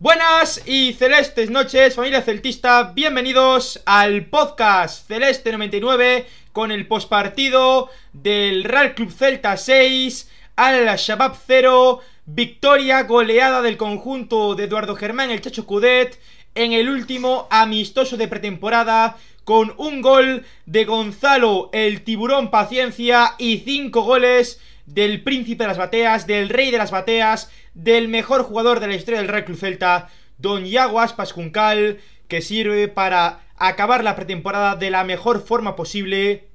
Buenas y celestes noches, familia celtista, bienvenidos al podcast Celeste 99 con el postpartido del Real Club Celta 6 al Shabab 0, victoria goleada del conjunto de Eduardo Germán, el Chacho Cudet, en el último amistoso de pretemporada con un gol de Gonzalo el Tiburón Paciencia y cinco goles del príncipe de las bateas, del rey de las bateas, del mejor jugador de la historia del Real Club Celta, Don Iago Aspas Juncal, que sirve para acabar la pretemporada de la mejor forma posible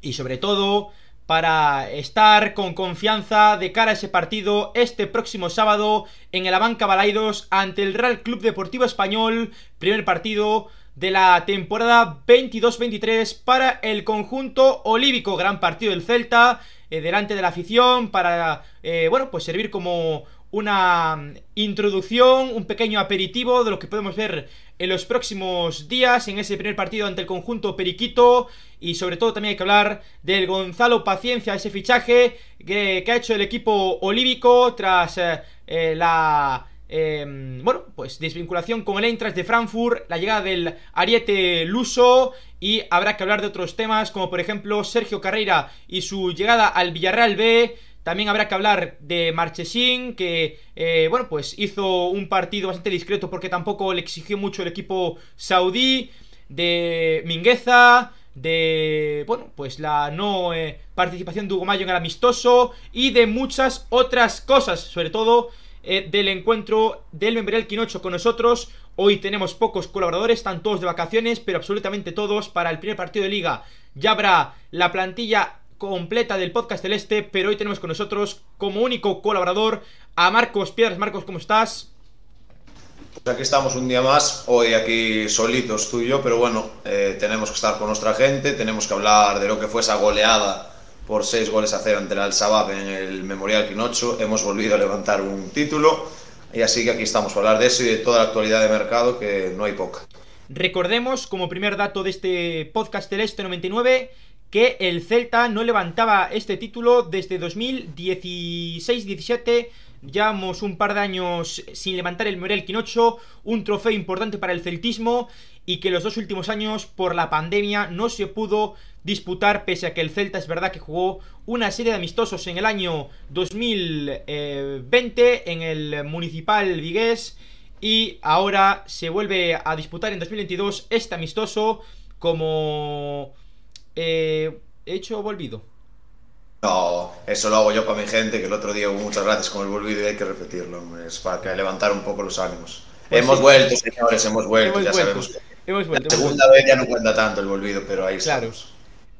y sobre todo para estar con confianza de cara a ese partido este próximo sábado en el Abanca Balaidos ante el Real Club Deportivo Español, primer partido de la temporada 22-23 para el conjunto olívico, gran partido del Celta, eh, delante de la afición para, eh, bueno, pues servir como una introducción, un pequeño aperitivo de lo que podemos ver en los próximos días en ese primer partido ante el conjunto Periquito. Y sobre todo también hay que hablar del Gonzalo Paciencia, ese fichaje que, ha hecho el equipo olívico tras eh, la Em, bueno, pues desvinculación con el Eintracht de Frankfurt, la llegada del Ariete Luso y habrá que hablar de otros temas como por ejemplo Sergio Carreira y su llegada al Villarreal B. También habrá que hablar de Marchesín, que, eh, bueno, pues hizo un partido bastante discreto porque tampoco le exigió mucho el equipo saudí. De Mingueza, de, bueno, pues la no eh, participación de Hugo Mayo en el amistoso y de muchas otras cosas, sobre todo eh, del encuentro del Memorial Quinocho con nosotros. Hoy tenemos pocos colaboradores, están todos de vacaciones, pero absolutamente todos para el primer partido de liga. Ya habrá la plantilla completa del podcast celeste, pero hoy tenemos con nosotros como único colaborador a Marcos Piedras. Marcos, ¿cómo estás? Pues aquí estamos un día más, hoy aquí solitos tú y yo, pero bueno, eh, tenemos que estar con nuestra gente, tenemos que hablar de lo que fue esa goleada por seis goles a cero ante el Al-Shabaab en el Memorial Quinocho. Hemos volvido a levantar un título y así que aquí estamos para hablar de eso y de toda la actualidad de mercado, que no hay poca. Recordemos, como primer dato de este podcast celeste 99, que el Celta no levantaba este título desde 2016-17. Llevamos un par de años sin levantar el Memorial Quinocho, un trofeo importante para el celtismo y que los dos últimos años por la pandemia no se pudo disputar pese a que el Celta es verdad que jugó una serie de amistosos en el año 2020 en el Municipal Vigués y ahora se vuelve a disputar en 2022 este amistoso como eh, hecho volvido. No, eso lo hago yo para mi gente, que el otro día hubo muchas gracias con el volvido y hay que repetirlo, es para levantar un poco los ánimos. Pues hemos vuelto, señores, hemos vuelto, ya sabemos. Hemos vuelto, la segunda vez ya no cuenta tanto el volvido, pero ahí claro.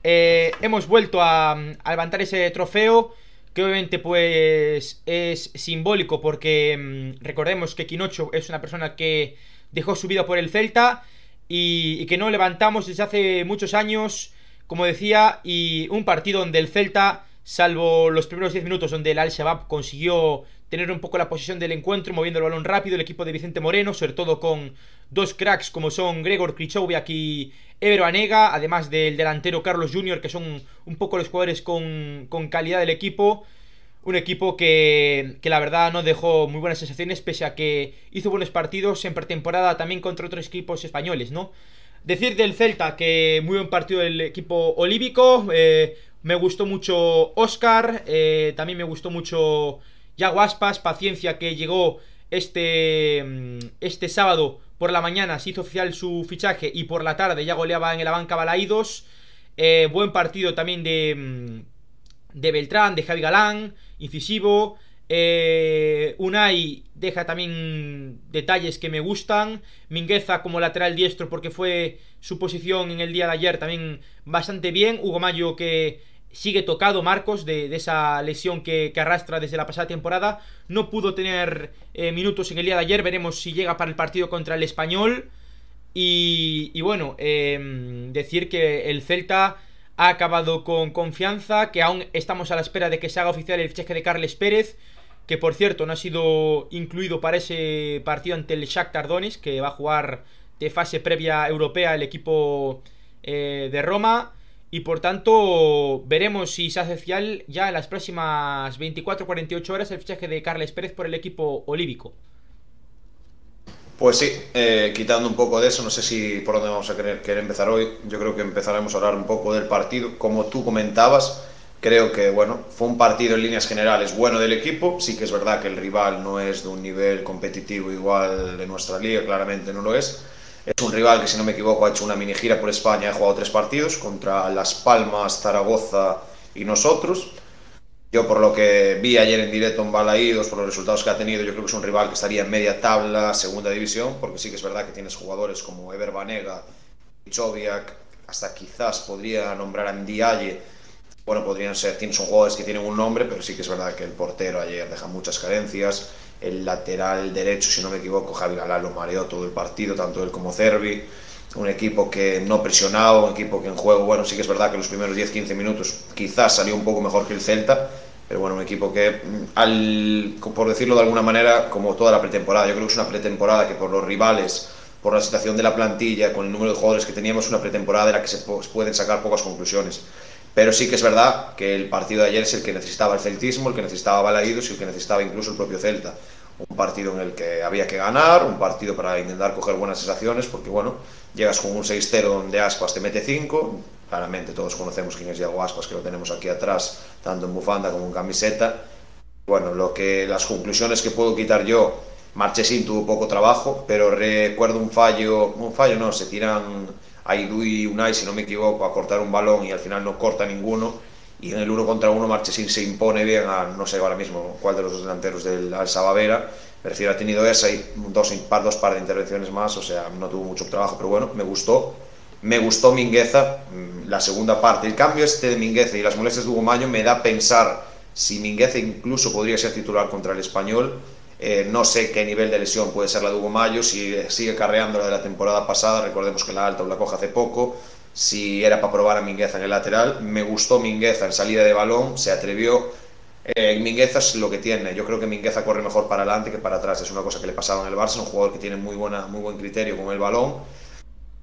Eh, hemos vuelto a, levantar ese trofeo, que obviamente pues es simbólico porque mm, recordemos que Quinocho es una persona que dejó su vida por el Celta y, y que no levantamos desde hace muchos años, como decía, y un partido donde el Celta, salvo los primeros 10 minutos donde el Al-Shabaab consiguió tener un poco la posición del encuentro, moviendo el balón rápido, el equipo de Vicente Moreno, sobre todo con dos cracks como son Gregor Krichowiak y Ebero Anega, además del delantero Carlos Junior, que son un poco los jugadores con, con calidad del equipo. Un equipo que, que, la verdad no dejó muy buenas sensaciones, pese a que hizo buenos partidos en pretemporada también contra otros equipos españoles, ¿no? Decir del Celta que muy buen partido del equipo olívico, eh, me gustó mucho Oscar, eh, también me gustó mucho ya Guaspas, paciencia que llegó este, mm, este sábado por la mañana, se hizo oficial su fichaje y por la tarde ya goleaba en el banca Balaídos. Eh, buen partido también de, mm, de Beltrán, de Javi Galán, incisivo. Eh, Unai deja también detalles que me gustan. Mingueza como lateral diestro porque fue su posición en el día de ayer también bastante bien. Hugo Mayo que sigue tocado Marcos de, esa lesión que, arrastra desde la pasada temporada. No pudo tener eh, minutos en el día de ayer. Veremos si llega para el partido contra el español. Y, bueno, em, decir que el Celta ha acabado con confianza, que aún estamos a la espera de que se haga oficial el fichaje de Carles Pérez, que por cierto no ha sido incluido para ese partido ante el Shakhtar Donetsk, que va a jugar de fase previa europea el equipo eh, de Roma. Y por tanto, veremos si se hace oficial ya en las próximas 24-48 horas el fichaje de Carles Pérez por el equipo olívico. Pues sí, eh, quitando un poco de eso, no sé si por dónde vamos a querer, querer empezar hoy. Yo creo que empezaremos a hablar un poco del partido. Como tú comentabas, creo que bueno, fue un partido en líneas generales bueno del equipo. Sí que es verdad que el rival no es de un nivel competitivo igual de nuestra liga, claramente no lo es. Es un rival que, si no me equivoco, ha hecho una mini gira por España, ha jugado tres partidos contra Las Palmas, Zaragoza y nosotros. Yo por lo que vi ayer en directo en Balaídos, por los resultados que ha tenido, yo creo que es un rival que estaría en media tabla, segunda división, porque sí que es verdad que tienes jugadores como Ever Banega, Choviak, hasta quizás podría nombrar a Ndiaye, bueno, podrían ser, son jugadores que tienen un nombre, pero sí que es verdad que el portero ayer deja muchas carencias, el lateral derecho, si no me equivoco, Javi Galán lo mareó todo el partido, tanto él como Cervi, un equipo que no presionaba, un equipo que en juego, bueno, sí que es verdad que los primeros 10-15 minutos quizás salió un poco mejor que el Celta, pero bueno, un equipo que, mm, al, por decirlo de alguna manera, como toda la pretemporada, yo creo que es una pretemporada que por los rivales, por la situación de la plantilla, con el número de jugadores que teníamos, una pretemporada de la que se pueden sacar pocas conclusiones. Pero sí que es verdad que el partido de ayer es el que necesitaba el celtismo, el que necesitaba Balaídos y el que necesitaba incluso el propio Celta un partido en el que había que ganar, un partido para intentar coger buenas sensaciones, porque bueno, llegas con un 6-0 donde Aspas te mete 5, claramente todos conocemos quién es Diego Aspas, que lo tenemos aquí atrás, tanto en bufanda como en camiseta. Bueno, lo que las conclusiones que puedo quitar yo, Marchesín tuvo poco trabajo, pero recuerdo un fallo, un fallo no, se tiran a Idu y Unai, si no me equivoco, a cortar un balón y al final no corta ninguno y en el uno contra uno Marchesín se impone bien a, no sé ahora mismo cuál de los dos delanteros del Al Sabavera, prefiero ha tenido esa y dos par, dos par de intervenciones más, o sea, no tuvo mucho trabajo, pero bueno, me gustó. Me gustó Mingueza, mm, la segunda parte. El cambio este de Mingueza y las molestias de Hugo Mayo me da pensar si Mingueza incluso podría ser titular contra el Español. Eh, no sé qué nivel de lesión puede ser la de Hugo Mayo, si sigue carreando la de la temporada pasada, recordemos que la alta la coja hace poco, si era para probar a Mingueza en el lateral. Me gustó Mingueza en salida de balón, se atrevió. Eh, Mingueza es lo que tiene. Yo creo que Mingueza corre mejor para adelante que para atrás. Es una cosa que le pasaba en el Barça. Un jugador que tiene muy, buena, muy buen criterio con el balón.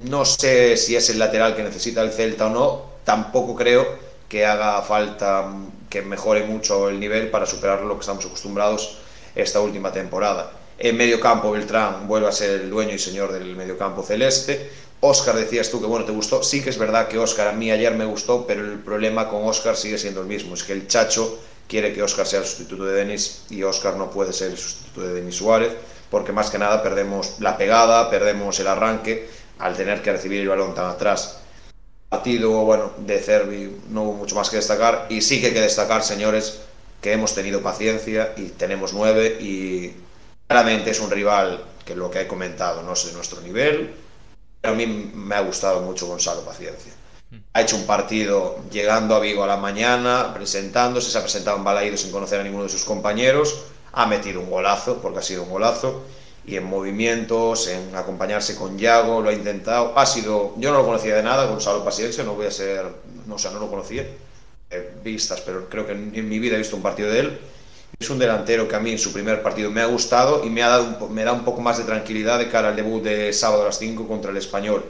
No sé si es el lateral que necesita el Celta o no. Tampoco creo que haga falta que mejore mucho el nivel para superar lo que estamos acostumbrados esta última temporada. En medio campo, Beltrán vuelve a ser el dueño y señor del medio campo celeste. Oscar decías tú que bueno, te gustó. Sí que es verdad que Oscar a mí ayer me gustó, pero el problema con Oscar sigue siendo el mismo. Es que el Chacho quiere que Oscar sea el sustituto de Denis y Oscar no puede ser el sustituto de Denis Suárez, porque más que nada perdemos la pegada, perdemos el arranque al tener que recibir el balón tan atrás. Partido, bueno, de Cervi no hubo mucho más que destacar y sí que hay que destacar, señores, que hemos tenido paciencia y tenemos nueve y claramente es un rival que lo que he comentado no es de nuestro nivel, a mí me ha gustado mucho Gonzalo Paciencia. Ha hecho un partido llegando a Vigo a la mañana, presentándose, se ha presentado en Balaído sin conocer a ninguno de sus compañeros, ha metido un golazo, porque ha sido un golazo, y en movimientos, en acompañarse con Yago, lo ha intentado. Ha sido, yo no lo conocía de nada, Gonzalo Paciencia, no voy a ser, no, o sea, no lo conocía, vistas, pero creo que en mi vida he visto un partido de él es un delantero que a mí en su primer partido me ha gustado y me, ha dado me da un poco más de tranquilidad de cara al debut de sábado a las 5 contra el Español.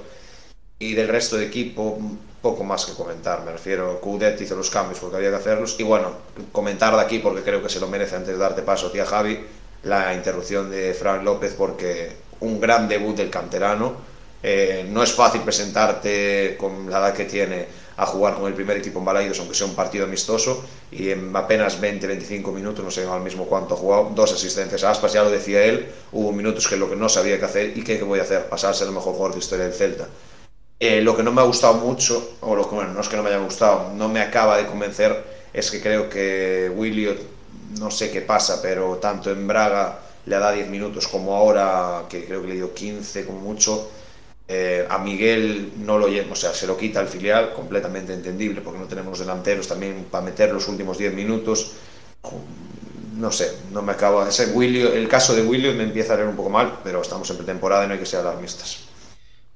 Y del resto de equipo, poco más que comentar. Me refiero, Coudet hizo los cambios porque había que hacerlos. Y bueno, comentar de aquí porque creo que se lo merece antes de darte paso, tía Javi, la interrupción de Fran López porque un gran debut del canterano. Eh, no es fácil presentarte con la edad que tiene a jugar con el primer equipo en Balaidos, aunque sea un partido amistoso, y en apenas 20-25 minutos, no sé al mismo cuánto ha jugado, dos asistentes a Aspas, ya lo decía él, hubo minutos que lo que no sabía qué hacer y qué, voy a hacer, pasarse el mejor jugador de historia del Celta. Eh, lo que no me ha gustado mucho, o lo que bueno, no es que no me haya gustado, no me acaba de convencer, es que creo que Williot, no sé qué pasa, pero tanto en Braga le da 10 minutos como ahora, que creo que le dio 15 como mucho, eh, a Miguel no lo o sea, se lo quita el filial, completamente entendible, porque no tenemos delanteros también para meter los últimos 10 minutos. No sé, no me acaba. Ese William, el caso de William me empieza a leer un poco mal, pero estamos en pretemporada y no hay que ser alarmistas.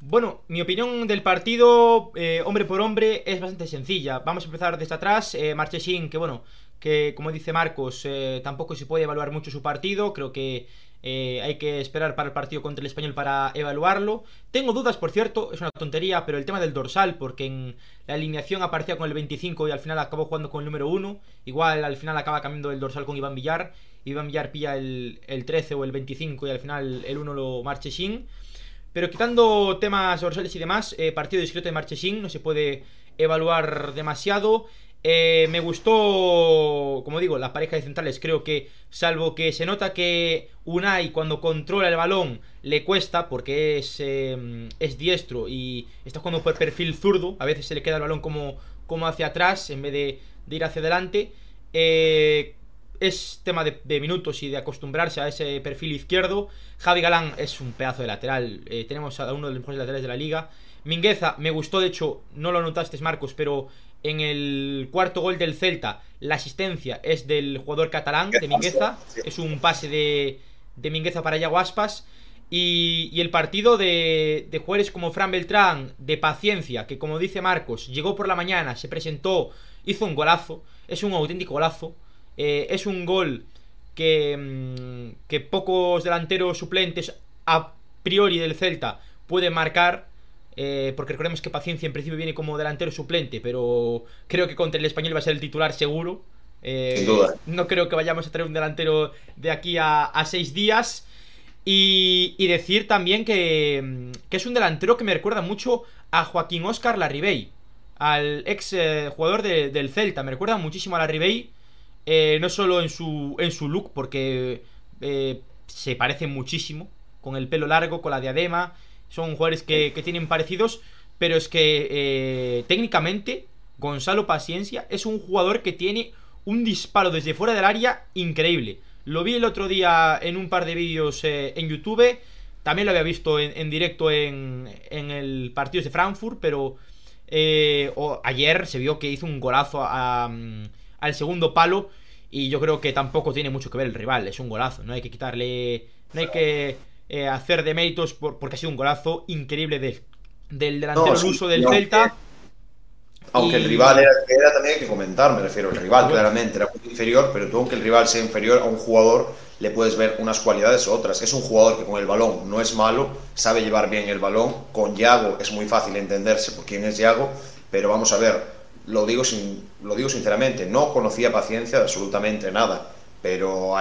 Bueno, mi opinión del partido, eh, hombre por hombre, es bastante sencilla. Vamos a empezar desde atrás. Eh, Marchesín, que bueno, que como dice Marcos, eh, tampoco se puede evaluar mucho su partido. Creo que Eh, hay que esperar para el partido contra el español para evaluarlo. Tengo dudas, por cierto, es una tontería, pero el tema del dorsal, porque en la alineación aparecía con el 25 y al final acabó jugando con el número 1. Igual al final acaba cambiando el dorsal con Iván Villar. Iván Villar pilla el, 13 o el 25 y al final el 1 lo sin Pero quitando temas dorsales y demás, eh, partido discreto de sin no se puede evaluar demasiado. Eh, me gustó, como digo, la pareja de centrales. Creo que, salvo que se nota que Unai cuando controla el balón le cuesta porque es, em, es diestro y está jugando por perfil zurdo. A veces se le queda el balón como, como hacia atrás en vez de, ir hacia adelante. Eh, es tema de, minutos y de acostumbrarse a ese perfil izquierdo. Javi Galán es un pedazo de lateral. Eh, tenemos a uno de los mejores laterales de la liga. Mingueza me gustó, de hecho, no lo notaste, Marcos, pero en el cuarto gol del Celta, la asistencia es del jugador catalán, de Mingueza. Es un pase de, de Mingueza para Yago Aspas. Y, y, el partido de, de jugadores como Fran Beltrán, de paciencia, que como dice Marcos, llegó por la mañana, se presentó, hizo un golazo. Es un auténtico golazo. Eh, es un gol que, mm, que pocos delanteros suplentes a priori del Celta pueden marcar. Eh, porque recordemos que Paciencia en principio viene como delantero suplente, pero creo que contra el español va a ser el titular seguro. Eh, Sin duda. No creo que vayamos a tener un delantero de aquí a, seis días. Y, decir también que, que, es un delantero que me recuerda mucho a Joaquín Oscar Larribey, al ex eh, jugador del Celta. Me recuerda muchísimo a Larribey, no solo en su, en su look, porque se parece muchísimo, con el pelo largo, con la diadema son jugadores que, tienen parecidos, pero es que eh, técnicamente Gonzalo Paciencia es un jugador que tiene un disparo desde fuera del área increíble. Lo vi el otro día en un par de vídeos eh, en YouTube, también lo había visto en, directo en, el partido de Frankfurt, pero eh, ayer se vio que hizo un golazo mm, al segundo palo y yo creo que tampoco tiene mucho que ver el rival, es un golazo, no hay que quitarle, no hay que eh, hacer de méritos porque ha sido un golazo increíble del delantero uso del Celta. Aunque el rival era, era, también hay que comentar, me refiero, el rival claramente era muy inferior, pero tú aunque el rival sea inferior a un jugador, le puedes ver unas cualidades u otras. Es un jugador que con el balón no es malo, sabe llevar bien el balón, con Yago es muy fácil entenderse por quién es Yago, pero vamos a ver, lo digo, sin, lo digo sinceramente, no conocía paciencia de absolutamente nada pero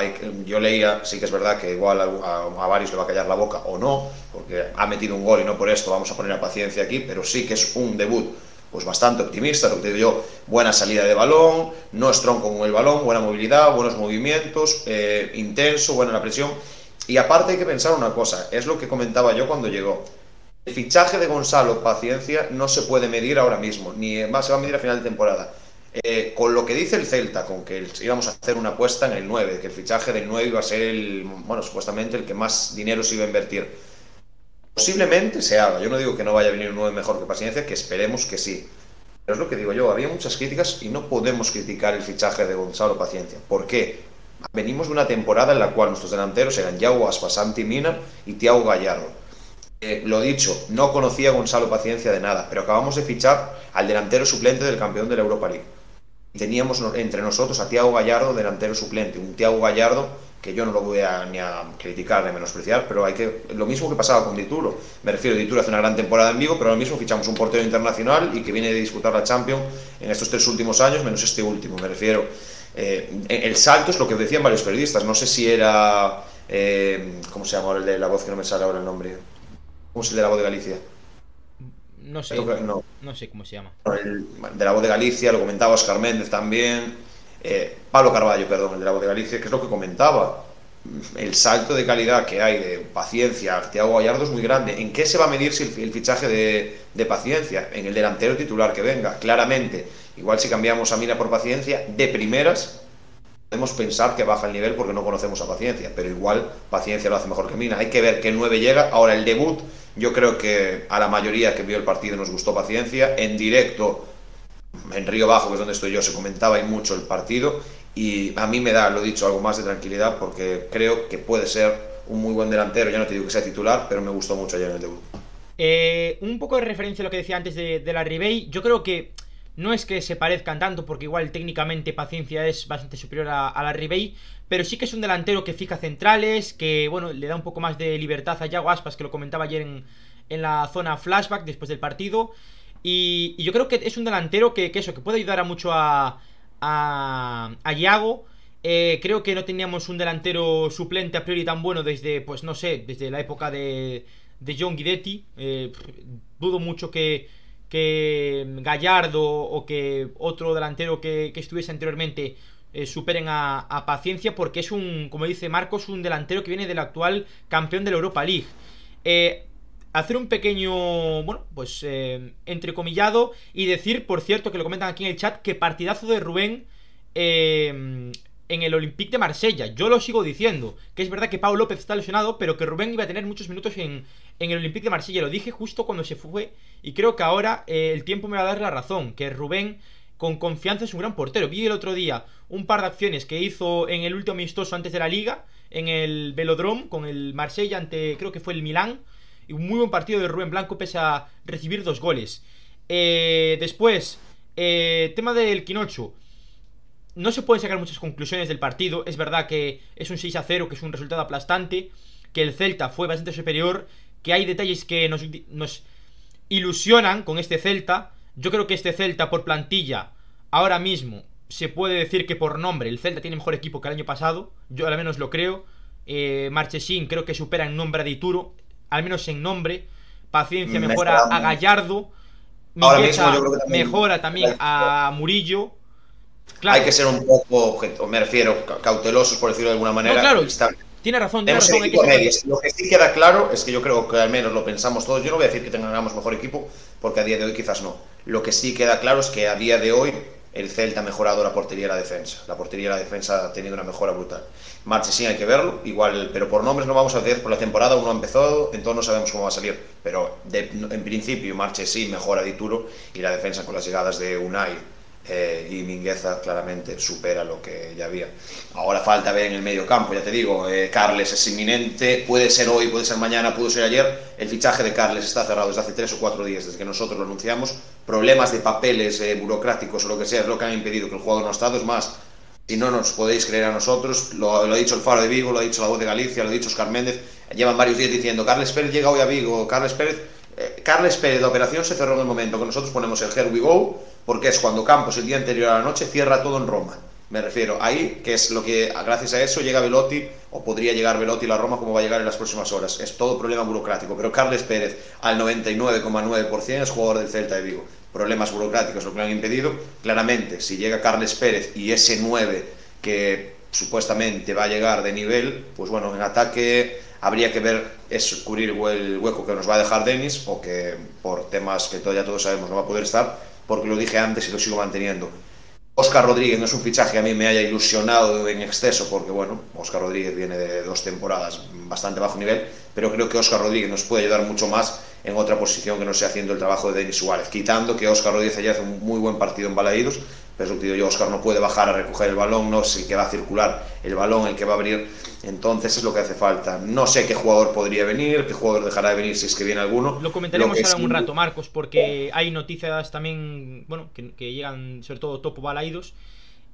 yo leía, sí que es verdad que igual a, varios le va a callar la boca o no, porque ha metido un gol y no por esto vamos a poner a paciencia aquí, pero sí que es un debut pues bastante optimista, lo que digo yo, buena salida de balón, no es tronco con el balón, buena movilidad, buenos movimientos, eh, intenso, buena la presión. Y aparte hay que pensar una cosa, es lo que comentaba yo cuando llegó. El fichaje de Gonzalo Paciencia no se puede medir ahora mismo, ni se va a medir a final de temporada eh, con lo que dice el Celta, con que íbamos a hacer una apuesta en el 9, que el fichaje del 9 iba a ser el, bueno, supuestamente el que más dinero se iba a invertir. Posiblemente se haga. Yo no digo que no vaya a venir un 9 mejor que Paciencia, que esperemos que sí. Pero es lo que digo yo, había muchas críticas y no podemos criticar el fichaje de Gonzalo Paciencia. ¿Por qué? Venimos de una temporada en la cual nuestros delanteros eran Yao Aspas, Santi Mina y Tiago Gallardo. Eh, lo dicho, no conocía a Gonzalo Paciencia de nada, pero acabamos de fichar al delantero suplente del campeón de la Europa League teníamos entre nosotros a Tiago Gallardo, delantero suplente, un Tiago Gallardo que yo no lo voy a, ni a criticar ni a menospreciar, pero hay que lo mismo que pasaba con Dituro. Me refiero, Dituro hace una gran temporada en Vigo, pero ahora mismo fichamos un portero internacional y que viene de disputar la Champions en estos tres últimos años, menos este último. Me refiero, eh, el salto es lo que decían varios periodistas. No sé si era, eh, ¿cómo se llama el de la voz que no me sale ahora el nombre? ¿Cómo es el de la voz de Galicia? No sé, no. sé cómo se llama. de la voz de Galicia, lo comentaba Oscar Méndez también. Eh, Pablo Carballo, perdón, el de la voz de Galicia, que es lo que comentaba. El salto de calidad que hay de paciencia, Thiago Gallardo es muy grande. ¿En qué se va a medir si el, fichaje de, de, paciencia? En el delantero titular que venga, claramente. Igual si cambiamos a Mina por paciencia, de primeras, podemos pensar que baja el nivel porque no conocemos a paciencia, pero igual paciencia lo hace mejor que Mina. Hay que ver qué 9 llega. Ahora el debut yo creo que a la mayoría que vio el partido nos gustó paciencia. En directo, en Río Bajo, que es donde estoy yo, se comentaba y mucho el partido. Y a mí me da, lo dicho, algo más de tranquilidad porque creo que puede ser un muy buen delantero. Ya no te digo que sea titular, pero me gustó mucho ayer en el debut. Eh, un poco de referencia a lo que decía antes de, la Ribey. Yo creo que No es que se parezcan tanto, porque igual técnicamente Paciencia es bastante superior a, la Ribey, pero sí que es un delantero que fija centrales, que bueno, le da un poco más de libertad a Yago Aspas, que lo comentaba ayer en, en la zona flashback después del partido. Y, yo creo que es un delantero que, eso, que puede ayudar a mucho a, a, a Yago. Eh, creo que no teníamos un delantero suplente a priori tan bueno desde, pues no sé, desde la época de, de John Guidetti. Eh, dudo mucho que, que Gallardo o que otro delantero que, estuviese anteriormente eh, superen a, Paciencia porque es un, como dice Marcos, un delantero que viene del actual campeón de la Europa League. Eh, hacer un pequeño, bueno, pues eh, entrecomillado y decir, por cierto, que lo comentan aquí en el chat, que partidazo de Rubén en el Olympique de Marsella. Yo lo sigo diciendo, que es verdad que Pau López está lesionado, pero que Rubén iba a tener muchos minutos en, en el Olympique de Marsella. Lo dije justo cuando se fue y creo que ahora eh, el tiempo me va a dar la razón, que Rubén con confianza es un gran portero. Vi el otro día un par de acciones que hizo en el último amistoso antes de la liga, en el Velodrome, con el Marsella ante, creo que fue el Milán. Y un muy buen partido de Rubén Blanco pese a recibir dos goles. Eh, después, eh, tema del Quinocho no se pueden sacar muchas conclusiones del partido. Es verdad que es un 6 a 0, que es un resultado aplastante, que el Celta fue bastante superior, que hay detalles que nos, nos ilusionan con este Celta. Yo creo que este Celta por plantilla, ahora mismo, se puede decir que por nombre el Celta tiene mejor equipo que el año pasado. Yo al menos lo creo. Eh, Marchesín creo que supera en nombre a Dituro, al menos en nombre. Paciencia mejora a Gallardo. mejora también a Murillo. Hay que ser un poco, me refiero, cautelosos, por decirlo de alguna manera. claro, tiene razón, tiene razón. Lo que sí queda claro es que yo creo que al menos lo pensamos todos. Yo no voy a decir que tengamos mejor equipo, porque a día de hoy quizás no. Lo que sí queda claro es que a día de hoy el Celta ha mejorado la portería y la defensa. La portería y la defensa ha tenido una mejora brutal. Marche sí hay que verlo, igual, pero por nombres no vamos a decir por la temporada, uno ha empezado, entonces no sabemos cómo va a salir. Pero en principio Marche sí mejora Dituro y la defensa con las llegadas de Unai eh, y Mingueza claramente supera lo que ya había. Ahora falta ver en el medio campo, ya te digo, eh, Carles es inminente, puede ser hoy, puede ser mañana, pudo ser ayer. El fichaje de Carles está cerrado desde hace tres o cuatro días, desde que nosotros lo anunciamos. Problemas de papeles eh, burocráticos o lo que sea es lo que han impedido que el jugador no ha estado. Es más, si no nos podéis creer a nosotros, lo, lo, ha dicho el Faro de Vigo, lo ha dicho la Voz de Galicia, lo ha dicho Oscar Méndez, llevan varios días diciendo, Carles Pérez llega hoy a Vigo, Carles Pérez... Carles Pérez, la operación se cerró en el momento que nosotros ponemos el Here We Go, porque es cuando Campos el día anterior a la noche cierra todo en Roma. Me refiero ahí, que es lo que gracias a eso llega Velotti, o podría llegar Velotti a Roma como va a llegar en las próximas horas. Es todo problema burocrático. Pero Carles Pérez, al 99,9%, es jugador del Celta de Vigo. Problemas burocráticos lo que han impedido. Claramente, si llega Carles Pérez y ese 9 que supuestamente va a llegar de nivel, pues bueno, en ataque habría que ver es cubrir el hueco que nos va a dejar Denis o que por temas que todavía todos sabemos no va a poder estar porque lo dije antes y lo sigo manteniendo. Oscar Rodríguez no es un fichaje que a mí me haya ilusionado en exceso, porque bueno, Oscar Rodríguez viene de dos temporadas bastante bajo nivel, pero creo que Oscar Rodríguez nos puede ayudar mucho más en otra posición que no sea haciendo el trabajo de Denis Suárez, quitando que Oscar Rodríguez ayer hace un muy buen partido en Balaídos, pero digo yo, Oscar no puede bajar a recoger el balón, no es el que va a circular el balón, el que va a abrir, entonces es lo que hace falta. No sé qué jugador podría venir, qué jugador dejará de venir si es que viene alguno. Lo comentaremos ahora un rato, Marcos, porque hay noticias también, bueno, que, llegan sobre todo topo balaídos.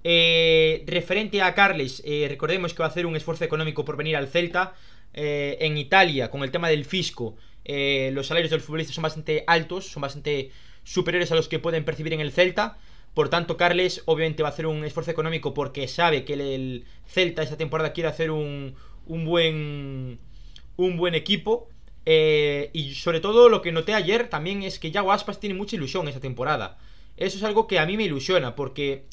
Eh, referente a Carles, eh, recordemos que va a hacer un esfuerzo económico por venir al Celta. Eh, en Italia, con el tema del fisco, los salarios del futbolista son bastante altos, son bastante superiores a los que pueden percibir en el Celta. Por tanto, Carles obviamente va a hacer un esfuerzo económico porque sabe que el Celta esta temporada quiere hacer un, un buen un buen equipo. Eh, y sobre todo lo que noté ayer también es que Yago Aspas tiene mucha ilusión esta temporada. Eso es algo que a mí me ilusiona porque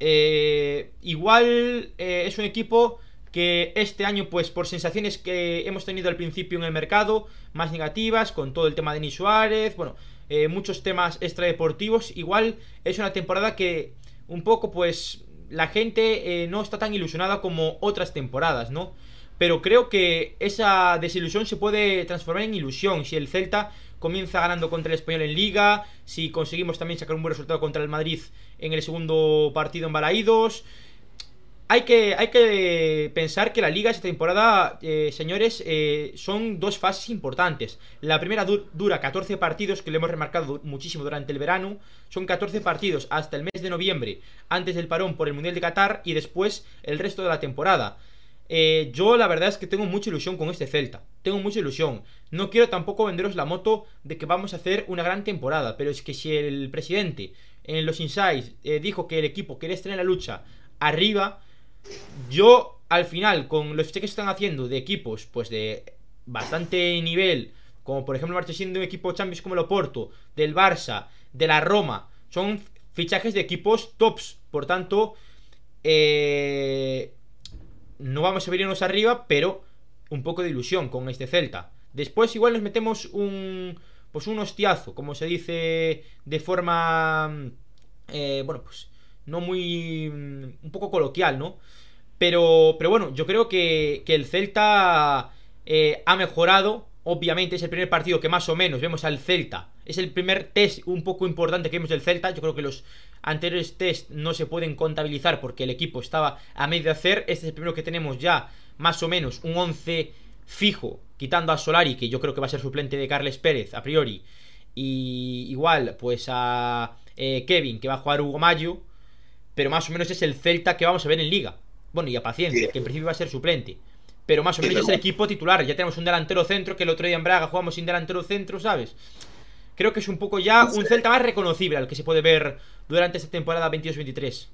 eh, igual eh, es un equipo que este año, pues por sensaciones que hemos tenido al principio en el mercado, más negativas, con todo el tema de Ni Suárez, bueno, eh, muchos temas extradeportivos. Igual es una temporada que un poco pues la gente eh, no está tan ilusionada como otras temporadas, ¿no? Pero creo que esa desilusión se puede transformar en ilusión si el Celta comienza ganando contra el Español en Liga, si conseguimos también sacar un buen resultado contra el Madrid en el segundo partido en Balaídos. Hay que, hay que pensar que la liga esta temporada, eh, señores, eh, son dos fases importantes. La primera dura 14 partidos, que lo hemos remarcado muchísimo durante el verano. Son 14 partidos hasta el mes de noviembre, antes del parón por el Mundial de Qatar y después el resto de la temporada. Eh, yo la verdad es que tengo mucha ilusión con este Celta. Tengo mucha ilusión. No quiero tampoco venderos la moto de que vamos a hacer una gran temporada. Pero es que si el presidente en los insights dijo que el equipo quiere estar en la lucha arriba, yo, al final, con los cheques que están haciendo de equipos, pues de bastante nivel, como por ejemplo de un equipo Champions como el Oporto, del Barça, de la Roma, son fichajes de equipos tops. Por tanto, eh, no vamos a venirnos arriba, pero un poco de ilusión con este Celta. Después igual nos metemos un pues un hostiazo, como se dice de forma eh, bueno, pues no muy... un poco coloquial, ¿no? Pero, pero bueno, yo creo que, que el Celta eh, ha mejorado. Obviamente es el primer partido que más o menos vemos al Celta. Es el primer test un poco importante que vemos del Celta. Yo creo que los anteriores test no se pueden contabilizar porque el equipo estaba a medio de hacer. Este es el primero que tenemos ya más o menos un 11 fijo, quitando a Solari, que yo creo que va a ser suplente de Carles Pérez a priori. Y igual, pues a eh, Kevin, que va a jugar Hugo Mayo pero más o menos es el Celta que vamos a ver en Liga. Bueno, y a Paciencia, que en principio va a ser suplente. Pero más o menos es el equipo titular. Ya tenemos un delantero centro, que el otro día en Braga jugamos sin delantero centro, ¿sabes? Creo que es un poco ya un Celta más reconocible al que se puede ver durante esta temporada 22-23.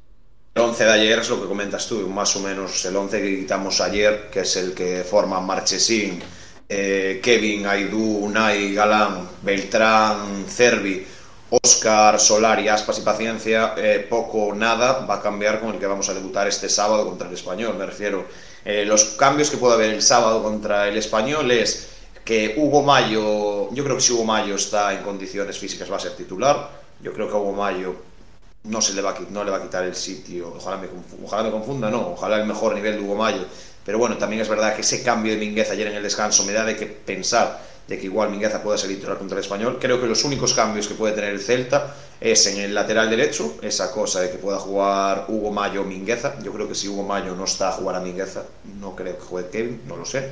El 11 de ayer es lo que comentas tú, más o menos el 11 que quitamos ayer, que es el que forma Marchesín, eh, Kevin, Aidú, Unai, Galán, Beltrán, Cervi Oscar, Solar y Aspas y Paciencia, eh, poco o nada va a cambiar con el que vamos a debutar este sábado contra el Español. Me refiero, eh, los cambios que puede haber el sábado contra el Español es que Hugo Mayo, yo creo que si Hugo Mayo está en condiciones físicas va a ser titular. Yo creo que Hugo Mayo no, se le, va a, no le va a quitar el sitio. Ojalá me, ojalá me confunda, no. Ojalá el mejor nivel de Hugo Mayo. Pero bueno, también es verdad que ese cambio de Minguez ayer en el descanso me da de que pensar de que igual Mingueza pueda ser titular contra el Español. Creo que los únicos cambios que puede tener el Celta es en el lateral derecho, esa cosa de que pueda jugar Hugo Mayo o Mingueza. Yo creo que si Hugo Mayo no está a jugar a Mingueza, no creo que juegue Kevin, no lo sé.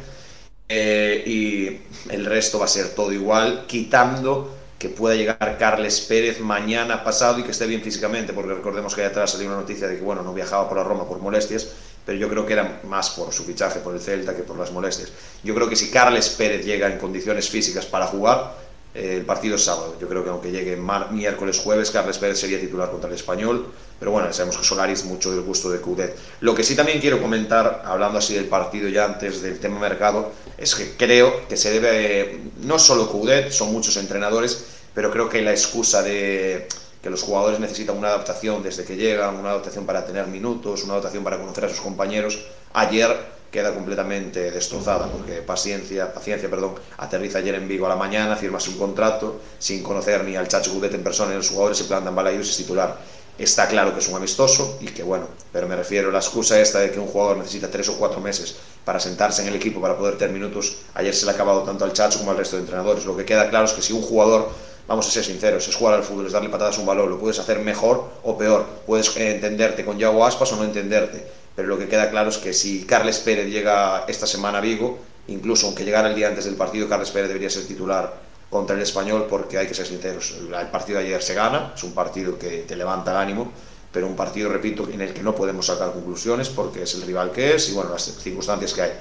Eh, y el resto va a ser todo igual, quitando que pueda llegar Carles Pérez mañana pasado y que esté bien físicamente, porque recordemos que allá atrás salió una noticia de que bueno, no viajaba por la Roma por molestias pero yo creo que era más por su fichaje por el Celta que por las molestias. Yo creo que si Carles Pérez llega en condiciones físicas para jugar, eh, el partido es sábado. Yo creo que aunque llegue miércoles, jueves, Carles Pérez sería titular contra el Español, pero bueno, sabemos que Solari es mucho del gusto de Cudet. Lo que sí también quiero comentar, hablando así del partido ya antes del tema mercado, es que creo que se debe, no solo Cudet, son muchos entrenadores, pero creo que la excusa de que los jugadores necesitan una adaptación desde que llegan, una adaptación para tener minutos, una adaptación para conocer a sus compañeros. Ayer queda completamente destrozada porque paciencia, paciencia, perdón, aterriza ayer en Vigo a la mañana, firma un contrato sin conocer ni al Chacho Gudet en persona ni los jugadores, se plantan balaídos y es titular. Está claro que es un amistoso y que bueno, pero me refiero a la excusa esta de que un jugador necesita tres o cuatro meses para sentarse en el equipo para poder tener minutos. Ayer se le ha acabado tanto al Chacho como al resto de entrenadores. Lo que queda claro es que si un jugador vamos a ser sinceros, es jugar al fútbol, es darle patadas a un balón, lo puedes hacer mejor o peor, puedes entenderte con Yago Aspas o no entenderte, pero lo que queda claro es que si Carles Pérez llega esta semana a Vigo, incluso aunque llegara el día antes del partido, Carles Pérez debería ser titular contra el español porque hay que ser sinceros, el partido de ayer se gana, es un partido que te levanta el ánimo, pero un partido, repito, en el que no podemos sacar conclusiones porque es el rival que es y bueno, las circunstancias que hay.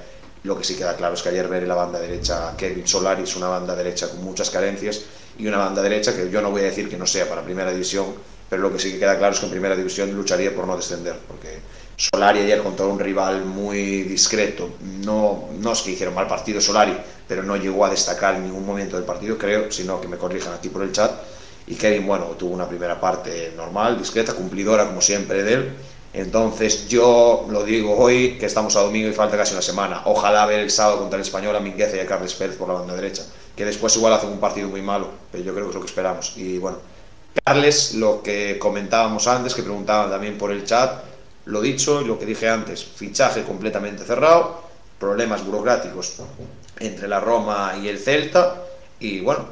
Lo que sí queda claro es que ayer ver la banda derecha Kevin Solari es una banda derecha con muchas carencias y una banda derecha que yo no voy a decir que no sea para primera división, pero lo que sí que queda claro es que en primera división lucharía por no descender, porque Solari ayer contra un rival muy discreto, no, no es que hicieron mal partido Solari, pero no llegó a destacar en ningún momento del partido, creo, sino que me corrijan aquí por el chat. Y Kevin, bueno, tuvo una primera parte normal, discreta, cumplidora como siempre de él, entonces yo lo digo hoy, que estamos a domingo y falta casi una semana. Ojalá ver el sábado contra el Español a Mingueza y a Carles Pérez por la banda derecha, que después igual hacen un partido muy malo, pero yo creo que es lo que esperamos. Y bueno, Carles, lo que comentábamos antes, que preguntaban también por el chat, lo dicho y lo que dije antes, fichaje completamente cerrado, problemas burocráticos entre la Roma y el Celta, y bueno,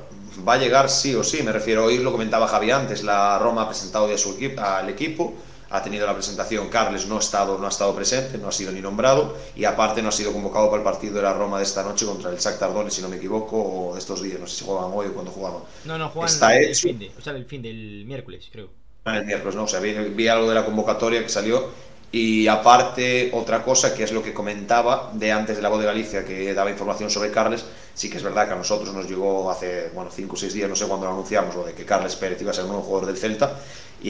va a llegar sí o sí, me refiero, hoy lo comentaba Javi antes, la Roma ha presentado ya su equipo, al equipo, ha tenido la presentación. Carles no ha, estado, no ha estado presente, no ha sido ni nombrado y aparte no ha sido convocado para el partido de la Roma de esta noche contra el Shakhtar Donetsk, si no me equivoco, o de estos días, no sé si juegan hoy o cuando jugaban. No, no, juegan Está el, fin de, o sea, el fin del miércoles, creo. Ah, el miércoles, no, o sea, vi algo de la convocatoria que salió y aparte, otra cosa que es lo que comentaba de antes de la voz de Galicia, que daba información sobre Carles, sí que es verdad que a nosotros nos llegó hace, bueno, 5 o 6 días, no sé cuándo lo anunciamos, lo de que Carles Pérez iba a ser un nuevo jugador del Celta,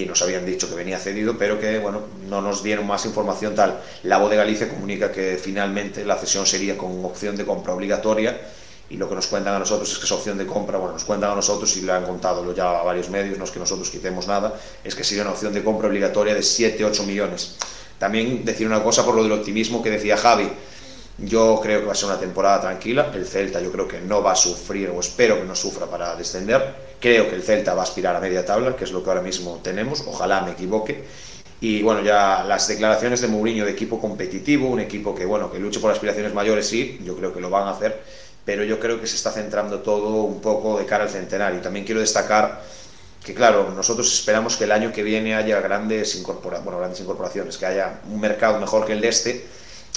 y nos habían dicho que venía cedido, pero que, bueno, no nos dieron más información tal. La voz de Galicia comunica que finalmente la cesión sería con opción de compra obligatoria, y lo que nos cuentan a nosotros es que esa opción de compra, bueno, nos cuentan a nosotros y le han contado ya a varios medios, no es que nosotros quitemos nada, es que sería una opción de compra obligatoria de 7-8 millones también decir una cosa por lo del optimismo que decía Javi. Yo creo que va a ser una temporada tranquila. El Celta yo creo que no va a sufrir, o espero que no sufra para descender. Creo que el Celta va a aspirar a media tabla, que es lo que ahora mismo tenemos. Ojalá me equivoque. Y bueno, ya las declaraciones de Mourinho de equipo competitivo, un equipo que bueno, que luche por aspiraciones mayores, sí, yo creo que lo van a hacer, pero yo creo que se está centrando todo un poco de cara al centenario. También quiero destacar que claro, nosotros esperamos que el año que viene haya grandes, incorpora bueno, grandes incorporaciones, que haya un mercado mejor que el de este,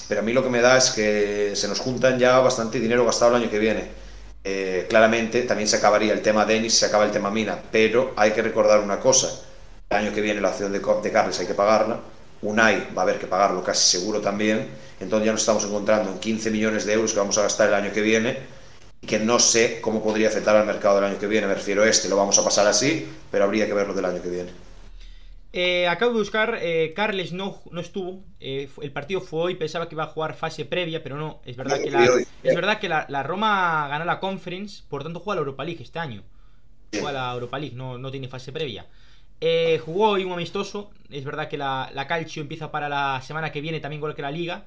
pero a mí lo que me da es que se nos juntan ya bastante dinero gastado el año que viene. Eh, claramente también se acabaría el tema Denis, se acaba el tema Mina, pero hay que recordar una cosa, el año que viene la acción de, Carles hay que pagarla, Unai va a haber que pagarlo casi seguro también, entonces ya nos estamos encontrando en 15 millones de euros que vamos a gastar el año que viene, que no sé cómo podría afectar al mercado del año que viene. Me refiero a este, lo vamos a pasar así, pero habría que verlo del año que viene. Eh, acabo de buscar, eh, Carles no, no estuvo, eh, el partido fue hoy, pensaba que iba a jugar fase previa, pero no, es verdad que, la, es verdad que la, Roma ganó la Conference, por tanto juega la Europa League este año, juega la Europa League, no, no tiene fase previa. jugó hoy un amistoso, es verdad que la, la Calcio empieza para la semana que viene también igual que la Liga,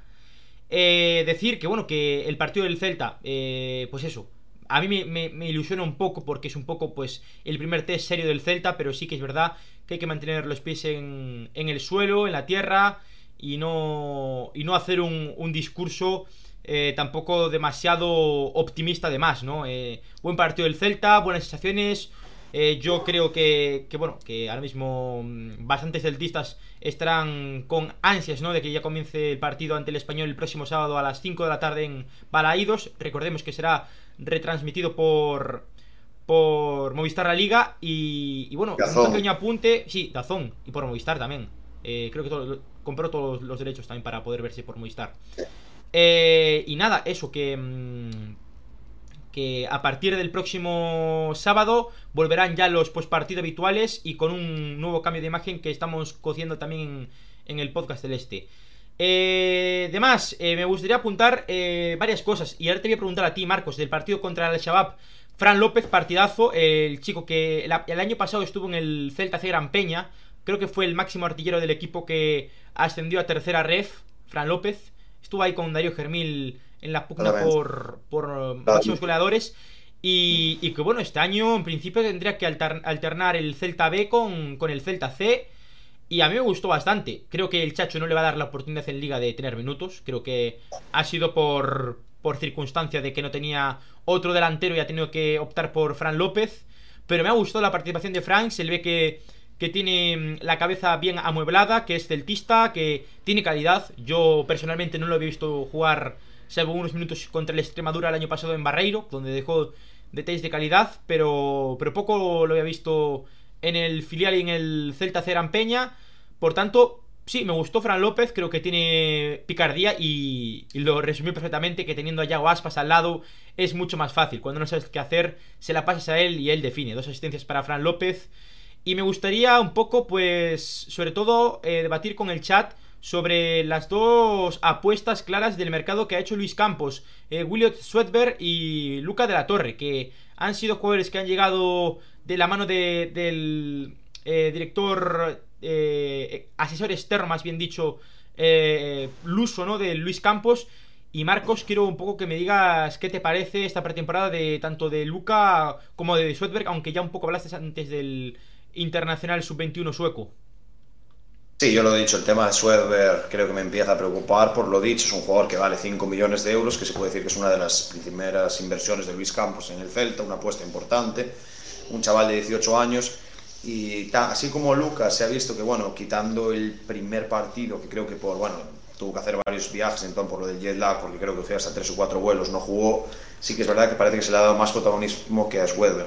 eh, decir que, bueno, que el partido del Celta, eh, pues eso, a mí me, ilusiona un poco porque es un poco, pues, el primer test serio del Celta, pero sí que es verdad que hay que mantener los pies en, el suelo, en la tierra, y no, y no hacer un, discurso eh, tampoco demasiado optimista de más, ¿no? buen partido del Celta, buenas sensaciones, eh, yo creo que, bueno, que ahora mismo mm, bastantes celtistas estarán con ansias, ¿no? De que ya comience el partido ante el Español el próximo sábado a las 5 de la tarde en Balaídos. Recordemos que será retransmitido por por Movistar la Liga y, bueno, un pequeño apunte, sí, Dazón y por Movistar también. Eh, creo que compró todos los derechos también para poder verse por Movistar. Eh, y nada, eso que mm, que a partir del próximo sábado volverán ya los postpartidos habituales y con un nuevo cambio de imagen que estamos cociendo también en, el podcast celeste. Eh, demás, eh, me gustaría apuntar eh, varias cosas y ahora te voy a preguntar a ti, Marcos, del partido contra el Shabab. Fran López, partidazo, el chico que el, año pasado estuvo en el Celta C Gran Peña, creo que fue el máximo artillero del equipo que ascendió a tercera ref, Fran López, estuvo ahí con Darío Germil en la pugna por, por máximos goleadores. Y, que bueno, este año en principio tendría que alternar el Celta B con, con el Celta C. Y a mí me gustó bastante. Creo que el Chacho no le va a dar la oportunidad en Liga de tener minutos. Creo que ha sido por, por circunstancia de que no tenía otro delantero y ha tenido que optar por Fran López. Pero me ha gustado la participación de Fran. Se ve que, que tiene mm, la cabeza bien amueblada, que es celtista, que tiene calidad. Yo personalmente no lo he visto jugar salvo unos minutos contra el Extremadura el año pasado en Barreiro, donde dejó detalles de calidad, pero, pero poco lo había visto en el filial y en el Celta Peña. Por tanto, sí, me gustó Fran López, creo que tiene picardía y, lo resumí perfectamente, que teniendo a Yago Aspas al lado es mucho más fácil. Cuando no sabes qué hacer, se la pasas a él y él define. Dos asistencias para Fran López. Y me gustaría un poco, pues, sobre todo, eh, debatir con el chat sobre las dos apuestas claras del mercado que ha hecho Luis Campos, eh, Swedberg y Luca de la Torre, que han sido jugadores que han llegado de la mano del eh, director, eh, asesor externo, más bien dicho, eh, Luso, ¿no? De Luis Campos. Y Marcos, quiero un poco que me digas qué te parece esta pretemporada de tanto de Luca como de Swedberg, aunque ya un poco hablaste antes del Internacional Sub-21 sueco. Sí, yo lo he dicho, el tema de Swedberg creo que me empieza a preocupar por lo dicho, es un jugador que vale 5 millones de euros, que se puede decir que es una de las primeras inversiones de Luis Campos en el Celta, una apuesta importante, un chaval de 18 años Y así como Lucas se ha visto que, bueno, quitando el primer partido, que creo que por, bueno, tuvo que hacer varios viajes, entonces por lo del jet lag, porque creo que fue hasta tres o cuatro vuelos, no jugó, sí que es verdad que parece que se le ha dado más protagonismo que a Schweder.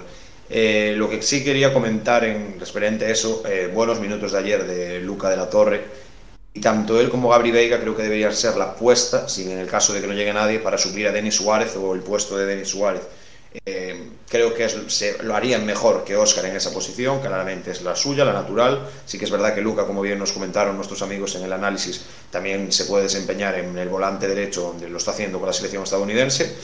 Eh, lo que sí quería comentar en referente a eso, eh, buenos minutos de ayer de Luca de la Torre, y tanto él como Gabri Veiga creo que deberían ser la apuesta, si en el caso de que no llegue nadie, para subir a Denis Suárez o el puesto de Denis Suárez. Eh, creo que se, lo harían mejor que Oscar en esa posición, claramente es la suya, la natural. Sí que es verdad que Luca, como bien nos comentaron nuestros amigos en el análisis, también se puede desempeñar en el volante derecho, donde lo está haciendo con la selección estadounidense.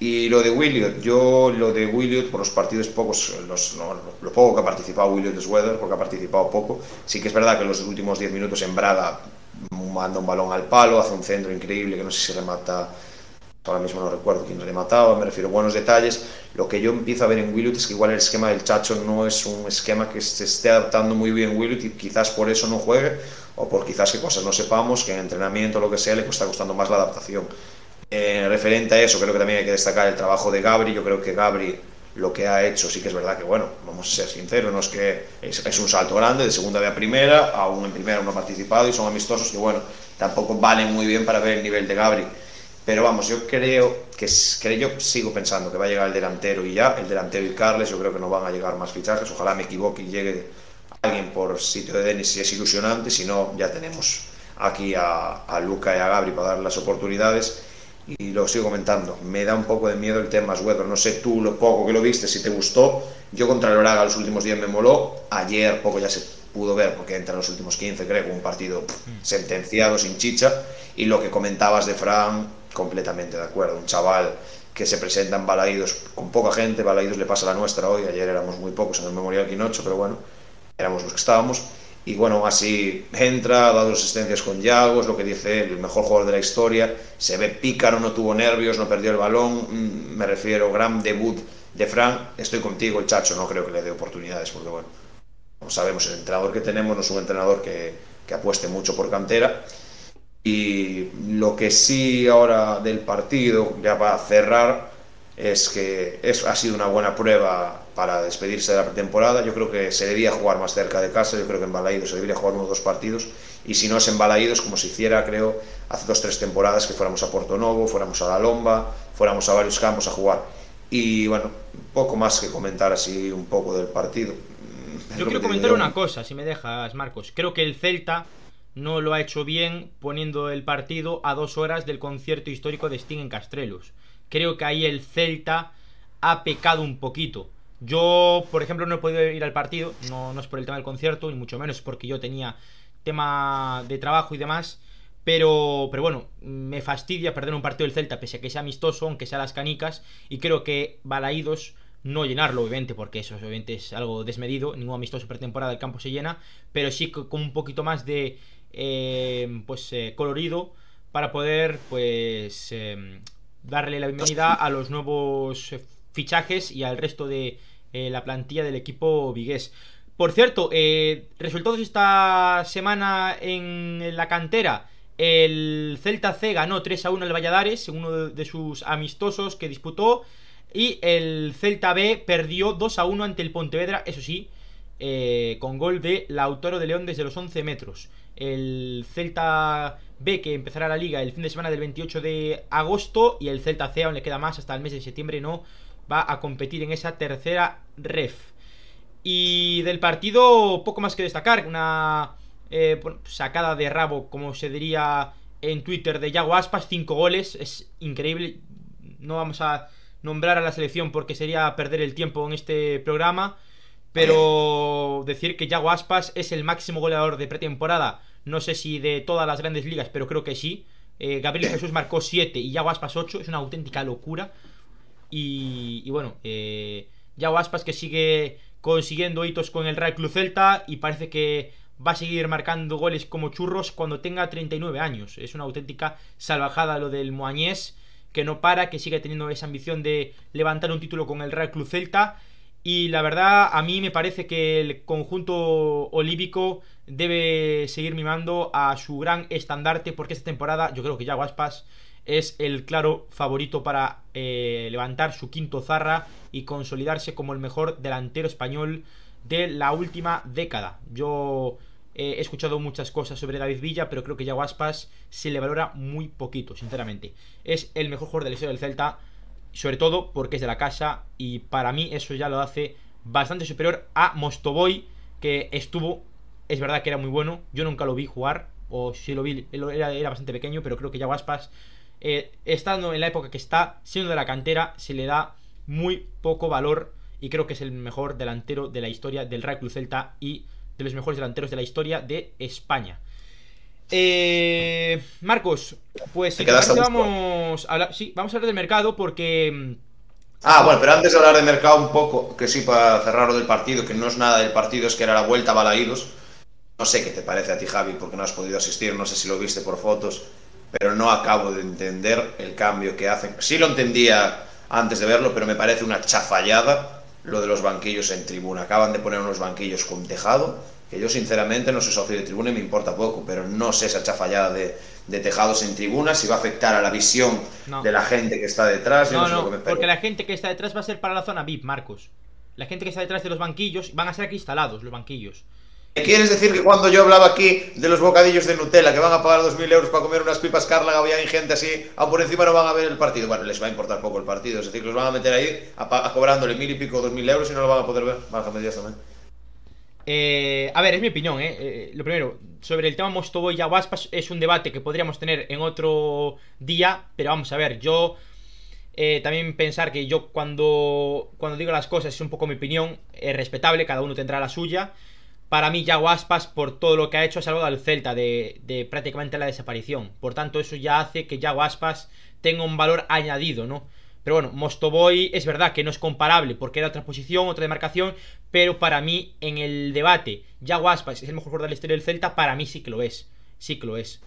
Y lo de Williot, yo lo de Williot, por los partidos pocos, los, lo poco que ha participado Williot es Weather, porque ha participado poco, sí que es verdad que en los últimos 10 minutos en Braga manda un balón al palo, hace un centro increíble que no sé si remata ahora mismo no recuerdo quién le mataba, me refiero a buenos detalles. Lo que yo empiezo a ver en Willut es que igual el esquema del Chacho no es un esquema que se esté adaptando muy bien Willut y quizás por eso no juegue, o por quizás que cosas no sepamos, que en entrenamiento o lo que sea le está costando más la adaptación. Eh, referente a eso, creo que también hay que destacar el trabajo de Gabri. Yo creo que Gabri lo que ha hecho sí que es verdad que, bueno, vamos a ser sinceros, no es que es, un salto grande de segunda a primera, aún en primera no ha participado y son amistosos que, bueno, tampoco valen muy bien para ver el nivel de Gabri pero vamos, yo creo que, yo sigo pensando que va a llegar el delantero y ya, el delantero y Carles, yo creo que no van a llegar más fichajes. Ojalá me equivoque y llegue alguien por sitio de Denis si es ilusionante, si no, ya tenemos aquí a, a Luca y a Gabri para dar las oportunidades. Y lo sigo comentando, me da un poco de miedo el tema Weather. No sé tú lo poco que lo viste, si te gustó. Yo contra el Oraga los últimos días me moló. Ayer poco ya se pudo ver, porque entra en los últimos 15, creo, un partido sentenciado, sin chicha. Y lo que comentabas de Fran, completamente de acuerdo. Un chaval que se presenta en Balaídos con poca gente, Balaídos le pasa la nuestra hoy, ayer éramos muy pocos en el Memorial Quinocho, pero bueno, éramos los que estábamos. Y bueno, así entra, ha dado asistencias con Yago, es lo que dice el mejor jugador de la historia. Se ve pícaro, no tuvo nervios, no perdió el balón. Mm, me refiero, gran debut de Fran. Estoy contigo, el Chacho, no creo que le dé oportunidades, porque bueno, como sabemos, el entrenador que tenemos no es un entrenador que, que apueste mucho por cantera y lo que sí ahora del partido, ya para cerrar, es que es, ha sido una buena prueba para despedirse de la pretemporada. Yo creo que se debía jugar más cerca de casa, yo creo que en Balaídos se debería jugar uno o dos partidos. Y si no es en Balaídos, como se hiciera, creo, hace dos o tres temporadas que fuéramos a Porto Novo, fuéramos a La Lomba, fuéramos a varios campos a jugar. Y bueno, poco más que comentar así un poco del partido. Yo quiero comentar una cosa, si me dejas, Marcos. Creo que el Celta no lo ha hecho bien poniendo el partido a dos horas del concierto histórico de Sting en Castrelos. Creo que ahí el Celta ha pecado un poquito. Yo, por ejemplo, no he podido ir al partido, no, no es por el tema del concierto, ni mucho menos porque yo tenía tema de trabajo y demás. Pero, pero bueno, me fastidia perder un partido del Celta, pese a que sea amistoso, aunque sea las canicas. Y creo que Balaídos no llenarlo, obviamente, porque eso obviamente es algo desmedido. Ningún amistoso pretemporada el campo se llena. Pero sí con un poquito más de eh, pues eh, colorido para poder pues eh, darle la bienvenida a los nuevos fichajes y al resto de la plantilla del equipo vigués. Por cierto, resultados esta semana en la cantera. El Celta C ganó 3 a 1 el Valladares, en uno de sus amistosos que disputó. Y el Celta B perdió 2 a 1 ante el Pontevedra, eso sí, con gol de Lautaro de León desde los 11 metros el Celta B que empezará la liga el fin de semana del 28 de agosto y el Celta C aún le queda más hasta el mes de septiembre no va a competir en esa tercera ref. Y del partido poco más que destacar, una eh, sacada de rabo como se diría en Twitter de Yago Aspas, cinco goles, es increíble, no vamos a nombrar a la selección porque sería perder el tiempo en este programa. Pero decir que Yago Aspas es el máximo goleador de pretemporada, no sé si de todas las grandes ligas, pero creo que sí. Eh, Gabriel Jesús marcó 7 y Yago Aspas 8, es una auténtica locura. Y, bueno, eh, Yago Aspas que sigue consiguiendo hitos con el Real Club Celta y parece que va a seguir marcando goles como churros cuando tenga 39 años. Es una auténtica salvajada lo del Moañés, que no para, que sigue teniendo esa ambición de levantar un título con el Real Club Celta y la verdad, a mí me parece que el conjunto olívico debe seguir mimando a su gran estandarte, porque esta temporada yo creo que ya Guaspas es el claro favorito para eh, levantar su quinto zarra y consolidarse como el mejor delantero español de la última década. Yo he escuchado muchas cosas sobre David Villa, pero creo que Yago Aspas se le valora muy poquito, sinceramente. Es el mejor jugador de la historia del Celta, sobre todo porque es de la casa, y para mí eso ya lo hace bastante superior a Mostoboy, que estuvo, es verdad que era muy bueno, yo nunca lo vi jugar, o si lo vi, era, era bastante pequeño, pero creo que Yago Aspas, eh, estando en la época que está, siendo de la cantera, se le da muy poco valor, y creo que es el mejor delantero de la historia del Real Club Celta y de los mejores delanteros de la historia de España. Eh, Marcos, pues si vamos a hablar, sí, vamos a hablar del mercado porque... Mm, ah, bueno, pero antes de hablar del mercado un poco, que sí, para cerrar lo del partido, que no es nada del partido, es que era la vuelta a Balaídos. No sé qué te parece a ti, Javi, porque no has podido asistir, no sé si lo viste por fotos, pero no acabo de entender el cambio que hacen. Sí lo entendía antes de verlo, pero me parece una chafallada lo de los banquillos en tribuna. Acaban de poner unos banquillos con tejado, que yo sinceramente no soy socio de tribuna y me importa poco, pero no sé esa chafallada de, de tejados en tribuna, si va a afectar a la visión de la gente que está detrás. No, no, porque la gente que está detrás va a ser para la zona VIP, Marcos. La gente que está detrás de los banquillos van a ser aquí instalados, los banquillos. ¿Quieres decir que cuando yo hablaba aquí de los bocadillos de Nutella que van a pagar 2.000 euros para comer unas pipas Carla, había gente así, aún por encima no van a ver el partido? Bueno, les va a importar poco el partido, es decir, los van a meter ahí a, cobrándole mil y pico, dos mil euros y no lo van a poder ver. Válgame Dios también. Eh, a ver, es mi opinión, ¿eh? ¿eh? Lo primero, sobre el tema Mostovoy y Aguaspas es un debate que podríamos tener en otro día, pero vamos a ver, yo... Eh, también pensar que yo cuando, cuando digo las cosas es un poco mi opinión, es respetable, cada uno tendrá la suya para mí Yago Aspas, por todo lo que ha hecho, ha salvado al Celta de, prácticamente la desaparición. Por tanto, eso ya hace que Aspas tenga un valor añadido, ¿no? Pero bueno, Mostoboy es verdad que no es comparable porque era otra posición, otra demarcación, pero para mí en el debate, Yago Aspas es el mejor jugador de la historia del Celta, para mí sí que lo es, sí que lo es.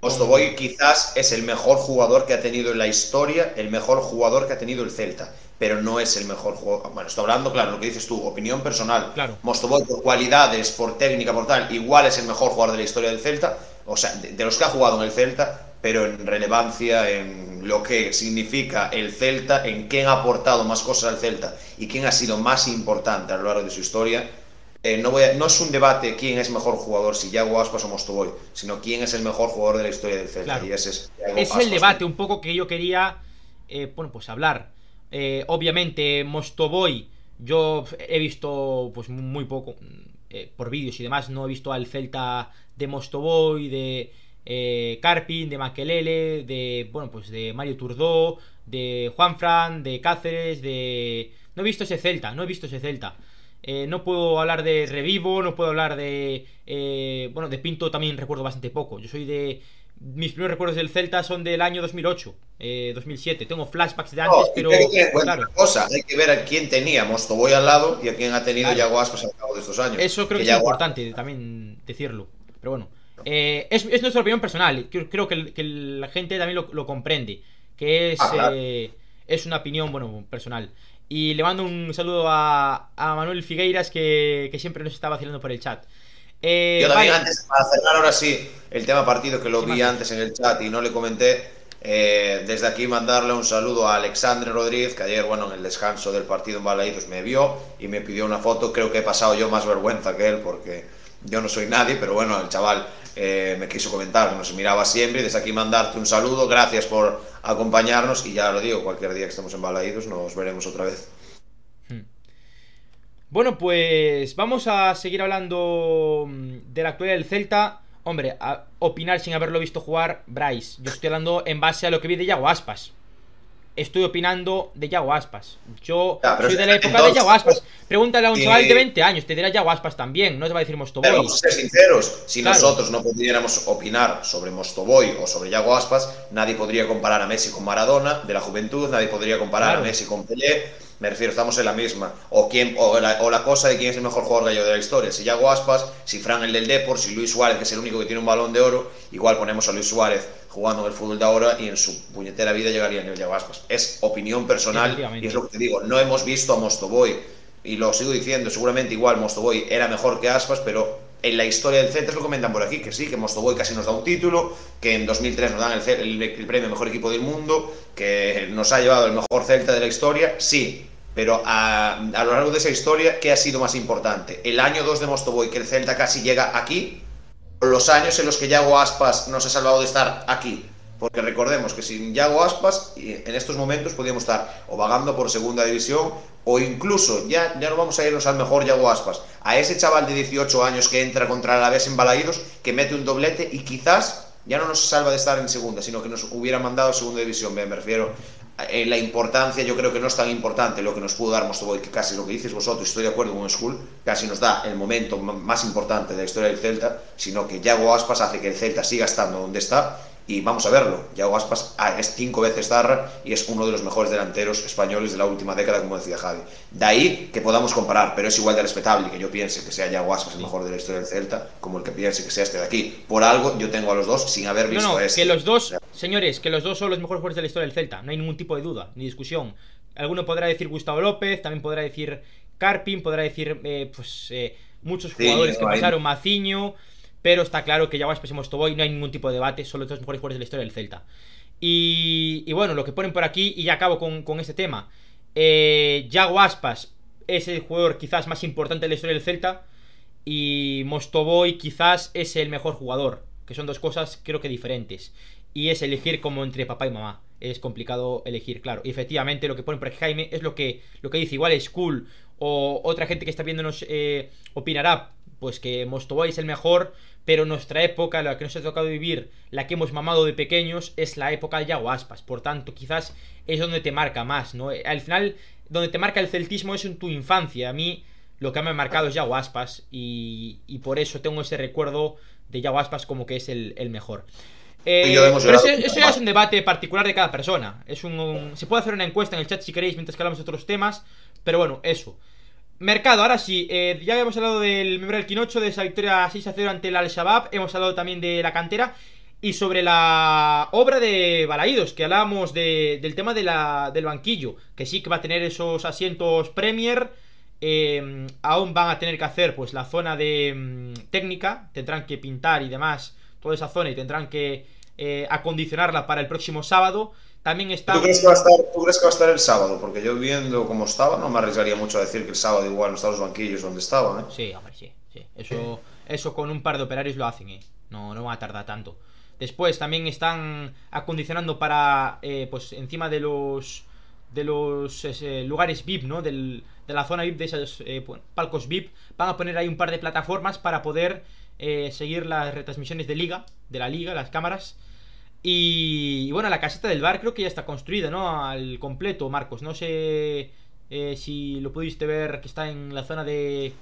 Mostoboy quizás es el mejor jugador que ha tenido en la historia, el mejor jugador que ha tenido el Celta pero no es el mejor juego. Bueno, estoy hablando, claro, lo que dices tú, opinión personal. Claro. Mostoboy, por cualidades, por técnica, por tal, igual es el mejor jugador de la historia del Celta, o sea, de, los que ha jugado en el Celta, pero en relevancia, en lo que significa el Celta, en quién ha aportado más cosas al Celta y quién ha sido más importante a lo largo de su historia. Eh, no, voy no es un debate quién es mejor jugador, si Yago Aspas o Mostoboy, sino quién es el mejor jugador de la historia del Celta. Y ese es, es el debate un poco que yo quería, eh, bueno, pues hablar eh, obviamente, Mostoboy, yo he visto pues muy poco eh, por vídeos y demás. No he visto al Celta de Mostoboy, de eh, Carpin, de Maquelele, de bueno, pues de Mario Turdó, de Juanfran, de Cáceres, de. No he visto ese Celta, no he visto ese Celta. no puedo hablar de Revivo, no puedo hablar de. bueno, de Pinto también recuerdo bastante poco. Yo soy de mis primeros recuerdos del Celta son del año 2008, 2007. Eh, Tengo flashbacks de antes, pero. claro. cosa, hay que ver a quién tenía Mostoboy al lado y a quién ha tenido Aspas al cabo de estos años. Eso creo que, es importante también decirlo. Pero bueno, eh, es, nuestra opinión personal. Creo, que, la gente también lo, comprende. Que es, ah, eh, es una opinión, bueno, personal. Y le mando un saludo a, Manuel Figueiras que, que siempre nos está vacilando por el chat. Eh, Yo también antes, para cerrar ahora sí el tema partido que lo vi antes en el chat y no le comenté, eh, desde aquí mandarle un saludo a Alexandre Rodríguez, que ayer, bueno, en el descanso del partido en Balaídos me vio y me pidió una foto. Creo que he pasado yo más vergüenza que él porque yo no soy nadie, pero bueno, el chaval eh, me quiso comentar nos miraba siempre y desde aquí mandarte un saludo. Gracias por acompañarnos y ya lo digo, cualquier día que estemos en Balaídos nos veremos otra vez. Bueno, pues vamos a seguir hablando mm, de la actualidad del Celta. Hombre, opinar sin haberlo visto jugar, Bryce. Yo estoy hablando en base a lo que vi de Yago Aspas. Estoy opinando de Yago Aspas. Yo soy de la época de Yago Aspas. Pregúntale a un chaval de 20 años, te dirá Yago Aspas también, no te va a decir Mostoboy. Pero vamos a ser sinceros, si nosotros no pudiéramos opinar sobre Mostoboy o sobre Yago Aspas, nadie podría comparar a Messi con Maradona de la juventud, nadie podría comparar a Messi con Pelé me refiero, estamos en la misma. O, quién, o, la, cosa de quién es el mejor jugador gallego de la historia. Si Yago Aspas, si Fran el del Depor, si Luis Suárez, que es el único que tiene un balón de oro, igual ponemos a Luis Suárez jugando en el fútbol de ahora y en su puñetera vida llegaría a nivel Yago Aspas. Es opinión personal y es lo que te digo. No hemos visto a Mostoboy y lo sigo diciendo, seguramente igual Mostoboy era mejor que Aspas, pero en la historia del Celta lo comentan por aquí, que sí, que Mostoboy casi nos da un título, que en 2003 nos dan el, el, el premio Mejor Equipo del Mundo, que nos ha llevado el mejor Celta de la historia, sí, Pero a, a, lo largo de esa historia, ¿qué ha sido más importante? ¿El año 2 de Mostoboy, que el Celta casi llega aquí? ¿O los años en los que Yago Aspas nos ha salvado de estar aquí? Porque recordemos que sin Yago Aspas, en estos momentos podríamos estar o vagando por segunda división o incluso, ya, ya no vamos a irnos al mejor Yago Aspas, a ese chaval de 18 años que entra contra la vez en Balaídos, que mete un doblete y quizás ya no nos salva de estar en segunda, sino que nos hubiera mandado a segunda división. Me refiero eh, la importancia, yo creo que no es tan importante lo que nos pudo dar Mostoboy, que casi lo que dices vosotros, estoy de acuerdo con School, casi nos da el momento más importante de la historia del Celta, sino que Yago Aspas hace que el Celta siga estando donde está y vamos a verlo, Yago Aspas ah, es cinco veces Zarra y es uno de los mejores delanteros españoles de la última década, como decía Javi. De ahí que podamos comparar, pero es igual de respetable que yo piense que sea Yago Aspas el mejor de la historia del Celta, como el que piense que sea este de aquí. Por algo yo tengo a los dos sin haber visto no, no, este. Que los dos, señores, que los dos son los mejores jugadores de la historia del Celta, no hay ningún tipo de duda ni discusión. Alguno podrá decir Gustavo López, también podrá decir Carpin, podrá decir eh, pues eh, muchos jugadores sí, que pasaron, Maciño. Pero está claro que Yago Aspas y Mostoboy no hay ningún tipo de debate, son los dos mejores jugadores de la historia del Celta. Y, y bueno, lo que ponen por aquí, y ya acabo con, con este tema. Eh, Yago Aspas es el jugador quizás más importante de la historia del Celta. Y Mostoboy quizás es el mejor jugador. Que son dos cosas creo que diferentes. Y es elegir como entre papá y mamá. Es complicado elegir, claro. Y efectivamente lo que ponen por aquí Jaime es lo que, lo que dice. Igual es cool. O otra gente que está viéndonos eh, opinará. Pues que Mostoboy es el mejor pero nuestra época, la que nos ha tocado vivir, la que hemos mamado de pequeños, es la época de Yago Aspas. Por tanto, quizás es donde te marca más, ¿no? Al final, donde te marca el celtismo es en tu infancia. A mí, lo que me ha marcado es Yago y, y por eso tengo ese recuerdo de Yago Aspas como que es el mejor. Eh, pero eso, eso, ya es un debate particular de cada persona. Es un, un, se puede hacer una encuesta en el chat si queréis mientras que hablamos de otros temas. Pero bueno, eso. Mercado, ahora sí, eh, ya habíamos hablado del miembro del Quinocho, de esa victoria 6 a 0 ante el Al-Shabaab, hemos hablado también de la cantera y sobre la obra de Balaídos, que hablábamos de, del tema de la, del banquillo, que sí que va a tener esos asientos Premier, eh, aún van a tener que hacer pues la zona de mm, técnica, tendrán que pintar y demás toda esa zona y tendrán que eh, acondicionarla para el próximo sábado. También está. ¿Tú crees, que va a estar, ¿Tú crees que va a estar el sábado? Porque yo viendo cómo estaba, no me arriesgaría mucho a decir que el sábado igual no están los banquillos donde estaban. ¿eh? Sí, hombre, sí. sí. Eso, eso con un par de operarios lo hacen, ¿eh? No, no va a tardar tanto. Después también están acondicionando para, eh, pues encima de los de los lugares VIP, ¿no? Del, de la zona VIP, de esos eh, palcos VIP, van a poner ahí un par de plataformas para poder eh, seguir las retransmisiones de liga, de la liga, las cámaras. Y, bueno, la caseta del bar creo que ya está construida, ¿no? Al completo, Marcos. No sé eh, si lo pudiste ver que está en la zona de... Eh...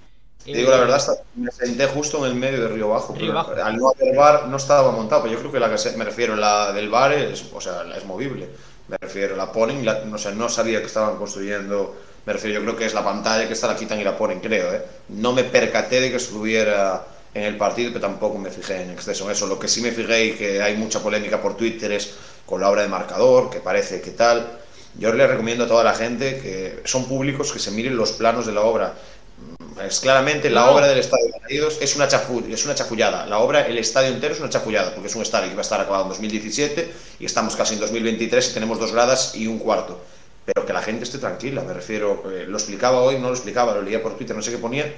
Te digo la verdad, me senté justo en el medio de Río Bajo. Río Bajo. Al no haber bar no estaba montado, pero yo creo que la caseta, me refiero, la del bar es, o sea, es movible. Me refiero, la ponen, la, no, sé, no sabía que estaban construyendo, me refiero, yo creo que es la pantalla que está, la quitan y la ponen, creo, ¿eh? No me percaté de que estuviera en el partido, pero tampoco me fijé en exceso en eso. Lo que sí me fijé y que hay mucha polémica por Twitter es con la obra de marcador, que parece que tal. Yo le recomiendo a toda la gente que son públicos que se miren los planos de la obra. Es claramente la no. obra del Estadio de Unidos es una, chafu es una chafullada. La obra, el estadio entero es una chafullada, porque es un estadio que va a estar acabado en 2017 y estamos casi en 2023 y tenemos dos gradas y un cuarto. Pero que la gente esté tranquila, me refiero, eh, lo explicaba hoy, no lo explicaba, lo leía por Twitter, no sé qué ponía,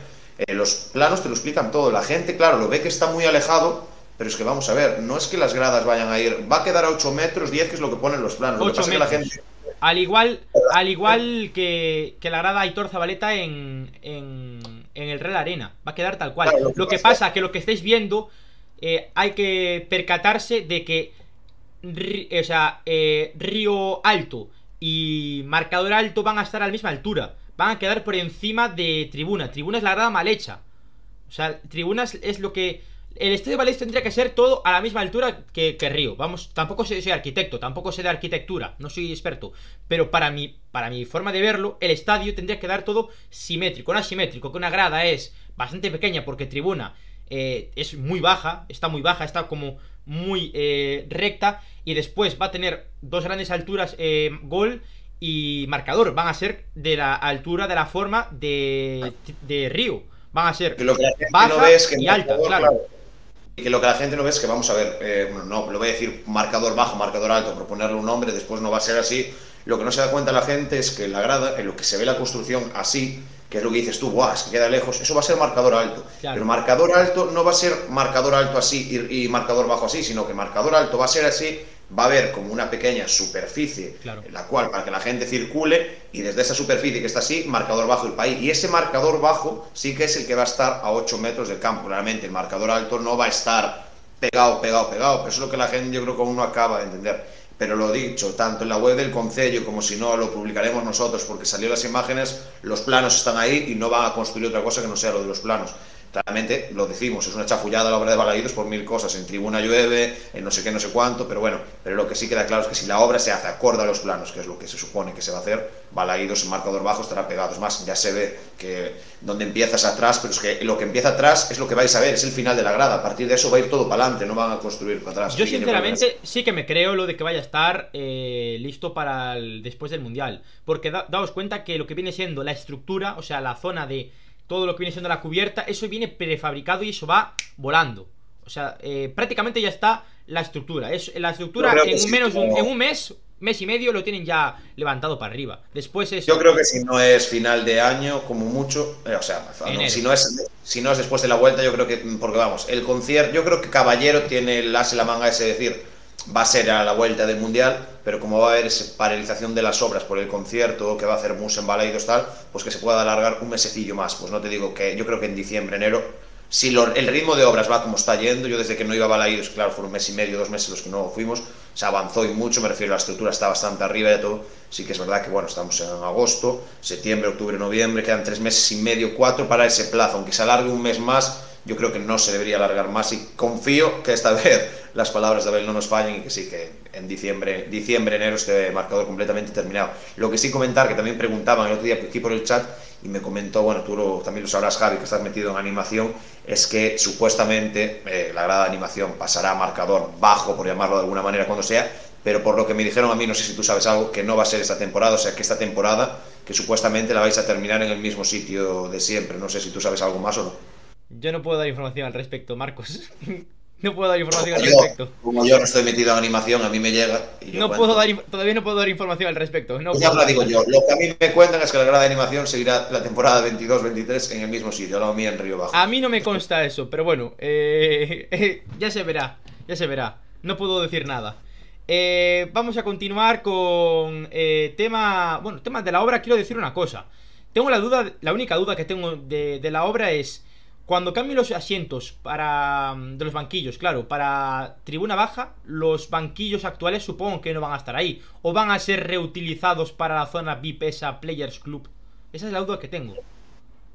eh, los planos te lo explican todo. La gente, claro, lo ve que está muy alejado, pero es que vamos a ver, no es que las gradas vayan a ir, va a quedar a 8 metros, 10 que es lo que ponen los planos. 8 lo que pasa metros. es que la gente... Al igual, al igual que, que la grada Aitor Zabaleta en, en, en, el Real Arena. Va a quedar tal cual. Claro, lo, lo que pasa es que lo que estáis viendo, eh, hay que percatarse de que o sea, eh, Río Alto y Marcador Alto van a estar a la misma altura van a quedar por encima de Tribuna. Tribuna es la grada mal hecha. O sea, Tribunas es lo que... El Estadio Valés tendría que ser todo a la misma altura que, que Río. Vamos, tampoco soy, soy, arquitecto, tampoco sé de arquitectura, no soy experto. Pero para mi, para mi forma de verlo, el estadio tendría que dar todo simétrico, no asimétrico, que una grada es bastante pequeña porque Tribuna eh, es muy baja, está muy baja, está como muy eh, recta. Y después va a tener dos grandes alturas eh, gol y marcador van a ser de la altura de la forma de, de Río. Van a ser que lo que la gente baja no ve es que y alta, marcador, claro. claro. Y que lo que la gente no ve es que, vamos a ver, eh, bueno, no, lo voy a decir marcador bajo, marcador alto, por ponerle un nombre, después no va a ser así. Lo que no se da cuenta la gente es que la grada, en lo que se ve la construcción así, que es lo que dices tú, guau, es que queda lejos, eso va a ser marcador alto. Pero marcador alto no va a ser marcador alto así y, marcador bajo así, sino que marcador alto va a ser así, va a haber como una pequeña superficie en la cual para que la gente circule y desde esa superficie que está así, marcador bajo el país. Y ese marcador bajo sí que es el que va a estar a 8 metros del campo. Realmente el marcador alto no va a estar pegado, pegado, pegado, pero eso es lo que la gente yo creo que aún no acaba de entender pero lo dicho, tanto en la web del Concello como si no lo publicaremos nosotros porque salió las imágenes, los planos están ahí y no van a construir otra cosa que no sea lo de los planos. Claramente, lo decimos, es una chafullada la obra de Balaídos por mil cosas. En tribuna llueve, en no sé qué, no sé cuánto, pero bueno, pero lo que sí queda claro es que si la obra se hace acorde a los planos, que es lo que se supone que se va a hacer, Balaídos en marcador bajo estará pegado. Es más, ya se ve que donde empiezas atrás, pero es que lo que empieza atrás es lo que vais a ver, es el final de la grada. A partir de eso va a ir todo para adelante, no van a construir para atrás. Yo, sinceramente, sí que me creo lo de que vaya a estar eh, listo para después del mundial. Porque daos cuenta que lo que viene siendo la estructura, o sea, la zona de todo lo que viene siendo la cubierta, eso viene prefabricado y eso va volando. O sea, eh, prácticamente ya está la estructura. Es, la estructura en, menos en un mes, mes y medio lo tienen ya levantado para arriba. Después es. Yo creo que si no es final de año, como mucho, eh, o sea, si no es si no es después de la vuelta, yo creo que porque vamos, el concierto, yo creo que Caballero tiene el as en la manga ese decir va a ser a la vuelta del Mundial, pero como va a haber paralización de las obras por el concierto que va a hacer Mus en Balaidos tal, pues que se pueda alargar un mesecillo más. Pues no te digo que yo creo que en diciembre, enero, si el ritmo de obras va como está yendo, yo desde que no iba a Balaidos, claro, fueron un mes y medio, dos meses los que no fuimos, se avanzó y mucho, me refiero, a la estructura está bastante arriba de todo. Sí que es verdad que, bueno, estamos en agosto, septiembre, octubre, noviembre, quedan tres meses y medio, cuatro para ese plazo, aunque se alargue un mes más yo creo que no se debería alargar más y confío que esta vez las palabras de Abel no nos fallen y que sí, que en diciembre, diciembre, enero esté marcador completamente terminado. Lo que sí comentar, que también preguntaban el otro día aquí por el chat y me comentó, bueno, tú también lo sabrás Javi, que estás metido en animación, es que supuestamente eh, la grada de animación pasará a marcador bajo, por llamarlo de alguna manera, cuando sea, pero por lo que me dijeron a mí, no sé si tú sabes algo, que no va a ser esta temporada, o sea que esta temporada, que supuestamente la vais a terminar en el mismo sitio de siempre, no sé si tú sabes algo más o no. Yo no puedo dar información al respecto, Marcos. no puedo dar información al respecto. Como yo no estoy metido en animación, a mí me llega. no puedo dar, todavía no puedo dar información al respecto. No pues ya digo yo. Lo que a mí me cuentan es que la grada de animación seguirá la temporada 22-23 en el mismo sitio, la mía en Río Bajo. A mí no me consta eso, pero bueno, eh, eh, ya se verá. Ya se verá. No puedo decir nada. Eh, vamos a continuar con tema. Bueno, temas de la obra. Quiero decir una cosa. Tengo la duda, la única duda que tengo de, de la obra es cuando cambien los asientos para mm, de los banquillos, claro, para tribuna baja, los banquillos actuales supongo que no van a estar ahí. O van a ser reutilizados para la zona VIPESA Players Club. Esa es la duda que tengo.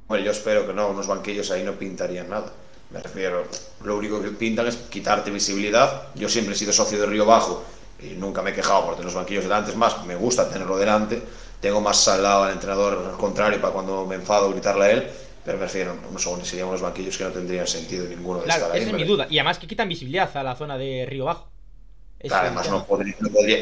Bueno, yo espero que no, unos banquillos ahí no pintarían nada. Me refiero, lo único que pintan es quitarte visibilidad. Yo siempre he sido socio de Río Bajo y nunca me he quejado por tener los banquillos delante. Es más, me gusta tenerlo delante. Tengo más al lado al entrenador al contrario para cuando me enfado gritarle a él pero me refiero, no serían unos banquillos que no tendrían sentido ninguno de claro, estar ahí. Esa es mi duda. Y además que quitan visibilidad a la zona de Río Bajo. además no,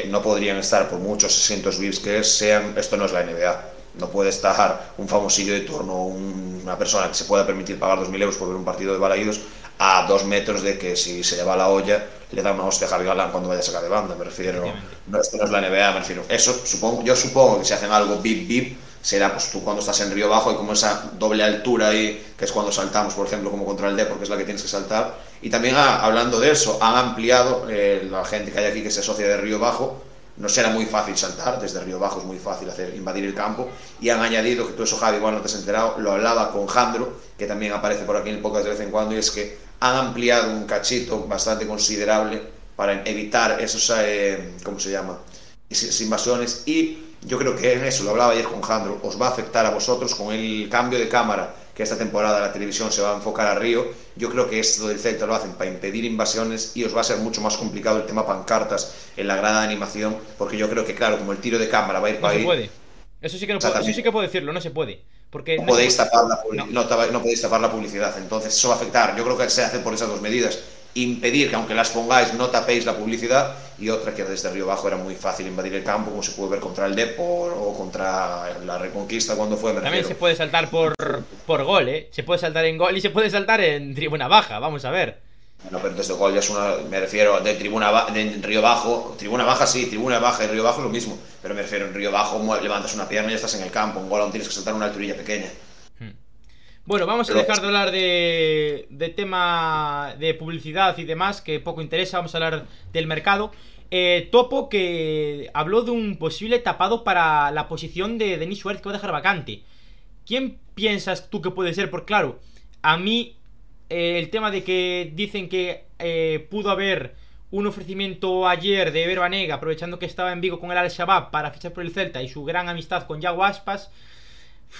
no, podrían estar por muchos 600 VIPs que sean. Esto no es la NBA. No puede estar un famosillo de turno, una persona que se pueda permitir pagar 2.000 euros por ver un partido de balaídos a dos metros de que si se lleva la olla le da una hostia a Javi Galán cuando vaya a sacar de banda. Me refiero, no, esto no es la NBA, me refiero. Eso supongo, yo supongo que si hacen algo VIP VIP será pues tú cuando estás en Río Bajo y como esa doble altura ahí, que es cuando saltamos, por ejemplo, como contra el D, porque es la que tienes que saltar. Y también ah, hablando de eso, han ampliado eh, la gente que hay aquí que se asocia de Río Bajo, no será muy fácil saltar, desde Río Bajo es muy fácil hacer invadir el campo, y han añadido, que tú eso Javi igual no te has enterado, lo hablaba con Jandro, que también aparece por aquí en el podcast de vez en cuando, y es que han ampliado un cachito bastante considerable para evitar esos, eh, ¿cómo se llama? Esas invasiones y yo creo que en eso, lo hablaba ayer con Jandro, os va a afectar a vosotros con el cambio de cámara que esta temporada la televisión se va a enfocar a Río. Yo creo que esto del Celta lo hacen para impedir invasiones y os va a ser mucho más complicado el tema pancartas en la grada de animación, porque yo creo que, claro, como el tiro de cámara va a ir para ahí. puede. Eso sí, que no puedo, eso sí que puedo decirlo, no se puede. Porque no, podéis tapar la, no. podéis tapar la publicidad, entonces eso va a afectar. Yo creo que se hace por esas dos medidas impedir que aunque las pongáis no tapéis la publicidad y otra que desde Río Bajo era muy fácil invadir el campo como se puede ver contra el Depor o contra la Reconquista cuando fue también se puede saltar por, por gol ¿eh? se puede saltar en gol y se puede saltar en tribuna baja vamos a ver Bueno, pero desde gol ya es una. Me refiero de tribuna de Río Bajo. Tribuna baja, sí, tribuna baja y Río Bajo es lo mismo. Pero me refiero en Río Bajo, levantas una pierna y ya estás en el campo. Un gol aún tienes que saltar una alturilla pequeña. Bueno, vamos a dejar de hablar de, de tema de publicidad y demás, que poco interesa. Vamos a hablar del mercado. Eh, Topo que habló de un posible tapado para la posición de Denis Suárez que va a dejar vacante. ¿Quién piensas tú que puede ser? Porque claro, a mí eh, el tema de que dicen que eh, pudo haber un ofrecimiento ayer de Ever aprovechando que estaba en Vigo con el Al-Shabaab para fichar por el Celta y su gran amistad con Yago Aspas,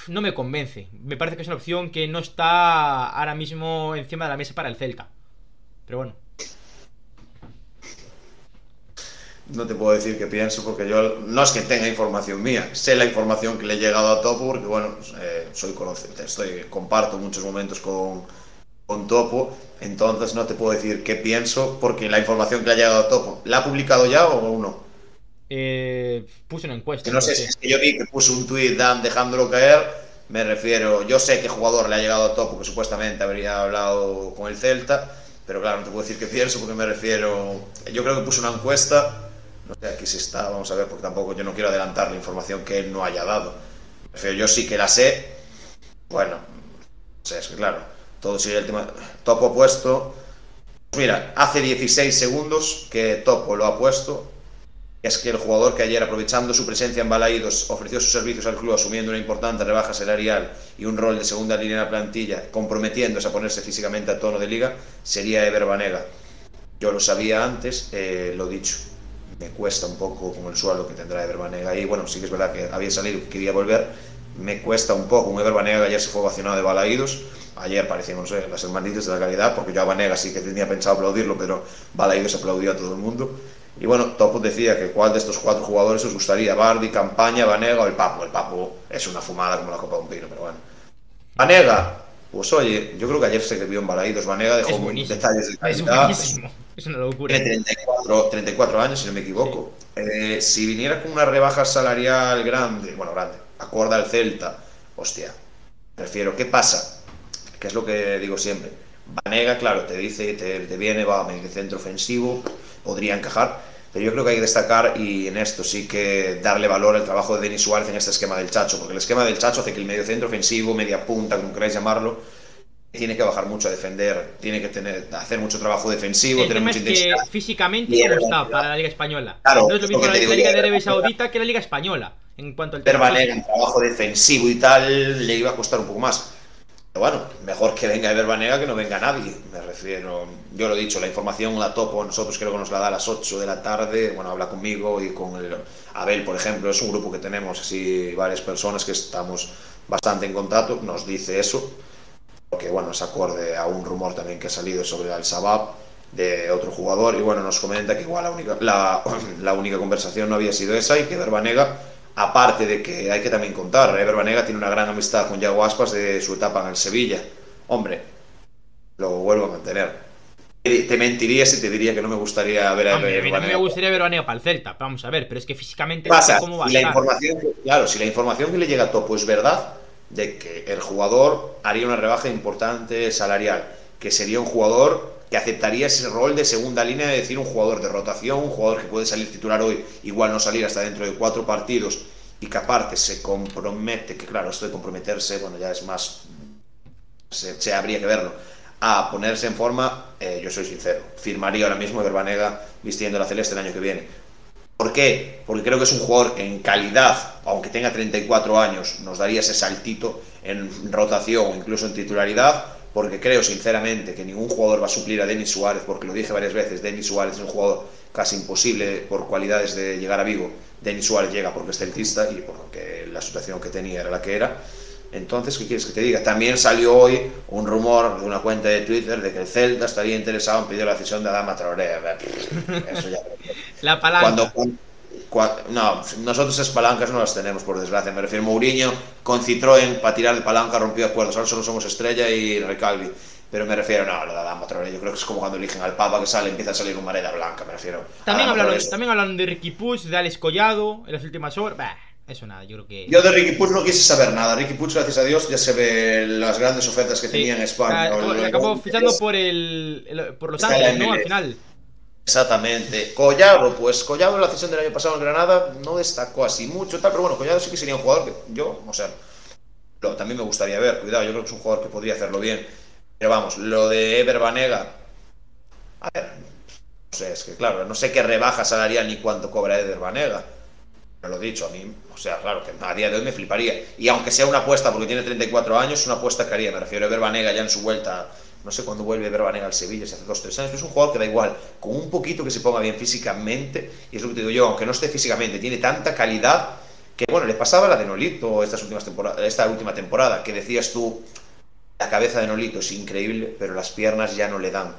no me convence. Me parece que es una opción que no está ahora mismo encima de la mesa para el Celta. Pero bueno. No te puedo decir qué pienso porque yo no es que tenga información mía, sé la información que le he llegado a Topo porque bueno, eh, soy conocente, estoy comparto muchos momentos con, con Topo, entonces no te puedo decir qué pienso porque la información que le ha llegado a Topo, ¿la ha publicado ya o no? Eh, puse una encuesta. no sé, si es que yo vi que puso un tweet dejándolo caer, me refiero, yo sé qué jugador le ha llegado a Topo que supuestamente habría hablado con el Celta, pero claro, no te puedo decir qué pienso porque me refiero, yo creo que puso una encuesta no sé, aquí sí está, vamos a ver, porque tampoco yo no quiero adelantar la información que él no haya dado. yo sí que la sé. Bueno, sé, es que claro, todo sigue el tema. Topo puesto. Mira, hace 16 segundos que Topo lo ha puesto. Es que el jugador que ayer, aprovechando su presencia en Balaídos, ofreció sus servicios al club asumiendo una importante rebaja salarial y un rol de segunda línea en la plantilla, comprometiéndose a ponerse físicamente a tono de liga, sería Ever Banega. Yo lo sabía antes, eh, lo dicho. Me cuesta un poco con el suelo que tendrá Ever Banega. Y bueno, sí que es verdad que había salido, que quería volver, me cuesta un poco, un Ever Banega ayer se fue vacionado de Balaídos, ayer parecían, no sé, las hermanitas de la calidad, porque yo a Banega sí que tenía pensado aplaudirlo, pero Balaídos aplaudió a todo el mundo, y bueno, Topo decía que cuál de estos cuatro jugadores os gustaría, Bardi, Campaña, Banega o el Papo, el Papo es una fumada como la copa de un pino, pero bueno. Banega, pues oye, yo creo que ayer se vio en Balaídos, Banega dejó detalles de calidad. Es es una locura. Tiene 34, años, si no me equivoco. Eh, si viniera con una rebaja salarial grande, bueno, grande, acorda al Celta, hostia, prefiero. ¿Qué pasa? Que es lo que digo siempre. Vanega, claro, te dice, te, te viene, va, el centro ofensivo, podría encajar, pero yo creo que hay que destacar y en esto sí que darle valor al trabajo de Denis Suárez en este esquema del Chacho, porque el esquema del Chacho hace que el medio centro ofensivo, media punta, como queráis llamarlo, tiene que bajar mucho a defender, tiene que tener, hacer mucho trabajo defensivo, el tener mucha intensidad. Que físicamente cómo está para la Liga Española. no es lo mismo la, Liga de Arabia Saudita que la Liga Española. En cuanto al tema en trabajo defensivo y tal, le iba a costar un poco más. Bueno, mejor que venga Verbanega que no venga nadie. Me refiero, yo lo he dicho, la información la topo, nosotros creo que nos la da a las 8 de la tarde. Bueno, habla conmigo y con el Abel, por ejemplo, es un grupo que tenemos así varias personas que estamos bastante en contacto, nos dice eso que bueno, es acorde a un rumor también que ha salido sobre el Sabab de otro jugador y bueno, nos comenta que igual la única, conversación no había sido esa y que Verbanega, aparte de que hay que también contar, ¿eh? Verbanega tiene una gran amistad con Yago Aspas de su etapa en el Sevilla. Hombre, lo vuelvo a mantener. Te mentiría si te diría que no me gustaría ver a Verbanega. No me gustaría ver Verbanega para el Celta, vamos a ver, pero es que físicamente Pasa, cómo va a la información, claro, si la información que le llega a Topo es verdad, de que el jugador haría una rebaja importante salarial, que sería un jugador que aceptaría ese rol de segunda línea, es decir, un jugador de rotación, un jugador que puede salir titular hoy, igual no salir hasta dentro de cuatro partidos, y que aparte se compromete, que claro, esto de comprometerse, bueno, ya es más, se, habría que verlo, a ponerse en forma, eh, yo soy sincero, firmaría ahora mismo Verbanega vistiendo la celeste el año que viene. ¿Por qué? Porque creo que es un jugador que en calidad, aunque tenga 34 años, nos daría ese saltito en rotación o incluso en titularidad, porque creo sinceramente que ningún jugador va a suplir a Denis Suárez, porque lo dije varias veces, Denis Suárez es un jugador casi imposible por cualidades de llegar a Vigo. Denis Suárez llega porque es celtista y porque la situación que tenía era la que era. Entonces, ¿qué quieres que te diga? También salió hoy un rumor de una cuenta de Twitter de que el Celta estaría interesado en pedir la cesión de Adama Traoré. Eso ya. la palanca. Cuando, no, nosotros esas palancas no las tenemos, por desgracia. Me refiero a Mourinho con Citroën para tirar de palanca rompió acuerdos. Ahora solo somos Estrella y Recalvi. Pero me refiero, no, lo de Adama Traoré. Yo creo que es como cuando eligen al Papa que sale, empieza a salir una mareda blanca. Me refiero. También hablaron, también hablaron de Ricky Puig, de Alex Collado en las últimas horas. eso nada, yo creo que. Yo de Ricky Puig no quise saber nada. Ricky Puig, gracias a Dios, ya se ve las grandes ofertas que tenía en España. acabó fichando por el, por Los Ángeles, ¿no? Al final. Exactamente. Collado, pues Collado en la sesión del año pasado en Granada no destacó así mucho, tal, pero bueno, Collado sí que sería un jugador que yo, o sea, también me gustaría ver, cuidado, yo creo que es un jugador que podría hacerlo bien. Pero vamos, lo de Ever Banega, a ver, no sé, es que claro, no sé qué rebaja salarial ni cuánto cobra Ever Banega. Pero lo dicho, a mí, o sea, claro, que a día de hoy me fliparía. Y aunque sea una apuesta, porque tiene 34 años, una apuesta que haría, me refiero a Ever Banega ya en su vuelta no sé cuándo vuelve Verbanega al Sevilla, si hace dos tres años, es un jugador que da igual, con un poquito que se ponga bien físicamente, y es lo que te digo yo, aunque no esté físicamente, tiene tanta calidad que, bueno, le pasaba la de Nolito estas últimas temporadas, esta última temporada, que decías tú, la cabeza de Nolito es increíble, pero las piernas ya no le dan.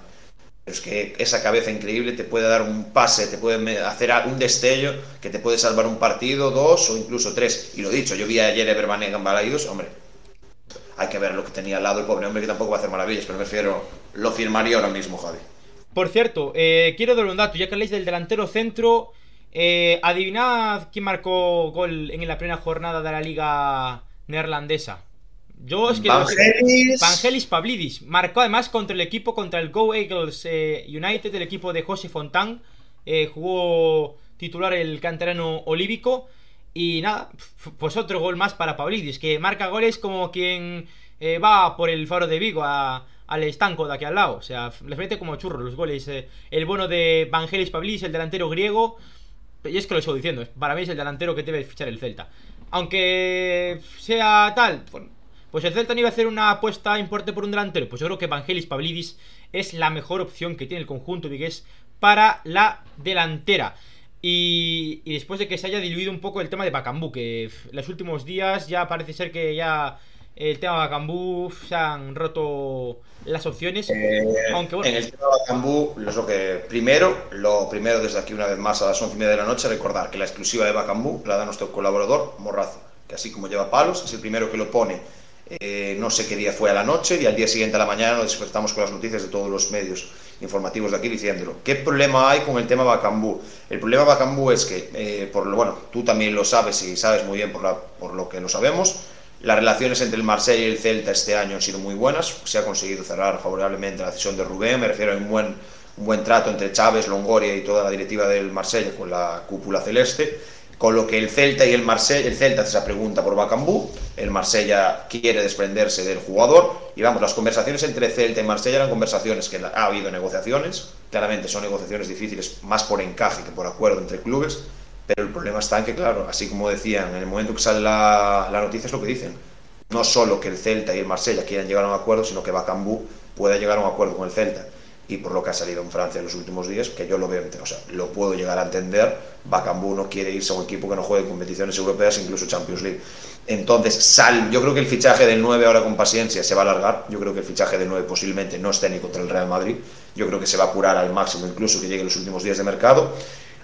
es que esa cabeza increíble te puede dar un pase, te puede hacer un destello que te puede salvar un partido, dos o incluso tres. Y lo dicho, yo vi ayer a Verbanega en Balaidos, hombre, hay que ver lo que tenía al lado el pobre hombre que tampoco va a hacer maravillas, pero me refiero, lo firmaría ahora mismo, Javi. Por cierto, eh, quiero dar un dato, ya que habláis del delantero centro, eh, adivinad quién marcó gol en la plena jornada de la liga neerlandesa. Yo es que... Vangelis. Vangelis Pavlidis. Marcó además contra el equipo, contra el Go Eagles eh, United, el equipo de José Fontán. jugó titular el canterano olívico. Y nada, pues otro gol más para Pavlidis, que marca goles como quien eh, va por el faro de Vigo al estanco de aquí al lado. O sea, les mete como churros los goles. Eh. El bueno de Vangelis Pavlidis, el delantero griego. Y es que lo estoy diciendo, para mí es el delantero que debe fichar el Celta. Aunque sea tal, pues el Celta no iba a hacer una apuesta importante por un delantero. Pues yo creo que Vangelis Pavlidis es la mejor opción que tiene el conjunto vigués para la delantera. Y, después de que se haya diluido un poco el tema de Bacambú, que los últimos días ya parece ser que ya el tema de Bacambú se han roto las opciones. Eh, aunque En el tema de Bacambú, lo que primero, lo primero desde aquí una vez más a las once y media de la noche, recordar que la exclusiva de Bacambú la da nuestro colaborador Morrazo, que así como lleva palos, es el primero que lo pone. Eh, no sé qué día fue a la noche y al día siguiente a la mañana nos despertamos con las noticias de todos los medios informativos de aquí diciéndolo. ¿Qué problema hay con el tema Bacambú? El problema Bacambú es que, eh, por lo, bueno, tú también lo sabes y sabes muy bien por, lo que lo sabemos, las relaciones entre el Marsella y el Celta este año han sido muy buenas, se ha conseguido cerrar favorablemente la decisión de Rubén, me refiero a un buen, un buen trato entre Chávez, Longoria y toda la directiva del Marsella con la cúpula celeste con lo que el Celta y el Marsella, el Celta hace esa pregunta por Bacambú, el Marsella quiere desprenderse del jugador. Y vamos, las conversaciones entre Celta y Marsella eran conversaciones que ha habido negociaciones, claramente son negociaciones difíciles más por encaje que por acuerdo entre clubes, pero el problema está en que, claro, así como decían, en el momento que sale la, la noticia es lo que dicen, no solo que el Celta y el Marsella quieran llegar a un acuerdo, sino que Bacambú pueda llegar a un acuerdo con el Celta. Y por lo que ha salido en Francia en los últimos días, que yo lo veo, o sea, lo puedo llegar a entender, Bacambú no quiere irse a un equipo que no juegue en competiciones europeas, incluso Champions League. Entonces, sal, yo creo que el fichaje del 9 ahora con paciencia se va a alargar, yo creo que el fichaje del 9 posiblemente no esté ni contra el Real Madrid, yo creo que se va a apurar al máximo, incluso que llegue los últimos días de mercado.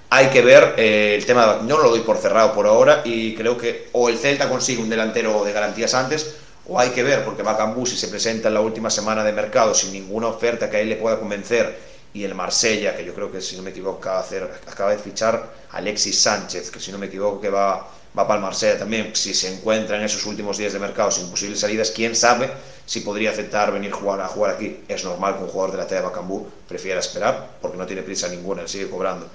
Hay que ver eh, el tema, no lo doy por cerrado por ahora y creo que o el Celta consigue un delantero de garantías antes o hay que ver, porque Bacambú si se presenta en la última semana de mercado sin ninguna oferta que a él le pueda convencer, y el Marsella, que yo creo que si no me equivoco acaba de, hacer, acaba de fichar Alexis Sánchez, que si no me equivoco que va, va para el Marsella también, si se encuentra en esos últimos días de mercado sin posibles salidas, quién sabe si podría aceptar venir jugar, a jugar aquí. Es normal que un jugador de la talla de Bacambú prefiera esperar, porque no tiene prisa ninguna, él sigue cobrando.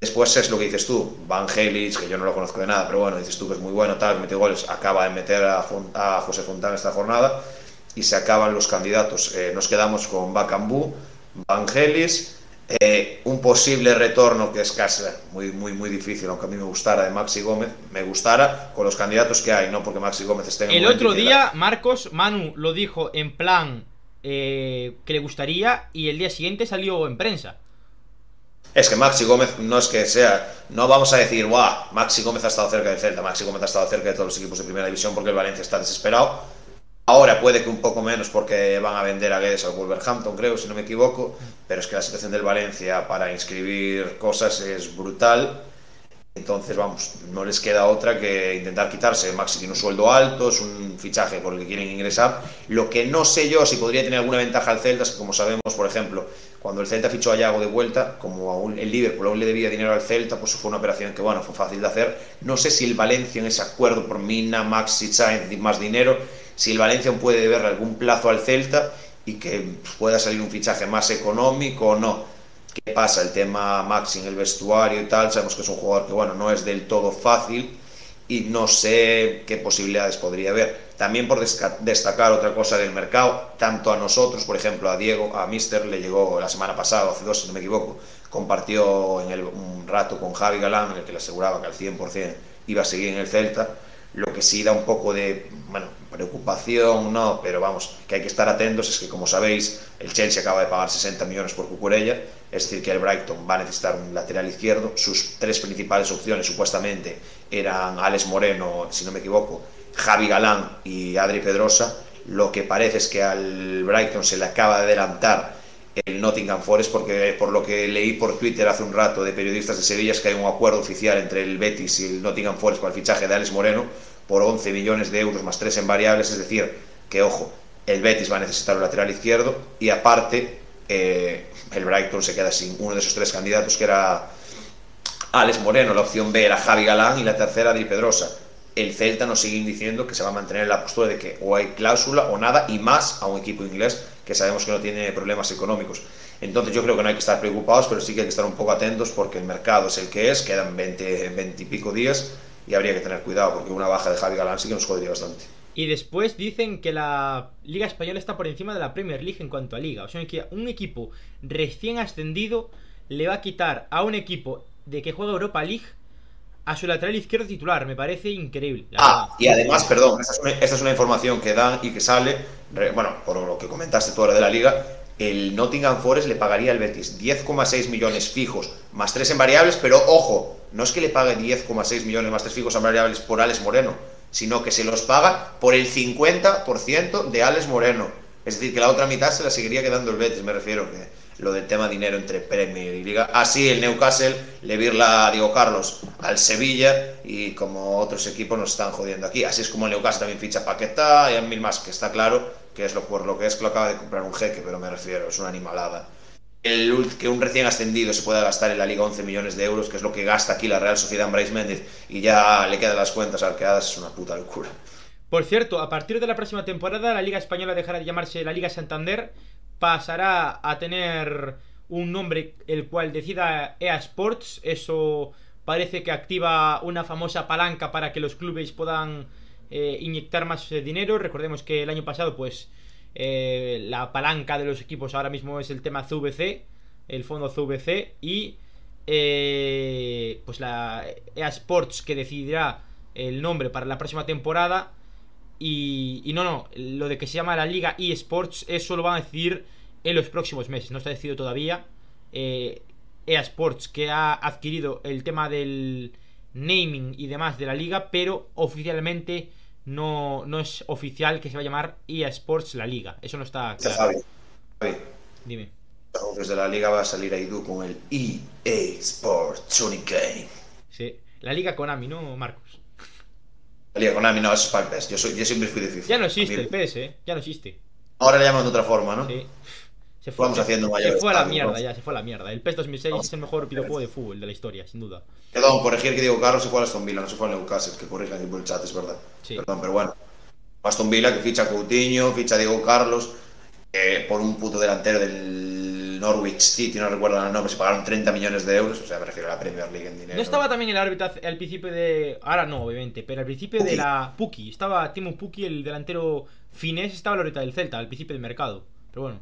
Después es lo que dices tú, Van Helix, que yo no lo conozco de nada, pero bueno, dices tú que es muy bueno, tal, que mete goles, acaba de meter a, a José Fontán esta jornada y se acaban los candidatos. Eh, nos quedamos con Bacambú, Van Helix, eh, un posible retorno que es casi muy, muy, muy difícil, aunque a mí me gustara, de Maxi Gómez, me gustara con los candidatos que hay, no porque Maxi Gómez esté en el otro día, Marcos, Manu lo dijo en plan eh, que le gustaría y el día siguiente salió en prensa. Es que Maxi Gómez no es que sea, no vamos a decir, guau, Maxi Gómez ha estado cerca de Celta, Maxi Gómez ha estado cerca de todos los equipos de primera división porque el Valencia está desesperado. Ahora puede que un poco menos porque van a vender a Guedes al Wolverhampton, creo, si no me equivoco, pero es que la situación del Valencia para inscribir cosas es brutal. Entonces, vamos, no les queda otra que intentar quitarse. Maxi tiene un sueldo alto, es un fichaje por el que quieren ingresar. Lo que no sé yo si podría tener alguna ventaja al Celta es que, como sabemos, por ejemplo, cuando el Celta fichó a Yago de vuelta, como el Liverpool aún le debía dinero al Celta, pues fue una operación que, bueno, fue fácil de hacer. No sé si el Valencia, en ese acuerdo por Mina, Maxi, Sainz más dinero, si el Valencia puede deberle algún plazo al Celta y que pueda salir un fichaje más económico o no qué pasa el tema Maxi en el vestuario y tal. Sabemos que es un jugador que bueno, no es del todo fácil y no sé qué posibilidades podría haber. También por destacar otra cosa del mercado, tanto a nosotros, por ejemplo, a Diego, a Mister, le llegó la semana pasada, hace dos, si no me equivoco, compartió en el, un rato con Javi Galán, en el que le aseguraba que al 100% iba a seguir en el Celta lo que sí da un poco de bueno, preocupación, no, pero vamos, que hay que estar atentos es que, como sabéis, el Chelsea acaba de pagar 60 millones por Cucurella, es decir, que el Brighton va a necesitar un lateral izquierdo. Sus tres principales opciones, supuestamente, eran Alex Moreno, si no me equivoco, Javi Galán y Adri Pedrosa. Lo que parece es que al Brighton se le acaba de adelantar el Nottingham Forest, porque por lo que leí por Twitter hace un rato de periodistas de Sevilla es que hay un acuerdo oficial entre el Betis y el Nottingham Forest con el fichaje de Alex Moreno por 11 millones de euros más 3 en variables, es decir, que ojo, el Betis va a necesitar un lateral izquierdo y aparte eh, el Brighton se queda sin uno de esos tres candidatos que era Alex Moreno, la opción B era Javi Galán y la tercera Di Pedrosa. El Celta nos sigue diciendo que se va a mantener en la postura de que o hay cláusula o nada y más a un equipo inglés que sabemos que no tiene problemas económicos. Entonces yo creo que no hay que estar preocupados, pero sí que hay que estar un poco atentos porque el mercado es el que es, quedan 20, 20 y pico días y habría que tener cuidado porque una baja de Javi Galán sí que nos jodería bastante. Y después dicen que la Liga Española está por encima de la Premier League en cuanto a liga. O sea, que un equipo recién ascendido le va a quitar a un equipo de que juega Europa League a su lateral izquierdo titular. Me parece increíble. Ah, y además, perdón, esta es, una, información que dan y que sale, bueno, por lo que comentaste tú ahora de la liga, el Nottingham Forest le pagaría al Betis 10,6 millones fijos más 3 en variables, pero ojo, no es que le pague 10,6 millones más 3 fijos en variables por Alex Moreno, sino que se los paga por el 50% de Alex Moreno. Es decir, que la otra mitad se la seguiría quedando el Betis, me refiero que lo del tema dinero entre Premier y Liga. Así el Newcastle le virla a Diego Carlos al Sevilla y como otros equipos nos están jodiendo aquí. Así es como el Newcastle también ficha Paquetá y a mil más, que está claro que es lo por lo que es que lo acaba de comprar un jeque, pero me refiero, es una animalada. El, que un recién ascendido se pueda gastar en la Liga 11 millones de euros, que es lo que gasta aquí la Real Sociedad en Bryce Méndez, y ya le quedan las cuentas arqueadas, es una puta locura. Por cierto, a partir de la próxima temporada, la Liga Española dejará de llamarse la Liga Santander pasará a tener un nombre el cual decida EA Sports. Eso parece que activa una famosa palanca para que los clubes puedan eh, inyectar más eh, dinero. Recordemos que el año pasado, pues, eh, la palanca de los equipos ahora mismo es el tema CVC, el fondo CVC, y pues la EA Sports que decidirá el nombre para la próxima temporada y, no, no, lo de que se llama la Liga eSports, eso lo van a decidir en los próximos meses, no está decidido todavía. Eh, EA Sports que ha adquirido el tema del naming y demás de la liga, pero oficialmente no, no es oficial que se va a llamar EA Sports la liga. Eso no está claro. Dime. Desde la liga va a salir Aidu con el EA Sports Sonic Game. Sí, la liga Konami, ¿no, Marcos? Liga Konami, no, eso es para el PES. Yo, soy, yo siempre fui difícil. Ya no existe el PES, ¿eh? Ya no existe. Ahora le llaman de otra forma, ¿no? Sí. Se fue, Vamos haciendo Se fue a la mierda ya, se fue a la mierda. El PES 2006 es el mejor videojuego de fútbol de la historia, sin duda. Perdón, corregir que digo Carlos se fue a Aston Villa, no se fue a Newcastle, que corrijan aquí por el chat, es verdad. Sí. Perdón, pero bueno. Aston Villa que ficha a Coutinho, ficha a Diego Carlos, eh, por un puto delantero del Norwich City, no recuerdo el nombre, se pagaron 30 millones de euros, o sea, me refiero a la Premier League en dinero. ¿No estaba también el árbitro al principio de. Ahora no, obviamente, pero al principio de la Puki. Estaba Timo Puki, el delantero finés, estaba la ahorita del Celta, al principio del mercado. Pero bueno.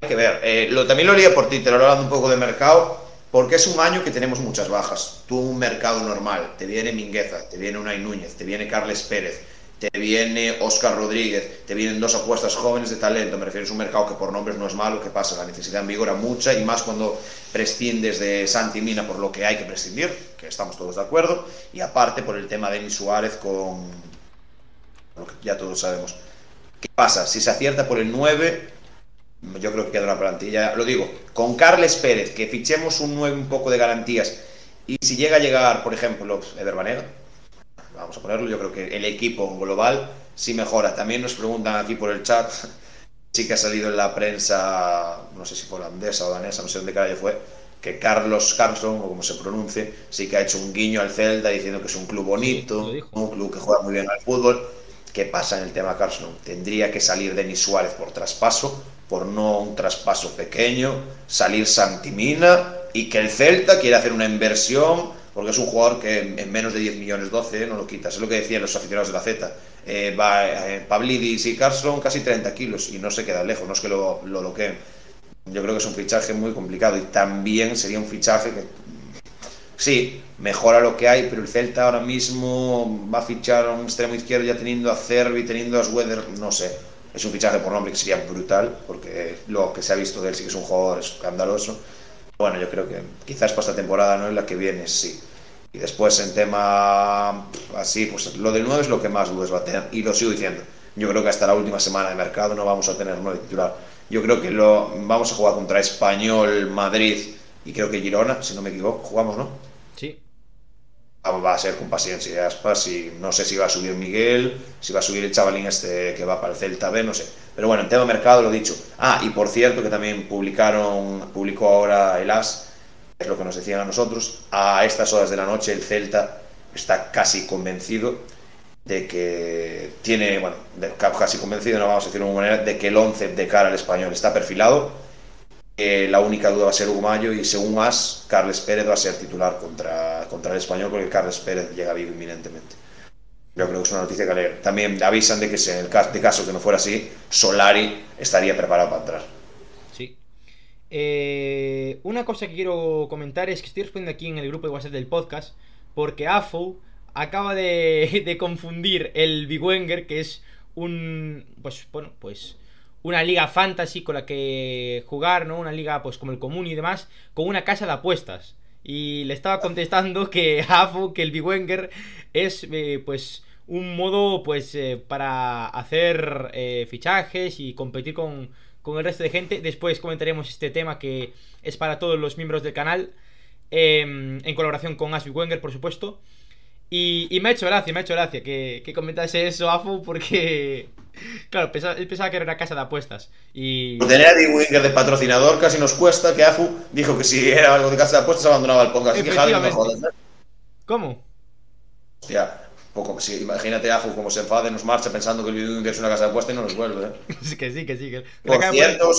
Hay que ver. Eh, lo, también lo haría por Twitter, hablando un poco de mercado, porque es un año que tenemos muchas bajas. Tú un mercado normal, te viene Mingueza, te viene Unai Núñez, te viene Carles Pérez te viene Oscar Rodríguez, te vienen dos apuestas jóvenes de talento, me refiero, es un mercado que por nombres no es malo, que pasa, la necesidad en vigor a mucha y más cuando prescindes de Santi Mina por lo que hay que prescindir, que estamos todos de acuerdo, y aparte por el tema de Denis Suárez con lo que ya todos sabemos. ¿Qué pasa? Si se acierta por el 9, yo creo que queda una plantilla, lo digo, con Carles Pérez, que fichemos un 9 un poco de garantías Y si llega a llegar, por ejemplo, Eder Banega, vamos a ponerlo, yo creo que el equipo global sí mejora. También nos preguntan aquí por el chat, sí que ha salido en la prensa, no sé si fue holandesa o danesa, no sé dónde calle fue, que Carlos Carlson, o como se pronuncie, sí que ha hecho un guiño al Celta diciendo que es un club bonito, un club que juega muy bien al fútbol. ¿Qué pasa en el tema Carlson? Tendría que salir Denis Suárez por traspaso, por no un traspaso pequeño, salir Santimina y que el Celta quiera hacer una inversión, porque es un jugador que en menos de 10 millones, 12, no lo quitas. Es lo que decían los aficionados de la Z. Eh, va, eh, Pavlidis y Carlson casi 30 kilos y no se queda lejos, no es que lo, lo loqueen yo creo que es un fichaje muy complicado y también sería un fichaje que sí, mejora lo que hay, pero el Celta ahora mismo va a fichar a un extremo izquierdo ya teniendo a Cervi, teniendo a Schweder, no sé. Es un fichaje por nombre que sería brutal, porque lo que se ha visto de él sí que es un jugador escandaloso. Bueno, yo creo que quizás para esta temporada, no es la que viene, sí. Y después en tema así, pues lo del 9 es lo que más dudas va a tener, y lo sigo diciendo. Yo creo que hasta la última semana de mercado no vamos a tener 9 titular yo creo que lo vamos a jugar contra Español, Madrid y creo que Girona, si no me equivoco, jugamos, ¿no? Va a ser con paciencia aspas y no sé si va a subir Miguel, si va a subir el chavalín este que va para el Celta B, no sé. Pero bueno, en tema mercado lo dicho. Ah, y por cierto que también publicaron, publicó ahora el AS, es lo que nos decían a nosotros, a estas horas de la noche el Celta está casi convencido de que tiene, bueno, casi convencido, no vamos a decirlo de alguna manera, de que el 11 de cara al español está perfilado. La única duda va a ser Hugo Mayo y según As, Carles Pérez va a ser titular contra, contra el español porque Carles Pérez llega vivo inminentemente. Yo creo que es una noticia que leer. También avisan de que si en el caso, de caso que no fuera así, Solari estaría preparado para entrar. Sí. Eh, una cosa que quiero comentar es que estoy respondiendo aquí en el grupo de WhatsApp del podcast porque AFO acaba de, confundir el Big Wenger, que es un. Pues bueno, pues. Una liga fantasy con la que jugar, ¿no? Una liga, pues como el común y demás, con una casa de apuestas. Y le estaba contestando que AFO, que el Big Wenger es, eh, pues, un modo, pues, eh, para hacer eh, fichajes y competir con, con el resto de gente. Después comentaremos este tema que es para todos los miembros del canal. Em, en colaboración con Ash Wenger, por supuesto. Y, me ha hecho gracia, me ha hecho gracia que, que comentase eso, Afu, porque. Claro, él pensaba que era una casa de apuestas. Y. tener a Winger de patrocinador casi nos cuesta que Afu dijo que si era algo de casa de apuestas abandonaba el podcast. Así que Javi, no jodas, ¿eh? ¿Cómo? Hostia, poco, si, imagínate a Afu como se enfade, nos marcha pensando que el Winger es una casa de apuestas y no nos vuelve, ¿eh? sí, que sí, que sí. Que... Por cierto,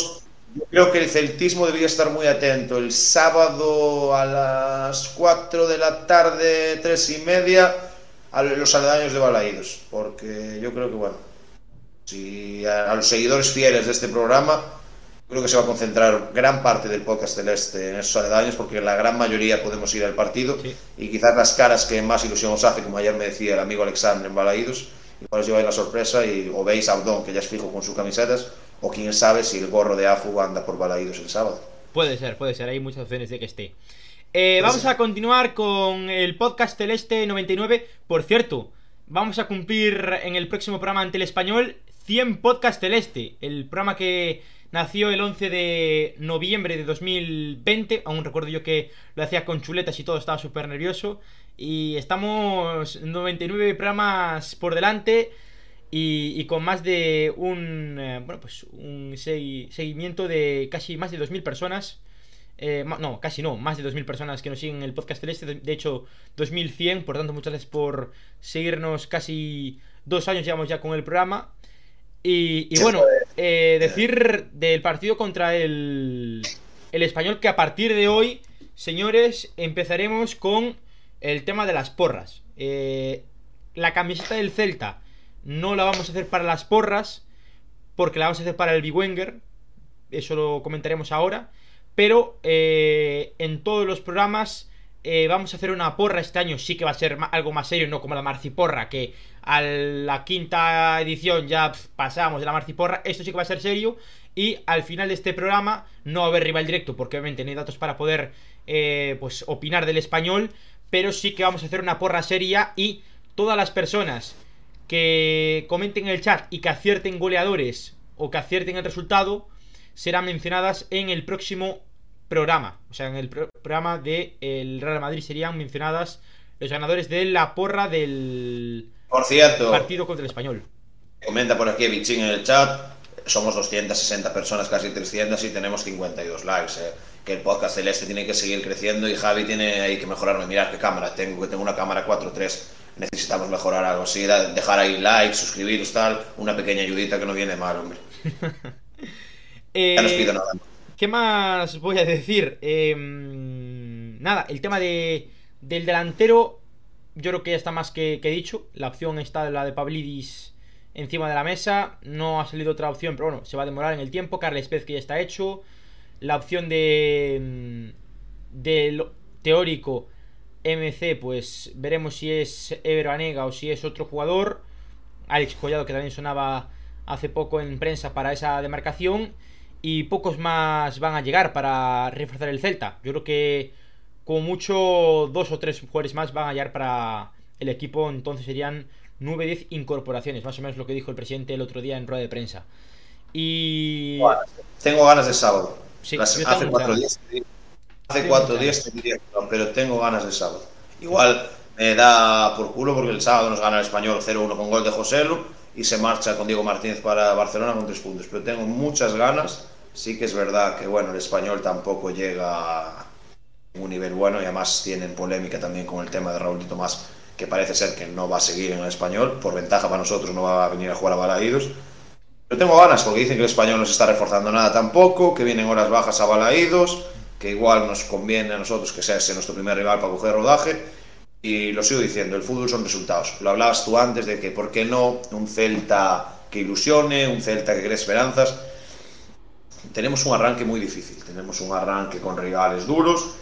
yo creo que el celtismo debería estar muy atento. El sábado a las 4 de la tarde, 3 y media, a los aledaños de Balaídos. Porque yo creo que, bueno, si a, los seguidores fieles de este programa, creo que se va a concentrar gran parte del podcast celeste en esos aledaños, porque la gran mayoría podemos ir al partido. Y quizás las caras que más ilusión os hace, como ayer me decía el amigo Alexander en Balaídos, igual os lleváis la sorpresa y o veis a Abdón, que ya es fijo con sus camisetas o quién sabe si el gorro de Afu anda por Balaídos el sábado. Puede ser, puede ser, hay muchas opciones de que esté. Eh, vamos a continuar con el podcast Celeste 99. Por cierto, vamos a cumplir en el próximo programa ante el español 100 podcast Celeste. El programa que nació el 11 de noviembre de 2020. Aún recuerdo yo que lo hacía con chuletas y todo, estaba súper nervioso. Y estamos 99 programas por delante y, con más de un, eh, bueno, pues un seguimiento de casi más de 2.000 personas. Eh, no, casi no, más de 2.000 personas que nos siguen en el podcast celeste, de hecho 2.100, por tanto muchas gracias por seguirnos casi dos años llevamos ya con el programa. Y, bueno, eh, decir del partido contra el, el español que a partir de hoy, señores, empezaremos con el tema de las porras. la camiseta del Celta no la vamos a hacer para las porras, porque la vamos a hacer para el Big Wenger. Eso lo comentaremos ahora. Pero eh, en todos los programas eh, vamos a hacer una porra este año. Sí que va a ser algo más serio, no como la Marciporra, que a la quinta edición ya pasamos de la Marciporra. Esto sí que va a ser serio. Y al final de este programa no va a haber rival directo, porque obviamente no hay datos para poder eh, pues opinar del español. Pero sí que vamos a hacer una porra seria y todas las personas que comenten en el chat y que acierten goleadores o que acierten el resultado serán mencionadas en el próximo programa. O sea, en el programa del el Real Madrid serían mencionadas los ganadores de la porra del por cierto, partido contra el español. Comenta por aquí Bichín en el chat. Somos 260 personas, casi 300 y tenemos 52 likes. Eh. Que el podcast celeste tiene que seguir creciendo y Javi tiene ahí que mejorarme. Mirad qué cámara tengo, que tengo una cámara 4.3. Necesitamos mejorar algo así, dejar ahí like, suscribiros, tal. Una pequeña ayudita que no viene mal, hombre. ya no os pido nada. ¿Qué más voy a decir? Em, nada, el tema de, del delantero, yo creo que ya está más que, dicho. La opción está la de Pavlidis encima de la mesa. No ha salido otra opción, pero bueno, se va a demorar en el tiempo. Carles Pez que ya está hecho. La opción de. Em, del teórico MC, pues veremos si es Ever Banega o si es otro jugador. Alex Collado, que también sonaba hace poco en prensa para esa demarcación. Y pocos más van a llegar para reforzar el Celta. Yo creo que como mucho dos o tres jugadores más van a llegar para el equipo. Entonces serían 9-10 incorporaciones. Más o menos lo que dijo el presidente el otro día en rueda de prensa. Y... tengo ganas de sábado. hace cuatro días. Hace cuatro días pero tengo ganas de sábado. Igual me da por culo porque el sábado nos gana el español 0-1 con gol de José Lu y se marcha con Diego Martínez para Barcelona con tres puntos. Pero tengo muchas ganas. Sí que es verdad que bueno, el español tampoco llega a un nivel bueno y además tienen polémica también con el tema de Raúl Tomás, que parece ser que no va a seguir en el español. Por ventaja para nosotros no va a venir a jugar a Balaídos. Pero tengo ganas porque dicen que el español no se está reforzando nada tampoco, que vienen horas bajas a Balaídos, que igual nos conviene a nosotros que sea ese nuestro primer rival para coger rodaje y lo sigo diciendo, el fútbol son resultados. Lo hablabas tú antes de que, ¿por qué no un Celta que ilusione, un Celta que cree esperanzas? Tenemos un arranque muy difícil, tenemos un arranque con rivales duros,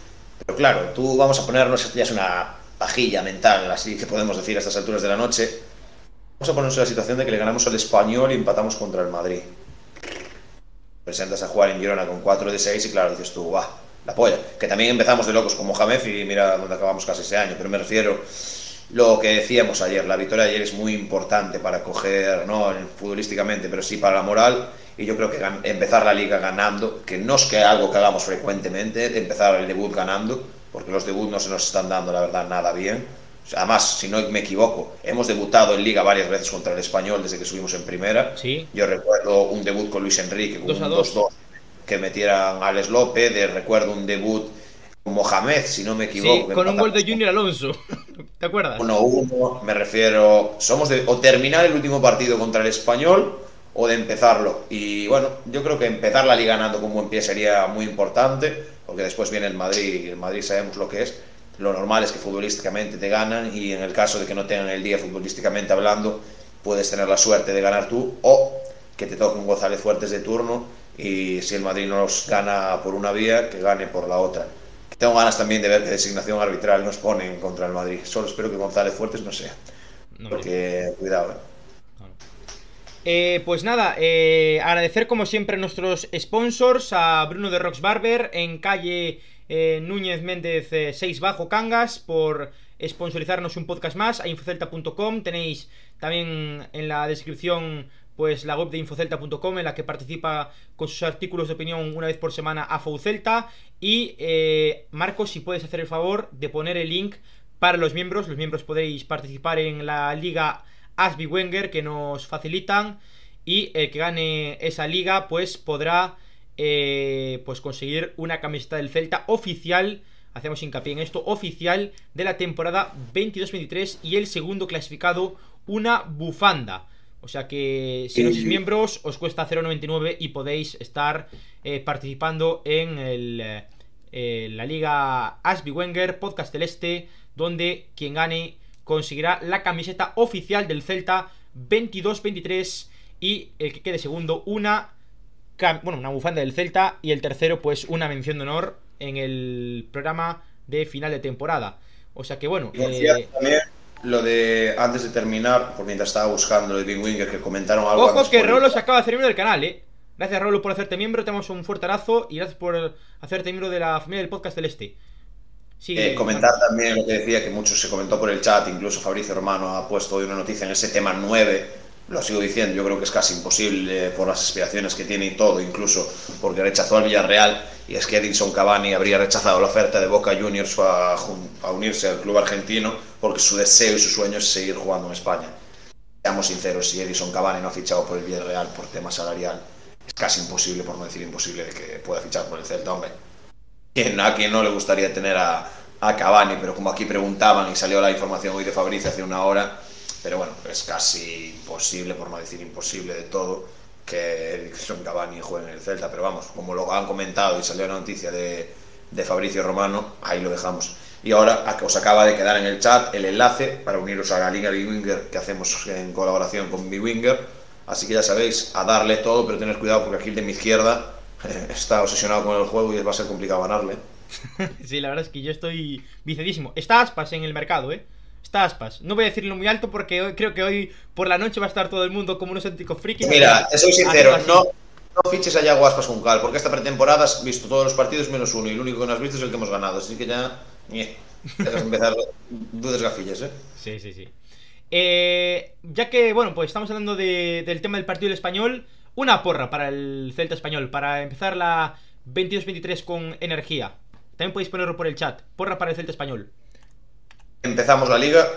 pero claro, tú vamos a ponernos, ya es una pajilla mental, así que podemos decir a estas alturas de la noche, vamos a ponernos en la situación de que le ganamos al Español y empatamos contra el Madrid. Presentas a jugar en Girona con 4 de 6 y claro, dices tú, va, la polla. Que también empezamos de locos como Mohamed y mira dónde acabamos casi ese año. Pero me refiero lo que decíamos ayer. La victoria de ayer es muy importante para coger, no futbolísticamente, pero sí para la moral. Y yo creo que empezar la liga ganando, que no es que algo que hagamos frecuentemente, empezar el debut ganando, porque los debuts no se nos están dando, la verdad, nada bien. Además, si no me equivoco, hemos debutado en Liga varias veces contra el Español desde que subimos en primera. Sí. Yo recuerdo un debut con Luis Enrique, con un 2-2 que metieran a Alex López, de, recuerdo un debut con Mohamed, si no me equivoco. Sí, con un gol de Junior Alonso, ¿te acuerdas? Uno, uno, me refiero, somos de o terminar el último partido contra el Español o de empezarlo. Y bueno, yo creo que empezar la liga ganando como buen pie sería muy importante, porque después viene el Madrid y el Madrid sabemos lo que es. Lo normal es que futbolísticamente te ganan y en el caso de que no tengan el día futbolísticamente hablando, puedes tener la suerte de ganar tú o que te toque un González Fuertes de turno y si el Madrid no nos gana por una vía, que gane por la otra. Tengo ganas también de ver qué designación arbitral nos ponen contra el Madrid. Solo espero que González Fuertes no sea. porque, cuidado. ¿eh? Eh, pues nada, eh, agradecer como siempre a nuestros sponsors, a Bruno de Rox Barber en calle Núñez Méndez 6 Bajo Cangas por sponsorizarnos un podcast más, a infocelta.com, tenéis también en la descripción pues la web de infocelta.com en la que participa con sus artículos de opinión una vez por semana a Foucelta. Y eh, Marcos si puedes hacer el favor de poner el link para los miembros, los miembros podéis participar en la liga Asby Wenger que nos facilitan y el que gane esa liga pues podrá eh, pues conseguir una camiseta del Celta oficial hacemos hincapié en esto, oficial de la temporada 22-23 y el segundo clasificado una bufanda. O sea que si no sois miembros os cuesta 0,99 y podéis estar eh, participando en el, eh, la liga Asby Wenger Podcast Celeste, donde quien gane conseguirá la camiseta oficial del Celta 22-23 y el que quede segundo una, bueno, una bufanda del Celta y el tercero pues una mención de honor en el programa de final de temporada. O sea que bueno... Eh, lo de antes de terminar, por mientras estaba buscando lo de Big Winger, que comentaron algo. Ojo que Rolo se acaba de hacer miembro del canal, eh. Gracias Rolo por hacerte miembro, te damos un fuerte abrazo y gracias por hacerte miembro de la familia del podcast Celeste. Sigue, eh, comentar también lo que decía, que mucho se comentó por el chat, incluso Fabricio Romano ha puesto hoy una noticia en ese tema 9 lo sigo diciendo, yo creo que es casi imposible por las aspiraciones que tiene y todo, incluso porque rechazó al Villarreal y es que Edinson Cavani habría rechazado la oferta de Boca Juniors a, a unirse al club argentino porque su deseo y su sueño es seguir jugando en España. Seamos sinceros, si Edison Cavani no ha fichado por el Villarreal por tema salarial, es casi imposible, por no decir imposible, de que pueda fichar por el Celta, hombre. A quien no le gustaría tener a, a Cavani, pero como aquí preguntaban y salió la información hoy de Fabricio hace una hora, pero bueno, es casi imposible, por no decir imposible de todo, que Edison Cavani juegue en el Celta. Pero vamos, como lo han comentado y salió la noticia de, de Fabricio Romano, ahí lo dejamos. Y ahora os acaba de quedar en el chat el enlace para uniros a la Liga Winger que hacemos en colaboración con Winger. Así que ya sabéis, a darle todo, pero tener cuidado porque aquí de mi izquierda está obsesionado con el juego y va a ser complicado ganarle. sí, la verdad es que yo estoy vicedísimo. Está Aspas en el mercado, ¿eh? Está Aspas. No voy a decirlo muy alto porque hoy, creo que hoy por la noche va a estar todo el mundo como unos auténticos frikis. Mira, te soy sincero, no, no fiches a Yago Aspas con Cal, porque esta pretemporada has visto todos los partidos menos uno y el único que no has visto es el que hemos ganado. Así que ya. Eh, dejas empezar dudes gafillas, ¿eh? Sí, sí, sí. Eh, ya que, bueno, pues estamos hablando de, del tema del partido del español, una porra para el Celta español, para empezar la 22-23 con energía. También podéis ponerlo por el chat. Porra para el Celta español. Empezamos la liga.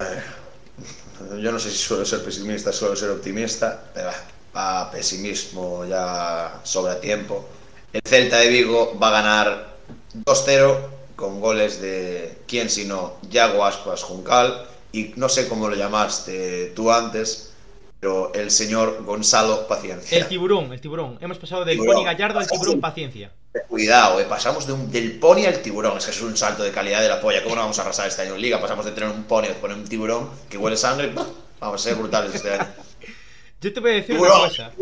Eh, yo no sé si suelo ser pesimista, suelo ser optimista, pero a pesimismo ya sobra tiempo. El Celta de Vigo va a ganar 2-0 con goles de quién sino Yago Aspas Juncal y no sé cómo lo llamaste tú antes, pero el señor Gonzalo Paciencia. El tiburón, el tiburón. Hemos pasado del Pony Gallardo al tiburón Paciencia. Cuidado, eh, pasamos de un, del pony al tiburón. Es que es un salto de calidad de la polla. ¿Cómo no vamos a arrasar este año en Liga? Pasamos de tener un pony a poner un tiburón que huele sangre. Vamos a ser brutales este año. Yo te voy a decir una cosa.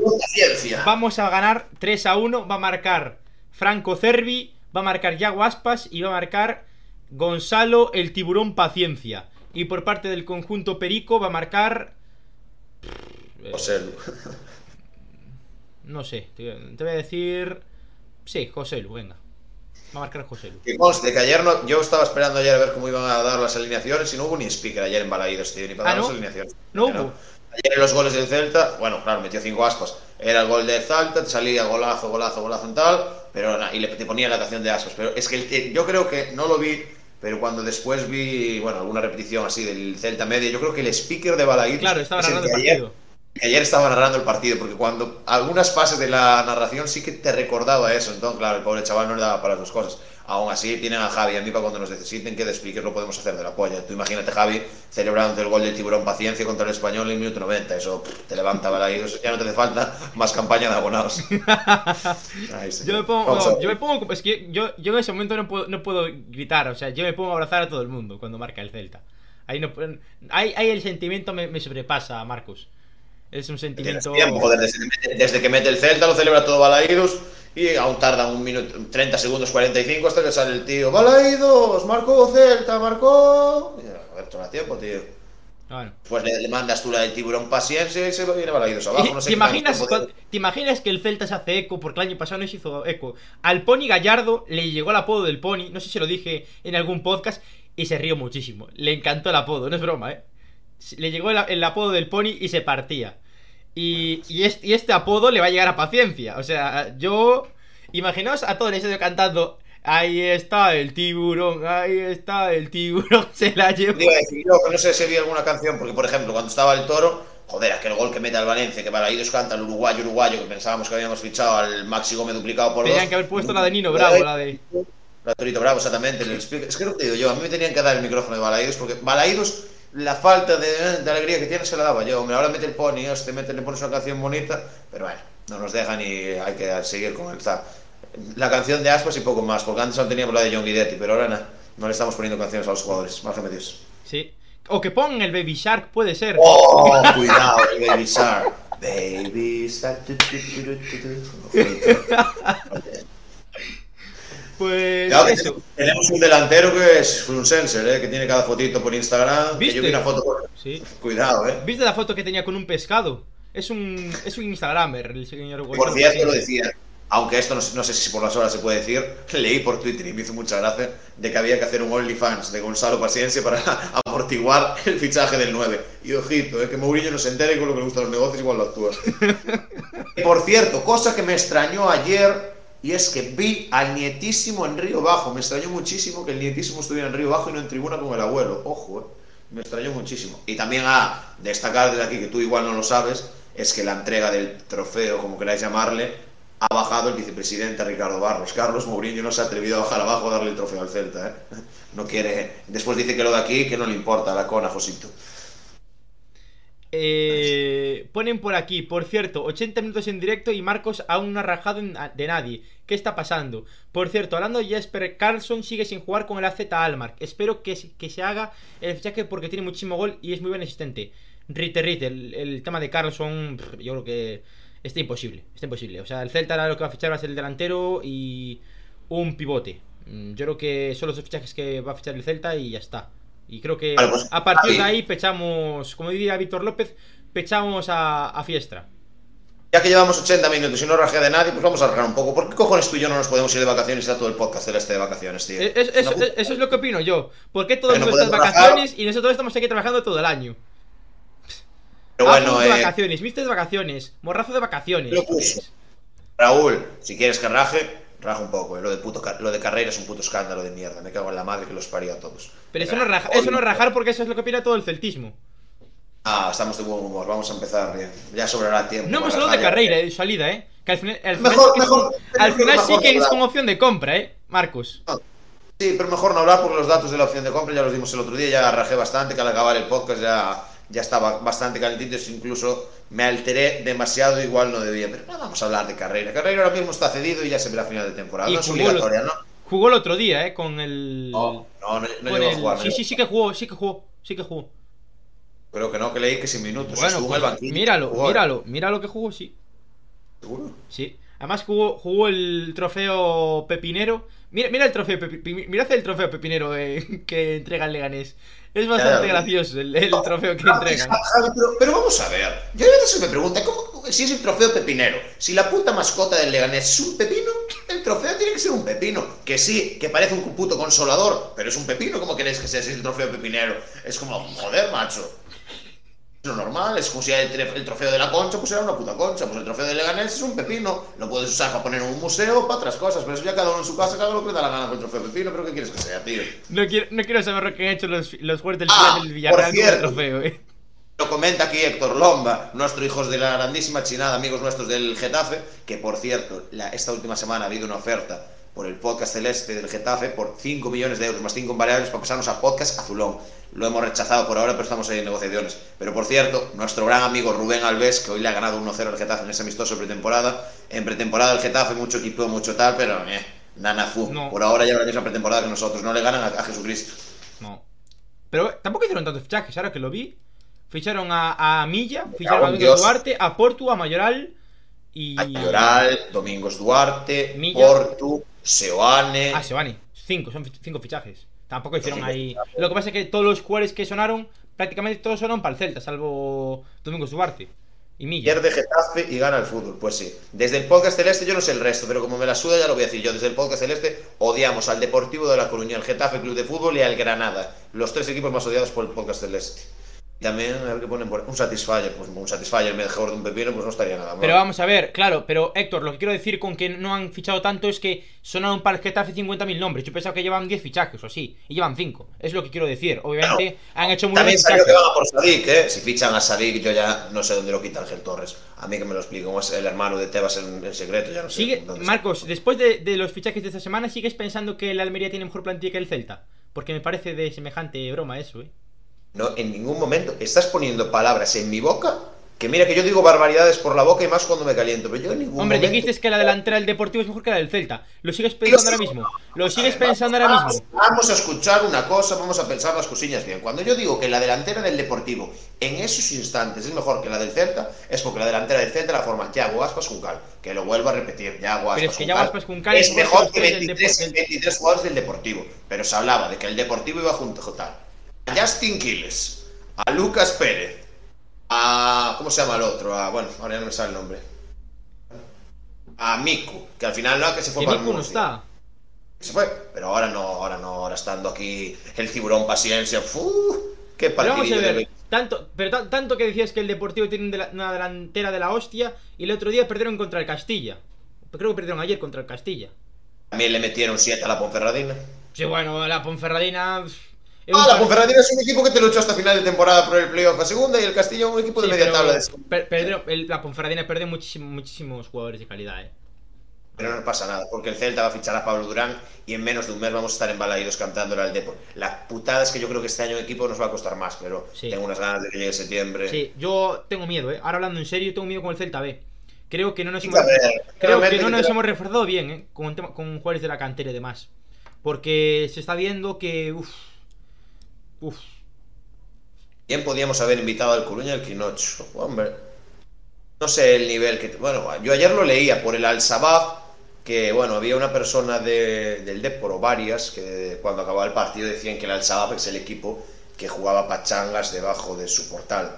Vamos a ganar 3 a 1. Va a marcar Franco Cervi, va a marcar Yago Aspas y va a marcar Gonzalo el tiburón Paciencia. Y por parte del conjunto Perico va a marcar. José. No sé, te voy a decir. Sí, José Lu, venga. Va a marcar José Lu. Que conste que ayer no, yo estaba esperando ayer a ver cómo iban a dar las alineaciones y no hubo ni speaker ayer en Balaídos, tío, ni para ¿Ah, dar no? las alineaciones. No hubo. Ayer en los goles del Celta, bueno, claro, metió cinco aspas. Era el gol del Celta, te salía golazo, golazo, golazo en tal, pero y le te ponía la canción de aspas. Pero es que el- eh, yo creo que no lo vi, pero cuando después vi, bueno, alguna repetición así del Celta media, yo creo que el speaker de Balaídos Claro, estaba el narrando el ayer- partido. que ayer estaba narrando el partido, porque cuando algunas fases de la narración sí que te recordaba eso, entonces claro, el pobre chaval no le daba para las dos cosas. Aún así tienen a Javi, a mí para cuando nos necesiten que de speaker lo podemos hacer de la polla. Tú imagínate Javi celebrando el gol del tiburón paciencia contra el español en el minuto 90, eso te levanta balaídos, ya no te hace falta más campaña de abonados. Ay. Yo me pongo, ver. yo me pongo, es que yo, yo en ese momento no puedo, no puedo gritar, o sea, yo me pongo a abrazar a todo el mundo cuando marca el Celta. Ahí no, ahí, ahí el sentimiento me, me sobrepasa, Marcos. Es un sentimiento. tiempo, joder, desde, que mete- desde que mete el Celta lo celebra todo Balaídos y aún tarda un minuto, 30 segundos, 45 hasta que sale el tío. Balaídos, marcó Celta, marcó. Y, A ver, toma tiempo, tío. Bueno. Pues le, le mandas tú la del tiburón paciencia y se viene Balaídos abajo. No sé ¿te, imaginas, ¿Te imaginas que el Celta se hace eco? Porque el año pasado no se hizo eco. Al Pony Gallardo le llegó el apodo del Pony, no sé si lo dije en algún podcast, y se rió muchísimo. Le encantó el apodo, no es broma, ¿eh? Le llegó el, el apodo del Pony y se partía. Y, y, este, y este apodo le va a llegar a paciencia. O sea, yo. Imaginaos a todo el estadio cantando. Ahí está el tiburón, ahí está el tiburón, se la llevó. Yo no sé si vi alguna canción, porque por ejemplo, cuando estaba el toro, joder, aquel gol que mete al Valencia, que Balaídos canta al uruguayo, uruguayo, que pensábamos que habíamos fichado al Maxi Gómez duplicado por Tenían dos. que haber puesto la de Nino Bravo, la de. La Torito Bravo, exactamente. el. Es que no te digo yo, a mí me tenían que dar el micrófono de Balaídos, porque Balaídos, la falta de, de alegría que tiene se la daba yo. Hombre, ahora mete el pony, este mete, le pones una canción bonita, pero bueno, no nos dejan y hay que seguir con el. La canción de Aspas y poco más, porque antes no teníamos la de John Guidetti, pero ahora nah, no le estamos poniendo canciones a los jugadores, más remedios. Sí. O que pongan el Baby Shark, puede ser. ¡Oh! Cuidado, el Baby Shark. Baby Shark. tu, tu, tu, tu, tu, tu. Pues Ya, eso. tenemos un delantero que es un sensor, ¿eh? que tiene cada fotito por Instagram. ¿Viste? yo vi una foto por... Sí. Cuidado, ¿eh? ¿Viste la foto que tenía con un pescado? Es un, es un Instagramer, el señor Por cierto, lo decía. aunque esto no, sé si por las horas se puede decir, leí por Twitter y me hizo mucha gracia de que había que hacer un OnlyFans de Gonzalo Paciencia para amortiguar el fichaje del 9. Y ojito, eh, que Mourinho no se entere con lo que le gustan los negocios, igual lo actúa. por cierto, cosa que me extrañó ayer, y es que vi al nietísimo en Río Bajo. Me extrañó muchísimo que el nietísimo estuviera en Río Bajo y no en tribuna con el abuelo. Ojo, eh. Me extrañó muchísimo. Y también a destacar desde aquí, que tú igual no lo sabes, es que la entrega del trofeo, como queráis llamarle, ha bajado el vicepresidente Ricardo Barros. Carlos Mourinho no se ha atrevido a bajar abajo a darle el trofeo al Celta. ¿eh? No quiere. Después dice que lo de aquí, que no le importa la cona, Josito. Eh, ponen por aquí, por cierto, 80 minutos en directo y Marcos aún no ha rajado de nadie. ¿Qué está pasando? Por cierto, hablando de Jesper Carlson, sigue sin jugar con el AZ Almark. Espero que, que se haga el fichaje porque tiene muchísimo gol y es muy buen asistente. Rite, Rite, el, el tema de Carlson, yo creo que está imposible, está imposible. O sea, el Celta lo que va a fichar va a ser el delantero y un pivote. Mm, yo creo que son los dos fichajes que va a fichar el Celta y ya está. Y creo que pues, a partir de ahí pechamos, como diría Víctor López, pechamos a, Fiestra. Ya que llevamos 80 minutos y no rajea de nadie, pues vamos a rajar un poco. ¿Por qué cojones tú y yo no nos podemos ir de vacaciones y está todo el podcast celeste de vacaciones, tío? Eh, eso, es lo que opino yo. ¿Por qué todos no de vacaciones y nosotros estamos aquí trabajando todo el año? Pero bueno, de eh, vacaciones, viste de vacaciones, morrazo de vacaciones. Raúl, si quieres que raje, raja un poco. Eh. Lo, de puto, lo de carrera es un puto escándalo de mierda. Me cago en la madre que los parió a todos. Pero eso no, raja, eso no es rajar porque eso es lo que opina todo el celtismo. Ah, estamos de buen humor, vamos a empezar bien. Ya sobrará tiempo. No hemos hablado de carrera, de salida, eh. Que al final, mejor, sí, mejor, que, al final sí que es con opción de compra, eh, Marcos. Sí, pero mejor no hablar porque los datos de la opción de compra ya los dimos el otro día, ya rajé bastante, que al acabar el podcast ya ya estaba bastante calentito, incluso me alteré demasiado, igual no debía. Pero no vamos a hablar de carrera. Carrera ahora mismo está cedido y ya se verá a final de temporada. no es obligatoria, ¿no? Jugó el otro día, ¿eh? Con el. No, no, no, llegó a jugar. Sí, sí, sí que jugó, sí que jugó, sí que jugó. Creo que no, que leí que sin minutos. Bueno, el pues, banquillo. Míralo, míralo, míralo que jugó, sí. ¿Seguro? Sí. Además jugó, jugó el trofeo Pepinero. Mira, mira el trofeo, mira el trofeo Pepinero eh, que entrega el Leganés. Es bastante gracioso el, trofeo que entregan. Pero, vamos a ver. Yo a veces me pregunta, ¿cómo, si es el trofeo pepinero? Si la puta mascota del Leganés es un pepino, el trofeo tiene que ser un pepino. Que sí, que parece un puto consolador, pero es un pepino. ¿Cómo queréis que sea si es el trofeo pepinero? Es como, joder, macho lo normal, es como si el, el, trofeo de la concha pues era una puta concha, pues el trofeo de Leganés es un pepino, lo puedes usar para poner en un museo, para otras cosas, pero eso ya cada uno en su casa, cada uno que da la gana con el trofeo de pepino, pero ¿qué quieres que sea, tío? No quiero, no quiero saber lo que han hecho los, los jugadores del, ah, del Villarreal con el trofeo, eh. Lo comenta aquí Héctor Lomba, nuestro hijo de la grandísima chinada, amigos nuestros del Getafe, que por cierto, la, esta última semana ha habido una oferta por el podcast celeste del Getafe por 5 millones de euros más 5 variables para pasarnos a podcast azulón. Lo hemos rechazado por ahora, pero estamos ahí en negociaciones. Pero por cierto, nuestro gran amigo Rubén Alves, que hoy le ha ganado 1-0 al Getafe en ese amistoso pretemporada. En pretemporada el Getafe, mucho equipo, mucho tal, pero eh. Por ahora ya la misma pretemporada que nosotros. No le ganan a, Jesucristo. No. Pero tampoco hicieron tantos fichajes, ahora que lo vi. Ficharon a, Milla, ficharon a Domingos Duarte, a Portu, a Mayoral y. A Mayoral, Domingos Duarte, Portu, Seoane. Ah, Seoane. Cinco, son cinco fichajes. Tampoco hicieron ahí. Lo que pasa es que todos los jugadores que sonaron, prácticamente todos sonaron para el Celta, salvo Domingo Duarte. Y Milla. Pierde Getafe y gana el fútbol. Pues sí. Desde el podcast celeste yo no sé el resto, pero como me la suda ya lo voy a decir yo. Desde el podcast celeste odiamos al Deportivo de La Coruña, al Getafe Club de Fútbol y al Granada. Los tres equipos más odiados por el podcast celeste. También, a ver qué ponen por un Satisfyer, pues un Satisfyer mejor de un pepino, pues no estaría nada mal. Pero vamos a ver, claro, pero Héctor, lo que quiero decir con que no han fichado tanto es que sonaron para el Getafe 50.000 nombres. Yo pensaba que llevan 10 fichajes o así, y llevan 5. Es lo que quiero decir. Obviamente han hecho muy También salió que van a por Sadik, ¿eh? Si fichan a Sadik, yo ya no sé dónde lo quita Ángel Torres. A mí que me lo explico, es el hermano de Tebas en, secreto, ya no sé. Sigue, Marcos, después de, de los fichajes de esta semana, ¿sigues pensando que el Almería tiene mejor plantilla que el Celta? Porque me parece de semejante broma eso, ¿eh? No, en ningún momento estás poniendo palabras en mi boca que mira que yo digo barbaridades por la boca y más cuando me caliento, pero yo en ningún Hombre, dijiste que la delantera del Deportivo es mejor que la del Celta. ¿Lo sigues pensando ahora mismo? ¿Lo sigues pensando ahora mismo? Vamos a escuchar una cosa, vamos a pensar las cosillas bien. Cuando yo digo que la delantera del Deportivo en esos instantes es mejor que la del Celta, es porque la delantera del Celta la forma Yago Aspas Juncal. Que lo vuelvo a repetir, Yago Aspas, Juncal, es, mejor que 23, 23 jugadores del Deportivo. Pero se hablaba de que el Deportivo iba junto a a Justin Quiles, a Lucas Pérez, a. ¿Cómo se llama el otro? A, bueno, ahora ya no me sale el nombre. a Miku, que al final no, que se fue para el Miku no está. Se fue, pero ahora no, ahora no, ahora estando aquí el tiburón paciencia, ¡fu! ¡Qué Pero vamos a partidillo de ver, tanto, pero ta- tanto que decías que el Deportivo tiene una delantera de la hostia y el otro día perdieron contra el Castilla. Creo que perdieron ayer contra el Castilla. También le metieron 7 a la Ponferradina. Sí, bueno, la Ponferradina. Ah, la Ponferradina es un equipo que te luchó hasta final de temporada por el playoff a segunda y el Castillo un equipo de Sí, media pero tabla de per- perdieron- el- la Ponferradina muchísimo- muchísimos jugadores de calidad, eh. Pero no pasa nada, porque el Celta va a fichar a Pablo Durán y en menos de un mes vamos a estar embalaídos cantándole al Depor. La putada es que yo creo que este año el equipo nos va a costar más, pero Sí. tengo unas ganas de que llegue septiembre. Sí, yo tengo miedo, eh. Ahora hablando en serio, tengo miedo con el Celta B. Creo que no nos hemos, ver, creo que realmente no que nos te- hemos reforzado bien, eh. Con, con jugadores de la cantera y demás. Porque se está viendo que. Uff. Uff. Bien podíamos haber invitado al Coruña al Quinocho. Hombre, no sé el nivel que... Bueno, yo ayer lo leía por el Al-Sabab, que bueno, había una persona de- del Depor varias que cuando acababa el partido decían que el Al-Sabab es el equipo que jugaba pachangas debajo de su portal.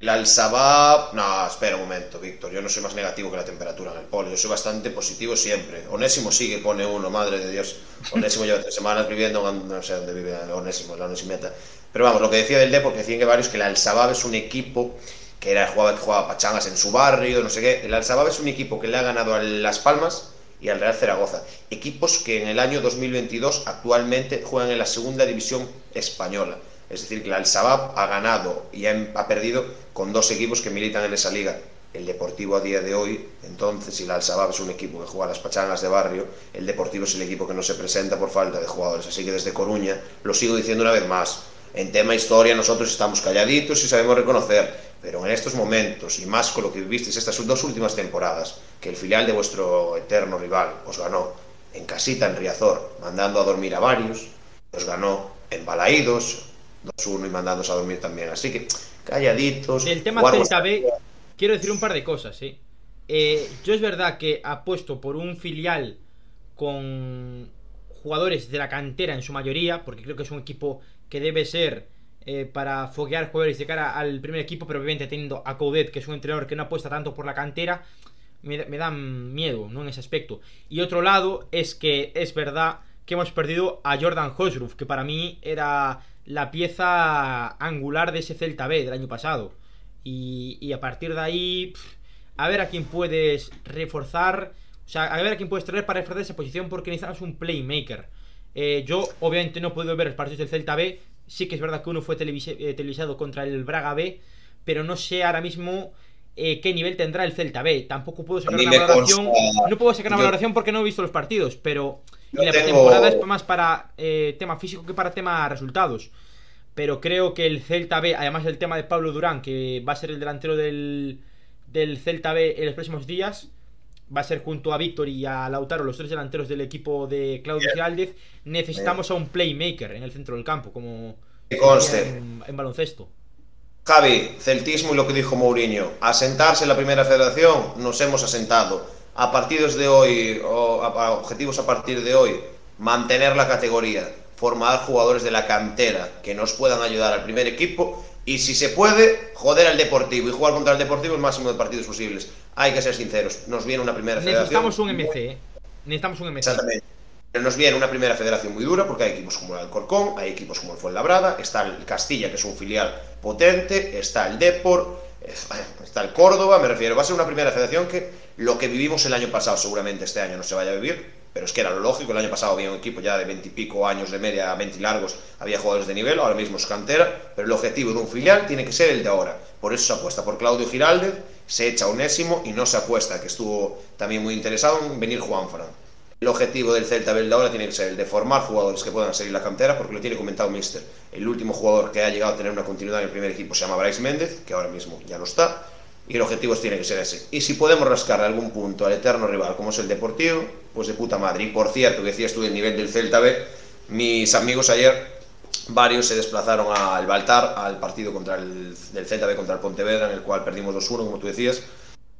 El Al-Sabab... No, espera un momento, Víctor. Yo no soy más negativo que la temperatura en el polo. Yo soy bastante positivo siempre. Onésimo sigue, pone uno, madre de Dios. Onésimo lleva tres semanas viviendo, en- no sé dónde vive Onésimo, la Onésimeta. Pero vamos, lo que decía del Depor, que decían que varios, que el Al-Sabab es un equipo que era jugaba, que jugaba pachangas en su barrio, no sé qué. El Al-Sabab es un equipo que le ha ganado a Las Palmas y al Real Zaragoza. Equipos que en el año 2022 actualmente juegan en la segunda división española. Es decir, que el Al-Sabab ha ganado y ha, ha perdido con dos equipos que militan en esa liga. El Deportivo a día de hoy, entonces, si el Al-Sabab es un equipo que juega las pachangas de barrio, el Deportivo es el equipo que no se presenta por falta de jugadores. Así que desde Coruña, lo sigo diciendo una vez más, en tema historia nosotros estamos calladitos y sabemos reconocer, pero en estos momentos, y más con lo que vivisteis estas dos últimas temporadas, que el filial de vuestro eterno rival os ganó en casita en Riazor, mandando a dormir a varios, os ganó en Balaídos, 2-1 y mandándoos a dormir también. Así que calladitos. Del tema jugar Celta vuestra- B, quiero decir un par de cosas, ¿eh? Eh, Yo es verdad que apuesto por un filial con jugadores de la cantera en su mayoría, porque creo que es un equipo que debe ser eh, para foguear jugadores de cara al primer equipo, pero obviamente teniendo a Coudet, que es un entrenador que no apuesta tanto por la cantera, me, me dan miedo, ¿no? En ese aspecto. Y otro lado es que es verdad que hemos perdido a Jordan Hosruf, que para mí era la pieza angular de ese Celta B del año pasado. Y, y a partir de ahí, a ver a quién puedes reforzar. O sea, a ver a quién puedes traer para reforzar esa posición porque necesitamos un playmaker. Eh, yo, obviamente, no puedo ver los partidos del Celta B. Sí que es verdad que uno fue eh, televisado contra el Braga B, pero no sé ahora mismo eh, qué nivel tendrá el Celta B. Tampoco puedo sacar una valoración. consta- No puedo sacar una yo- valoración porque no he visto los partidos, pero Yo y la tengo- temporada es más para eh, tema físico que para tema resultados. Pero creo que el Celta B, además del tema de Pablo Durán, que va a ser el delantero del, del Celta B en los próximos días, va a ser junto a Víctor y a Lautaro los tres delanteros del equipo de Claudio Bien. Giraldez. Necesitamos a un playmaker en el centro del campo, como en baloncesto. Javi, celtismo y lo que dijo Mourinho. Asentarse en la primera federación, nos hemos asentado. A partidos de hoy, o a- objetivos a partir de hoy, mantener la categoría, formar jugadores de la cantera que nos puedan ayudar al primer equipo y si se puede, joder al Deportivo y jugar contra el Deportivo el máximo de partidos posibles. Hay que ser sinceros, nos viene una primera federación. Necesitamos un MC, ¿eh? Necesitamos un MC. Exactamente. Pero nos viene una primera federación muy dura porque hay equipos como el Alcorcón, hay equipos como el Fuenlabrada, está el Castilla, que es un filial potente, está el Depor, eh, está el Córdoba, me refiero, va a ser una primera federación que lo que vivimos el año pasado seguramente este año no se vaya a vivir, pero es que era lo lógico, el año pasado había un equipo ya de veintipico años de media, 20 largos, había jugadores de nivel, ahora mismo es cantera, pero el objetivo de un filial tiene que ser el de ahora. Por eso se apuesta por Claudio Giraldez, se echa Onésimo y no se apuesta, que estuvo también muy interesado en venir Juan Fran. El objetivo del Celta de ahora tiene que ser el de formar jugadores que puedan seguir la cantera, porque lo tiene comentado Mister. El último jugador que ha llegado a tener una continuidad en el primer equipo se llama Bryce Méndez, que ahora mismo ya no está, y el objetivo tiene que ser ese. Y si podemos rascar algún punto al eterno rival, como es el Deportivo, pues de puta madre. Y por cierto, que decías tú del nivel del Celta B, mis amigos ayer, varios se desplazaron al Baltar, al partido contra el, del Celta B contra el Pontevedra, en el cual perdimos 2-1, como tú decías,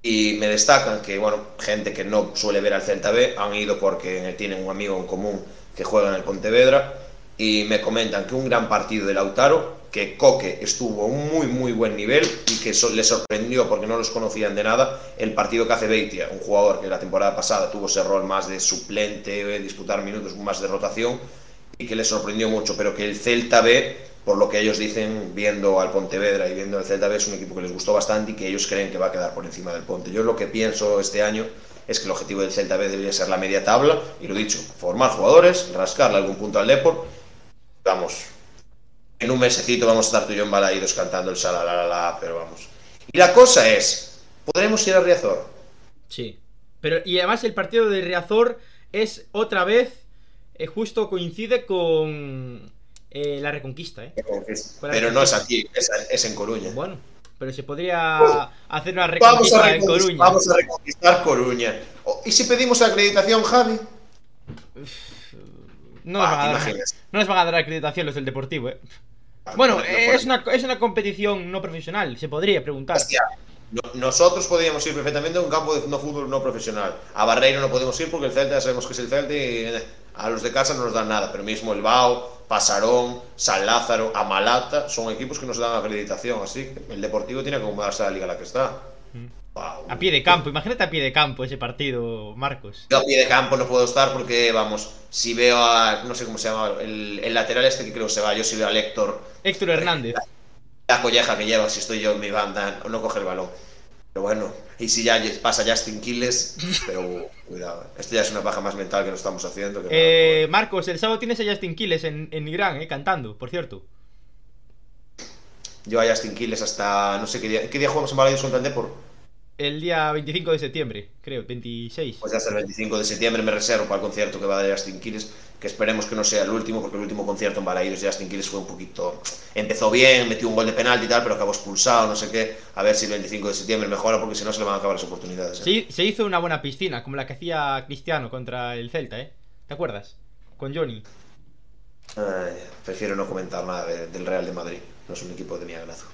y me destacan que, bueno, gente que no suele ver al Celta B han ido porque tienen un amigo en común que juega en el Pontevedra y me comentan que un gran partido de Lautaro, que Coque estuvo a un muy muy buen nivel y que so le sorprendió porque no los conocían de nada el partido que hace Beitia, un jugador que la temporada pasada tuvo ese rol más de suplente, de disputar minutos más de rotación y que le sorprendió mucho, pero que el Celta B, por lo que ellos dicen, viendo al Pontevedra y viendo el Celta B, es un equipo que les gustó bastante y que ellos creen que va a quedar por encima del Ponte. Yo lo que pienso este año es que el objetivo del Celta B debería ser la media tabla, y lo dicho, formar jugadores, rascarle algún punto al Deport, vamos, en un mesecito vamos a estar tú y yo en Balaídos cantando el la pero vamos. Y la cosa es, ¿podremos ir a Riazor? Sí, pero y además el partido de Riazor es otra vez, eh, justo coincide con eh, la Reconquista, ¿eh? Pero no es aquí, es, en Coruña. Bueno, pero se podría hacer una reconquista en Coruña. Vamos a reconquistar Coruña. Oh, ¿Y si pedimos acreditación, Javi? No, ah, no les van a dar acreditación los del Deportivo, ¿eh? Ah, bueno, es una, es una competición no profesional, se podría preguntar. nosotros podríamos ir perfectamente a un campo de no fútbol no profesional. A Barreiro no podemos ir porque el Celta ya sabemos que es el Celta y eh, a los de casa no nos dan nada. Pero mismo el Bao, Pasarón, San Lázaro, Amalata son equipos que nos dan acreditación. Así que el Deportivo tiene que acomodarse a la liga a la que está. A pie de campo, imagínate a pie de campo ese partido, Marcos. Yo a pie de campo no puedo estar porque, vamos, si veo a, no sé cómo se llama, el, lateral este que creo que se va, yo si veo a Héctor. Héctor Hernández. La, colleja que lleva si estoy yo en mi banda, no coge el balón. Pero bueno, y si ya pasa Justin Quiles, pero cuidado, esto ya es una paja más mental que nos estamos haciendo. eh, Marcos, el sábado tienes a Justin Quiles en, en Irán, eh, cantando, por cierto. Yo a Justin Quiles hasta, no sé qué día, ¿qué día jugamos en Balaídos contra el por el día 25 de septiembre, creo, 26. Pues hasta el 25 de septiembre me reservo para el concierto que va a dar Justin Quiles, que esperemos que no sea el último, porque el último concierto en Balaídos de Justin Quiles fue un poquito... Empezó bien, metió un gol de penalti y tal, pero acabó expulsado, no sé qué. A ver si el 25 de septiembre mejora, porque si no se le van a acabar las oportunidades. ¿eh? Sí, se hizo una buena piscina, como la que hacía Cristiano contra el Celta, ¿eh? ¿Te acuerdas? Con Johnny. prefiero no comentar nada del Real de Madrid, no es un equipo de mi agrado.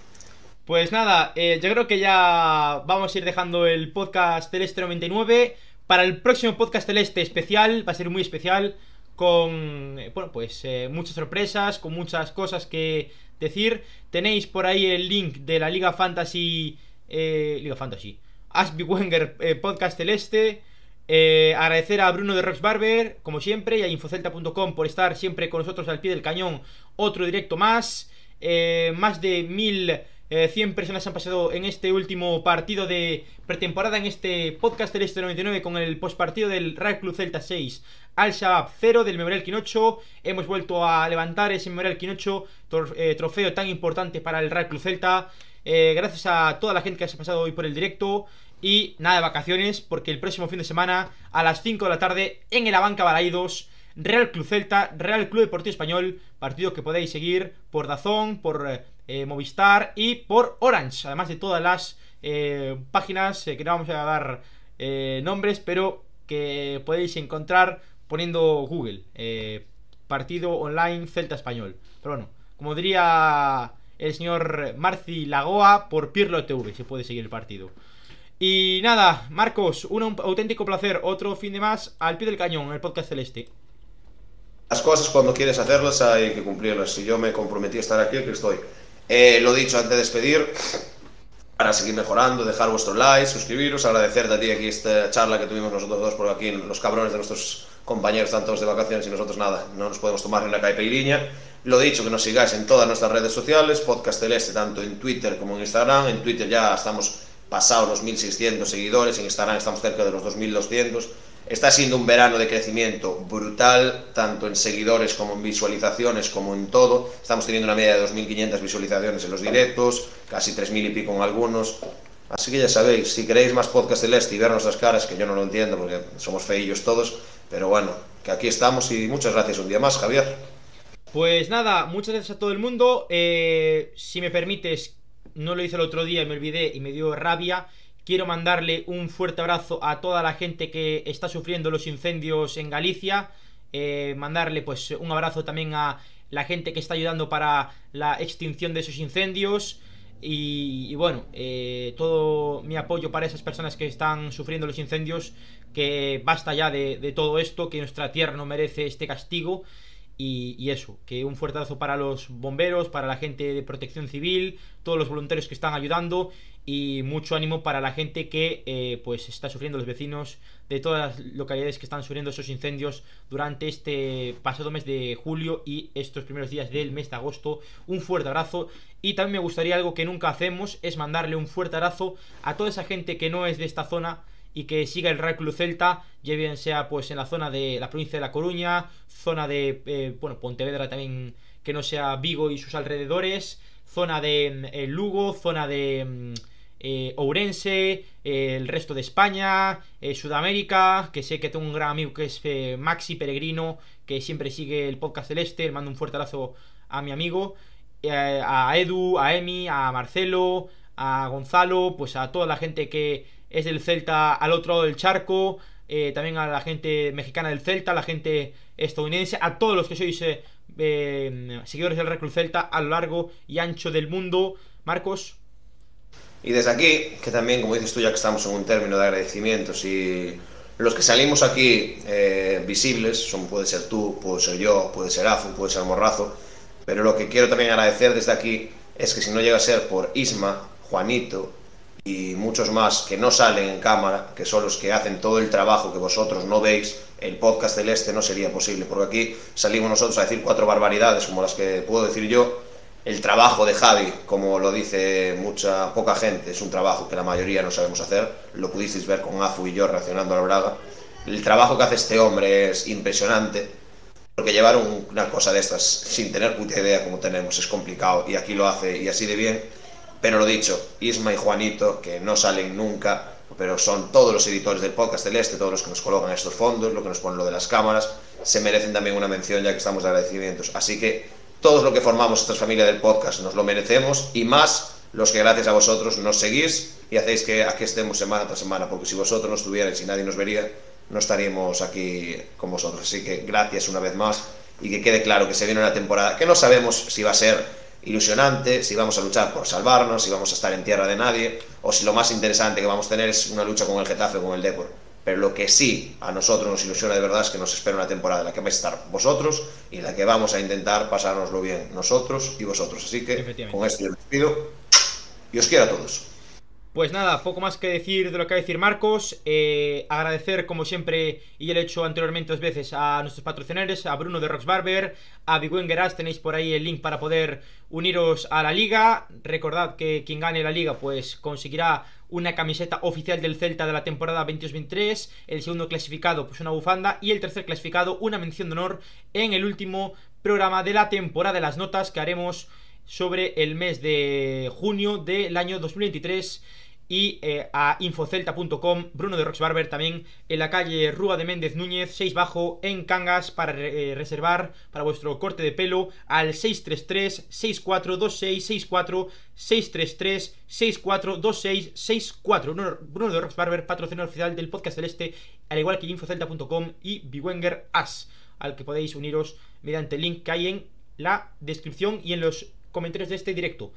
Pues nada, eh, yo creo que ya vamos a ir dejando el podcast Celeste 99. Para el próximo podcast Celeste especial, va a ser muy especial, con, eh, bueno, pues eh, muchas sorpresas, con muchas cosas que decir. Tenéis por ahí el link de la Liga Fantasy, Liga Fantasy, Asby Wenger Podcast Celeste. agradecer a Bruno de Rox Barber, como siempre, y a infocelta.com por estar siempre con nosotros al pie del cañón. Otro directo más. más de mil 100 eh, personas han pasado en este último partido de pretemporada en este podcast del Este 99 con el postpartido del Real Club Celta 6 al Shabab 0 del Memorial Quinocho. Hemos vuelto a levantar ese Memorial Quinocho, eh, trofeo tan importante para el Real Club Celta. Eh, gracias a toda la gente que se ha pasado hoy por el directo. Y nada de vacaciones, porque el próximo fin de semana a las 5 de la tarde en el Abanca Balaídos. Real Club Celta, Real Club Deportivo Español, partido que podéis seguir por Dazón, por eh, Movistar y por Orange, además de todas las eh, páginas eh, que no vamos a dar nombres, pero que podéis encontrar poniendo Google, partido online Celta Español. Pero bueno, como diría el señor Marci Lagoa, por Pirlo TV se puede seguir el partido. Y nada, Marcos, un auténtico placer, otro fin de más al pie del cañón, el podcast celeste. Las cosas cuando quieres hacerlas hay que cumplirlas. Si yo me comprometí a estar aquí, que estoy. Eh, lo dicho antes de despedir, para seguir mejorando, dejar vuestro like, suscribiros, agradecerte a ti aquí esta charla que tuvimos nosotros dos, porque aquí los cabrones de nuestros compañeros están todos de vacaciones y nosotros nada, no nos podemos tomar ni una caipirinha. Lo dicho, que nos sigáis en todas nuestras redes sociales, Podcast Celeste, tanto en Twitter como en Instagram. En Twitter ya estamos pasados los 1.600 seguidores, en Instagram estamos cerca de los 2.200 Está siendo un verano de crecimiento brutal, tanto en seguidores como en visualizaciones, como en todo. Estamos teniendo una media de 2.500 visualizaciones en los directos, casi 3.000 y pico en algunos. Así que ya sabéis, si queréis más podcast este y ver nuestras caras, que yo no lo entiendo porque somos feillos todos, pero bueno, que aquí estamos y muchas gracias un día más, Javier. Pues nada, muchas gracias a todo el mundo. Eh, si me permites, no lo hice el otro día me olvidé y me dio rabia. Quiero mandarle un fuerte abrazo a toda la gente que está sufriendo los incendios en Galicia. Eh, mandarle pues un abrazo también a la gente que está ayudando para la extinción de esos incendios. Y, bueno, eh, todo mi apoyo para esas personas que están sufriendo los incendios. Que basta ya de, de todo esto, que nuestra tierra no merece este castigo. Y, eso, que un fuerte abrazo para los bomberos, para la gente de protección civil, todos los voluntarios que están ayudando y mucho ánimo para la gente que eh, pues está sufriendo los vecinos de todas las localidades que están sufriendo esos incendios durante este pasado mes de julio y estos primeros días del mes de agosto. Un fuerte abrazo y también me gustaría algo que nunca hacemos es mandarle un fuerte abrazo a toda esa gente que no es de esta zona y que siga el Real Club Celta, ya bien sea pues en la zona de la provincia de La Coruña, zona de eh, bueno, Pontevedra también que no sea Vigo y sus alrededores, zona de mm, eh, Lugo, zona de mm, eh, Ourense, el resto de España, Sudamérica, que sé que tengo un gran amigo que es Maxi Peregrino, que siempre sigue el podcast celeste, le mando un fuerte abrazo a mi amigo, a Edu, a Emi, a Marcelo, a Gonzalo, pues a toda la gente que es del Celta al otro lado del charco, eh, también a la gente mexicana del Celta, a la gente estadounidense, a todos los que sois eh, eh, seguidores del Reclus Celta a lo largo y ancho del mundo. Marcos. Y desde aquí, que también, como dices tú, ya que estamos en un término de agradecimientos y los que salimos aquí visibles, son, puede ser tú, puede ser yo, puede ser Afu, puede ser Morrazo, pero lo que quiero también agradecer desde aquí es que si no llega a ser por Isma, Juanito, y muchos más que no salen en cámara, que son los que hacen todo el trabajo que vosotros no veis, el podcast celeste no sería posible, porque aquí salimos nosotros a decir cuatro barbaridades como las que puedo decir yo. El trabajo de Javi, como lo dice mucha poca gente, es un trabajo que la mayoría no sabemos hacer. Lo pudisteis ver con Afu y yo reaccionando la Braga. El trabajo que hace este hombre es impresionante, porque llevar una cosa de estas sin tener puta idea como tenemos es complicado y aquí lo hace y así de bien pero lo dicho, Isma y Juanito, que no salen nunca, pero son todos los editores del podcast Celeste, todos los que nos colocan estos fondos, lo que nos ponen lo de las cámaras, se merecen también una mención ya que estamos de agradecimientos. Así que todos los que formamos esta familia del podcast nos lo merecemos y más los que gracias a vosotros nos seguís y hacéis que aquí estemos semana tras semana, porque si vosotros no estuvierais y nadie nos vería, no estaríamos aquí con vosotros. Así que gracias una vez más y que quede claro que se viene una temporada que no sabemos si va a ser ilusionante, si vamos a luchar por salvarnos, si vamos a estar en tierra de nadie, o si lo más interesante que vamos a tener es una lucha con el Getafe o con el Depor. Pero lo que sí a nosotros nos ilusiona de verdad es que nos espera una temporada en la que vais a estar vosotros y en la que vamos a intentar pasárnoslo bien nosotros y vosotros. Así que con esto yo les pido y os quiero a todos. Pues nada, poco más que decir de lo que va a decir Marcos. Eh, agradecer, como siempre, y ya lo he hecho anteriormente dos veces, a nuestros patrocinadores, a Bruno de Rox Barber, a Bigwengeras. Tenéis por ahí el link para poder uniros a la liga. Recordad que quien gane la liga, pues conseguirá una camiseta oficial del Celta de la temporada 22-23. El segundo clasificado, pues una bufanda. Y el tercer clasificado, una mención de honor en el último programa de la temporada de las notas que haremos sobre el mes de junio del año 2023 y eh, a infocelta.com, Bruno de Roxbarber también en la calle Rúa de Méndez Núñez, 6 bajo, en Cangas, para eh, reservar para vuestro corte de pelo al 633-642664, 633-642664. Bruno, de Roxbarber, patrocinador oficial del podcast celeste, al igual que infocelta.com y Biwenger As, al que podéis uniros mediante el link que hay en la descripción y en los comentarios de este directo.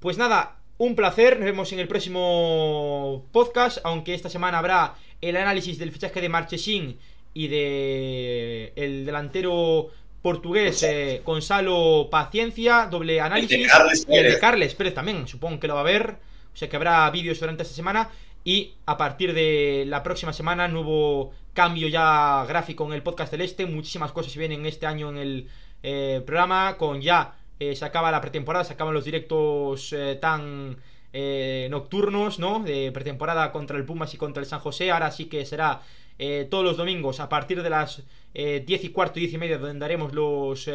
Pues nada, un placer, nos vemos en el próximo podcast, aunque esta semana habrá el análisis del fichaje de Marchesín y de el delantero portugués eh, Gonzalo Paciencia, doble análisis. y el de Carles Pérez también, supongo que lo va a ver. O sea que habrá vídeos durante esta semana. Y a partir de la próxima semana, nuevo cambio ya gráfico en el podcast celeste. Muchísimas cosas vienen este año en el eh, programa, con ya eh, se acaba la pretemporada, se acaban los directos eh, tan eh, nocturnos, ¿no? De pretemporada contra el Pumas y contra el San José. Ahora sí que será todos los domingos a partir de las 10 y cuarto y 10 y media donde daremos los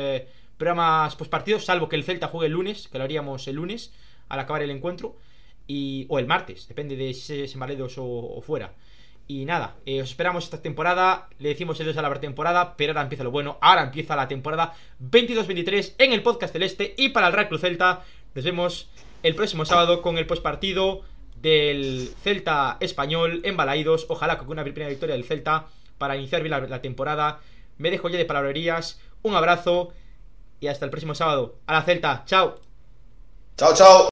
programas partidos, salvo que el Celta juegue el lunes, que lo haríamos el lunes al acabar el encuentro. Y, o el martes, depende de si es en Valedos o fuera. Y nada, eh, os esperamos esta temporada. Le decimos adiós a la pretemporada, pero ahora empieza lo bueno. Ahora empieza la temporada 22-23 en el podcast celeste y para el Real Club Celta. Nos vemos el próximo sábado con el postpartido del Celta español en Balaidos. Ojalá con una primera victoria del Celta para iniciar bien la, la temporada. Me dejo ya de palabrerías. Un abrazo y hasta el próximo sábado. A la Celta. Chao. Chao, chao.